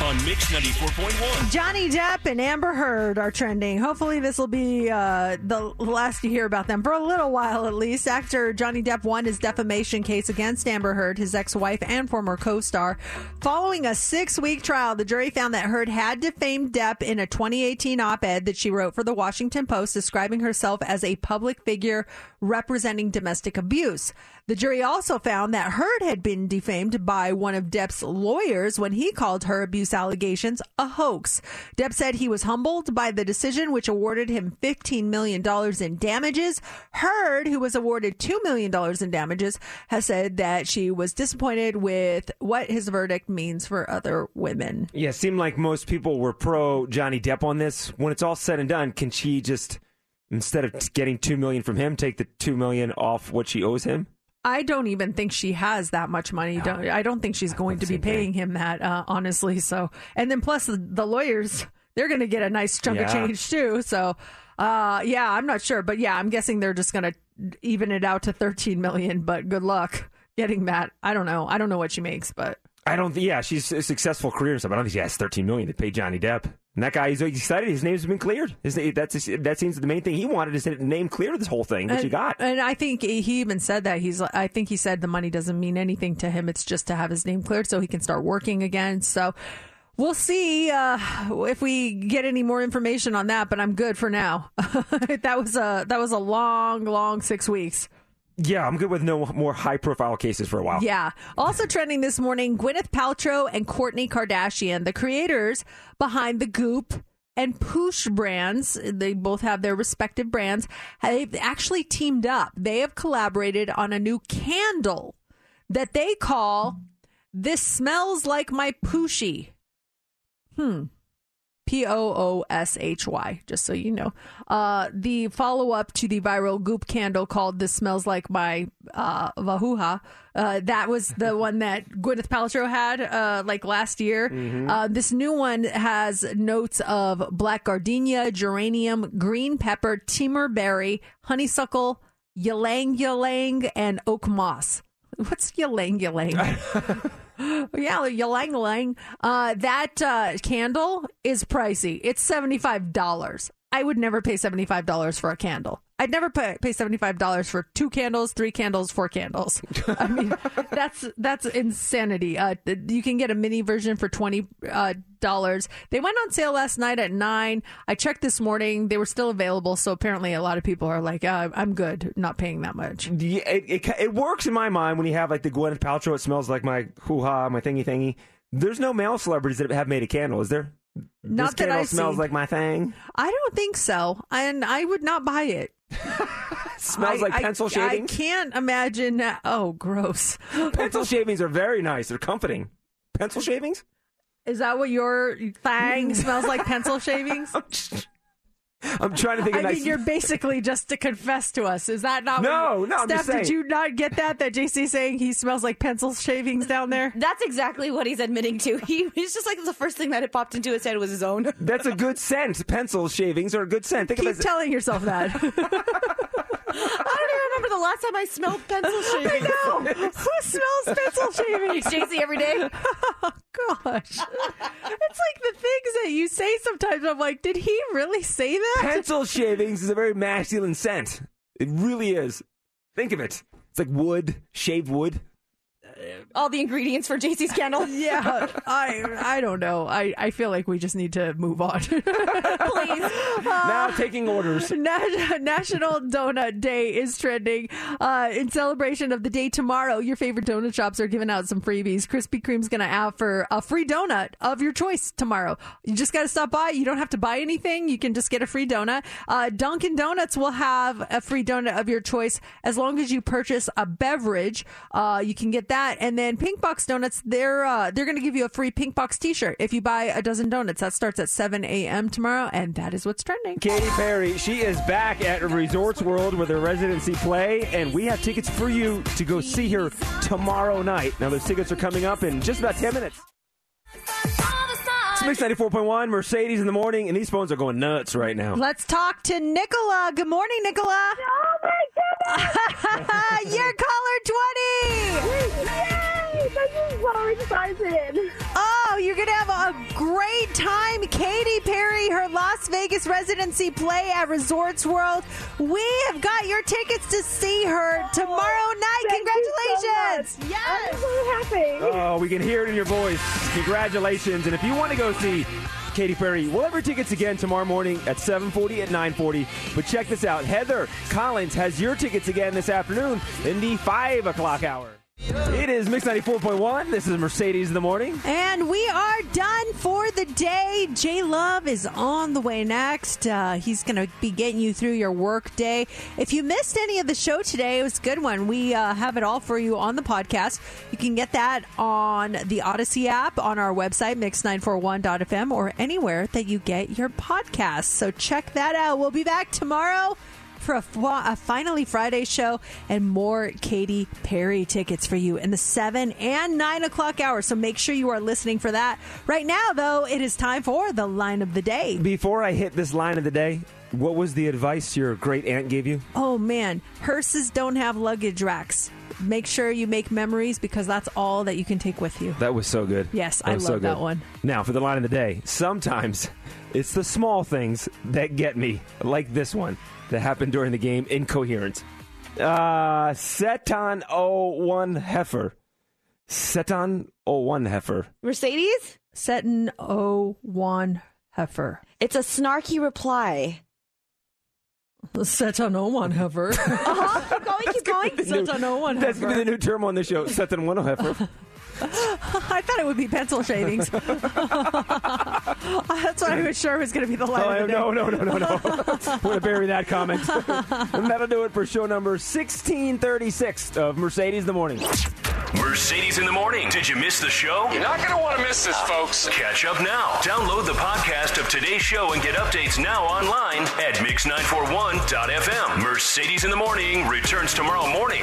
on Mix 94.1? Johnny Depp and Amber Heard are trending. Hopefully, this will be uh, the last you hear about them for a little while at least. Actor Johnny Depp won his defamation case against Amber Heard, his ex wife and former co star. Following a six week trial, the jury found that Heard had defamed Depp in a 2018 op ed that she wrote for the Washington Post describing herself as a public figure representing domestic abuse. The jury also found that Heard had been defamed by one of Depp's lawyers when he called her abuse allegations a hoax. Depp said he was humbled by the decision, which awarded him $15 million in damages. Heard, who was awarded $2 million in damages, has said that she was disappointed with what his verdict means for other women. Yeah, it seemed like most people were pro Johnny Depp on this. When it's all said and done, can she just instead of getting two million from him, take the two million off what she owes him? I don't even think she has that much money. Don't, I don't think she's going to be paying him that, uh, honestly. So, and then plus the, the lawyers, they're going to get a nice chunk of change too. So, uh, yeah, I'm not sure, but yeah, I'm guessing they're just going to even it out to 13 million. But good luck getting that. I don't know. I don't know what she makes, but I don't. think Yeah, she's a successful career and stuff. but I don't think she has thirteen million to pay Johnny Depp. And that guy, he's excited. His name's been cleared. His, that's that seems the main thing he wanted is his name cleared. This whole thing, which he and, got. and I think he even said that he's. I think he said the money doesn't mean anything to him. It's just to have his name cleared so he can start working again. So. We'll see uh, if we get any more information on that, but I'm good for now. <laughs> that was a that was a long, long six weeks. Yeah, I'm good with no more high profile cases for a while. Yeah. Also trending this morning, Gwyneth Paltrow and Kourtney Kardashian, the creators behind the Goop and Poosh brands, they both have their respective brands, they've actually teamed up. They have collaborated on a new candle that they call This Smells Like My Pooshy. Hmm. P O O S H Y, just so you know. Uh, the follow up to the viral Goop candle called This Smells Like My uh, Vahuha. Uh, that was the <laughs> one that Gwyneth Paltrow had uh, like last year. Uh, this new one has notes of black gardenia, geranium, green pepper, timber berry, honeysuckle, ylang ylang, and oak moss. What's ylang ylang? <laughs> <gasps> yeah, ylang ylang. Uh, that uh, candle is pricey. It's seventy five dollars. I would never pay seventy five dollars for a candle. I'd never pay, pay seventy five dollars for two candles, three candles, four candles. I mean, <laughs> that's that's insanity. Uh, you can get a mini version for twenty uh, dollars. They went on sale last night at nine. I checked this morning; they were still available. So apparently, a lot of people are like, uh, "I'm good, not paying that much." Yeah, it, it, it works in my mind when you have like the Gwyneth Paltrow. It smells like my hoo ha, my thingy thingy. There's no male celebrities that have made a candle, is there? Not that I've smells like my thing. I don't think so, and I would not buy it. <laughs> Smells I- like I- pencil shavings. I can't imagine. Oh, gross. <laughs> Pencil shavings are very nice. They're comforting. Pencil shavings? Is that what your thang <laughs> smells like? Pencil shavings? I'm trying to think I of nice. mean, you're basically just to confess to us. Is that not? No, what you, no, I'm Steph, just did you not get that? That JC saying he smells like pencil shavings down there. That's exactly what he's admitting to. He was just like the first thing that had popped into his head was his own. That's a good scent. Pencil shavings are a good scent. Think Keep of it. telling yourself that. <laughs> I don't even remember the last time I smelled pencil shavings. I know. Who smells pencil shavings? JC every day. oh <laughs> gosh, it's like the things that you say sometimes. I'm like, did he really say that? Pencil shavings is a very masculine scent. It really is. Think of it. It's like wood, shaved wood. All the ingredients for JC's candle. <laughs> yeah, I I don't know. I, I feel like we just need to move on. Please. <laughs> now taking orders. Na- National Donut Day is trending. Uh, in celebration of the day tomorrow, your favorite donut shops are giving out some freebies. Krispy Kreme's going to offer a free donut of your choice tomorrow. You just got to stop by. You don't have to buy anything. You can just get a free donut. Uh, Dunkin' Donuts will have a free donut of your choice as long as you purchase a beverage. Uh, you can get that. And then Pink Box Donuts, they're uh, they're going to give you a free Pink Box T-shirt if you buy a dozen donuts. That starts at 7 a.m. tomorrow, and that is what's trending. Katy Perry, she is back at Resorts World with her residency play, and we have tickets for you to go see her tomorrow night. Now, those tickets are coming up in just about 10 minutes. It's Mix 94.1, Mercedes in the morning, and these phones are going nuts right now. Let's talk to Nicola. Good morning, Nicola. Oh my goodness! Excited. Oh, you're gonna have a great time. Katy Perry, her Las Vegas residency play at Resorts World. We have got your tickets to see her oh, tomorrow night. Congratulations! so much. I'm so happy. Oh, we can hear it in your voice. Congratulations. And if you want to go see Katy Perry, we'll have her tickets again tomorrow morning at 740 at 940. But check this out. Heather Collins has your tickets again this afternoon in the 5 o'clock hour. It is Mix 94.1. This is Mercedes in the morning. And we are done for the day. J Love is on the way next. Uh, he's going to be getting you through your work day. If you missed any of the show today, it was a good one. We uh, have it all for you on the podcast. You can get that on the Audacy app, on our website, mix941.fm, or anywhere that you get your podcasts. So check that out. We'll be back tomorrow for a, a finally Friday show and more Katy Perry tickets for you in the 7 and 9 o'clock hour. So make sure you are listening for that. Right now, though, it is time for the line of the day. Before I hit this line of the day, what was the advice your great aunt gave you? Oh, man. Hearses don't have luggage racks. Make sure you make memories because that's all that you can take with you. That was so good. Yes, That I was so love that one. Now, for the line of the day, sometimes <laughs> it's the small things that get me, like this one that happened during the game. Incoherent. Uh, Seton 01 Heifer. Seton 01 Heifer. Mercedes? Seton 01 Heifer. It's a snarky reply. Seton 01 Heifer. Uh-huh. Keep going, keep going. Seton 01 That's going to be the new term on the show. Seton 01 Heifer. <laughs> I thought it would be pencil shavings. That's what I was sure was going to be the line Oh, of the no, no, no, no, no. We're going to bury that comment. and that'll do it for show number 1636 of Mercedes in the Morning. Mercedes in the morning. Did you miss the show? You're not going to want to miss this, folks. Catch up now. Download the podcast of today's show and get updates now online at mix941.fm. Mercedes in the morning returns tomorrow morning.